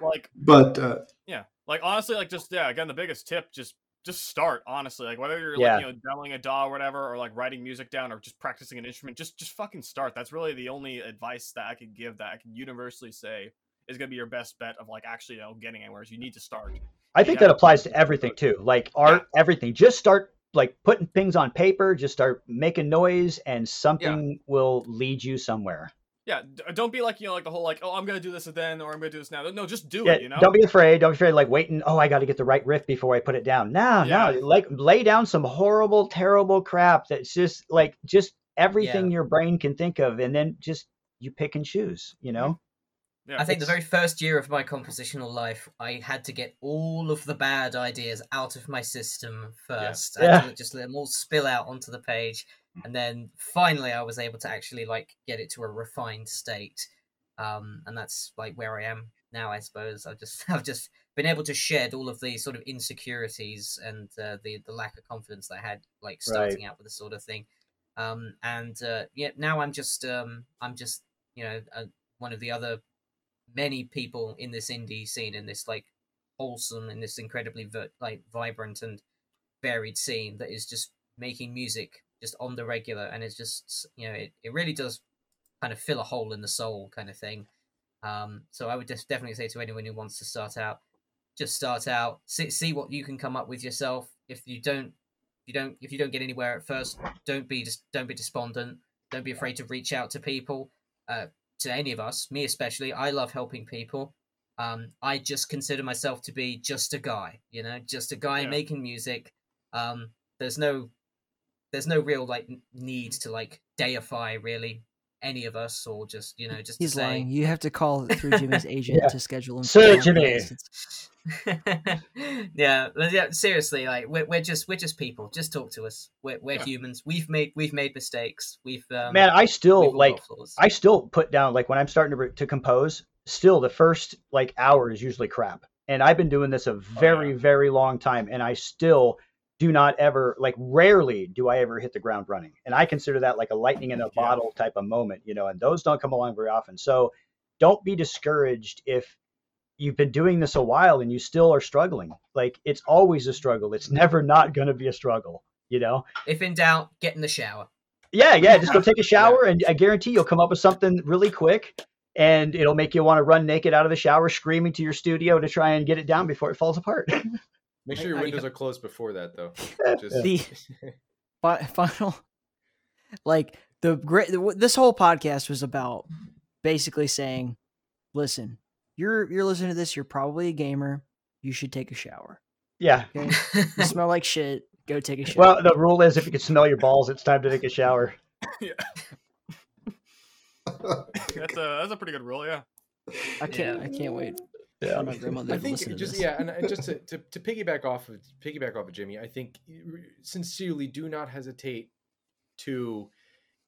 Like but uh, yeah, like honestly, like just yeah. Again, the biggest tip just just start honestly. Like whether you're Yeah. like you know demoing a DAW or whatever, or like writing music down, or just practicing an instrument, just just fucking start. That's really the only advice that I could give that I can universally say is gonna be your best bet of like actually you know getting anywhere. Is you need to start. I think that applies to everything too, like art, everything. Just start like putting things on paper. Just start making noise, and something will lead you somewhere. Yeah, uh, don't be like you know like the whole like oh I'm gonna do this then or I'm gonna do this now. No, just do Yeah, it. You know. Don't be afraid. Don't be afraid. Like waiting. Oh, I got to get the right riff before I put it down. No, Yeah. no. Like lay down some horrible, terrible crap. That's just like just everything your brain can think of, and then just you pick and choose. You know. Yeah. I think the very first year of my compositional life, I had to get all of the bad ideas out of my system first. I had Yeah. to just let them all spill out onto the page, and then finally, I was able to actually like get it to a refined state. Um, and that's like where I am now. I suppose I've just I've just been able to shed all of the sort of insecurities and uh, the the lack of confidence that I had like starting out with this sort of thing. Um, and uh, yeah, now I'm just um, I'm just you know uh, one of the other many people in this indie scene in this like wholesome in this incredibly vi- like vibrant and varied scene that is just making music just on the regular and it's just you know it, it really does kind of fill a hole in the soul kind of thing. Um so i would just definitely say to anyone who wants to start out just start out see, see what you can come up with yourself. If you don't you don't if you don't get anywhere at first don't be just don't be despondent. Don't be afraid to reach out to people, uh, to any of us, me especially. I love helping people. Um, I just consider myself to be just a guy, you know, just a guy Yeah. making music. Um, there's no, there's no real like need to like deify really any of us or just you know just He's to say lying. You have to call through Jimmy's agent Yeah. to schedule him. Sir Jimmy. yeah, yeah. Seriously, like we're, we're just we're just people. Just talk to us. We're, we're Yeah. humans. We've made we've made mistakes. We've um, Man, I still like. I still put down like when I'm starting to to compose. Still, the first like hour is usually crap, and I've been doing this a very very long time, and I still do not ever like rarely do I ever hit the ground running, and I consider that like a lightning in a bottle type of moment, you know, and those don't come along very often. So, don't be discouraged if you've been doing this a while and you still are struggling. Like it's always a struggle. It's never not going to be a struggle, you know. if in doubt, get in the shower. Yeah, yeah. Just go take a shower, and I guarantee you'll come up with something really quick, and it'll make you want to run naked out of the shower, screaming to your studio to try and get it down before it falls apart. Make sure your I- windows are closed before that, though. Just The fi- final, like the great. This whole podcast was about basically saying, "Listen, you're you're listening to this. You're probably a gamer. You should take a shower. yeah. Okay, you smell like shit. Go take a shower." Well, the rule is if you can smell your balls, it's time to take a shower. That's a that's a pretty good rule. Yeah. I can't. I can't wait. Yeah. for my grandmother I think just yeah, and and just to, to, to piggyback off of piggyback off of Jimmy, I think sincerely do not hesitate to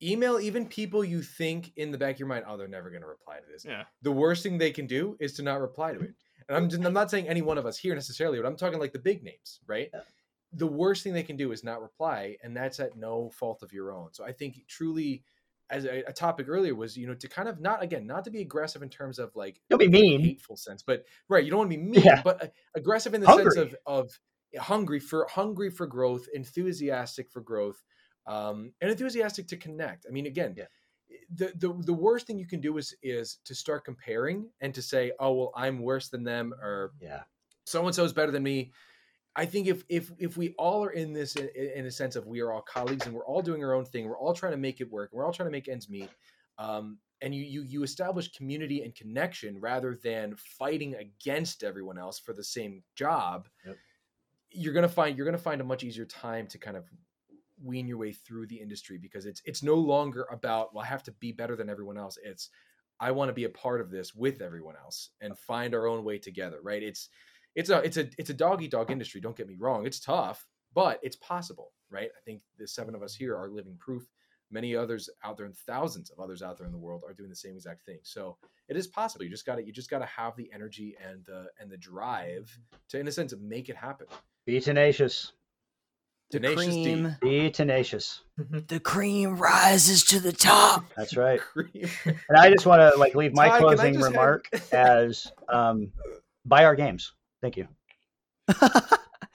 email even people you think in the back of your mind, oh, they're never going to reply to this. Yeah. The worst thing they can do is to not reply to it. And I'm just, I'm not saying any one of us here necessarily, but I'm talking like the big names, right? The worst thing they can do is not reply, and that's at no fault of your own. So I think truly, as a, a topic earlier was, you know, to kind of not again, not to be aggressive in terms of like Don't be mean. hateful sense, but right, you don't want to be mean, Yeah. but uh, aggressive in the sense of of hungry for hungry for growth, enthusiastic for growth, um, and enthusiastic to connect. I mean, again, Yeah. the, the the worst thing you can do is is to start comparing and to say, oh well, I'm worse than them, or Yeah. so and so is better than me. I think if if if we all are in this in, in a sense of we are all colleagues and we're all doing our own thing, we're all trying to make it work, we're all trying to make ends meet, um, and you you you establish community and connection rather than fighting against everyone else for the same job. Yep. You're gonna find you're gonna find a much easier time to kind of wean your way through the industry because it's it's no longer about well I have to be better than everyone else. It's I want to be a part of this with everyone else and find our own way together. Right? It's it's a it's a it's a dog eat dog industry. Don't get me wrong. It's tough, but it's possible. Right? I think the seven of us here are living proof. Many others out there and thousands of others out there in the world are doing the same exact thing. So it is possible. You just got to you just got to have the energy and the and the drive to, in a sense, make it happen. Be tenacious. the Tenacious D. cream, Be tenacious. the cream rises to the top. That's right. And I just want to like leave my Ty, closing just have- remark as um, buy our games. Thank you.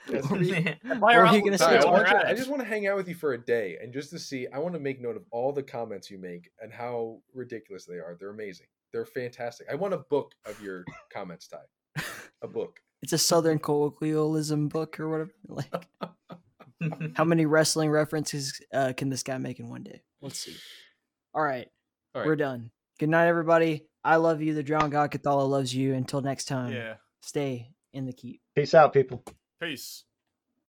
Why are are you gonna say I, Ty, want you- alright. I just want to hang out with you for a day and just to see. I want to make note of all the comments you make and how ridiculous they are. They're amazing. They're fantastic. I want a book of your comments, Ty. A book. It's a Southern colloquialism book or whatever. Like, how many wrestling references uh, can this guy make in one day? Let's see. All right, All right. we're done. Good night, everybody. I love you. The drowned god Cathala loves you. Until next time, Yeah. stay in the keep. Peace out, people. Peace.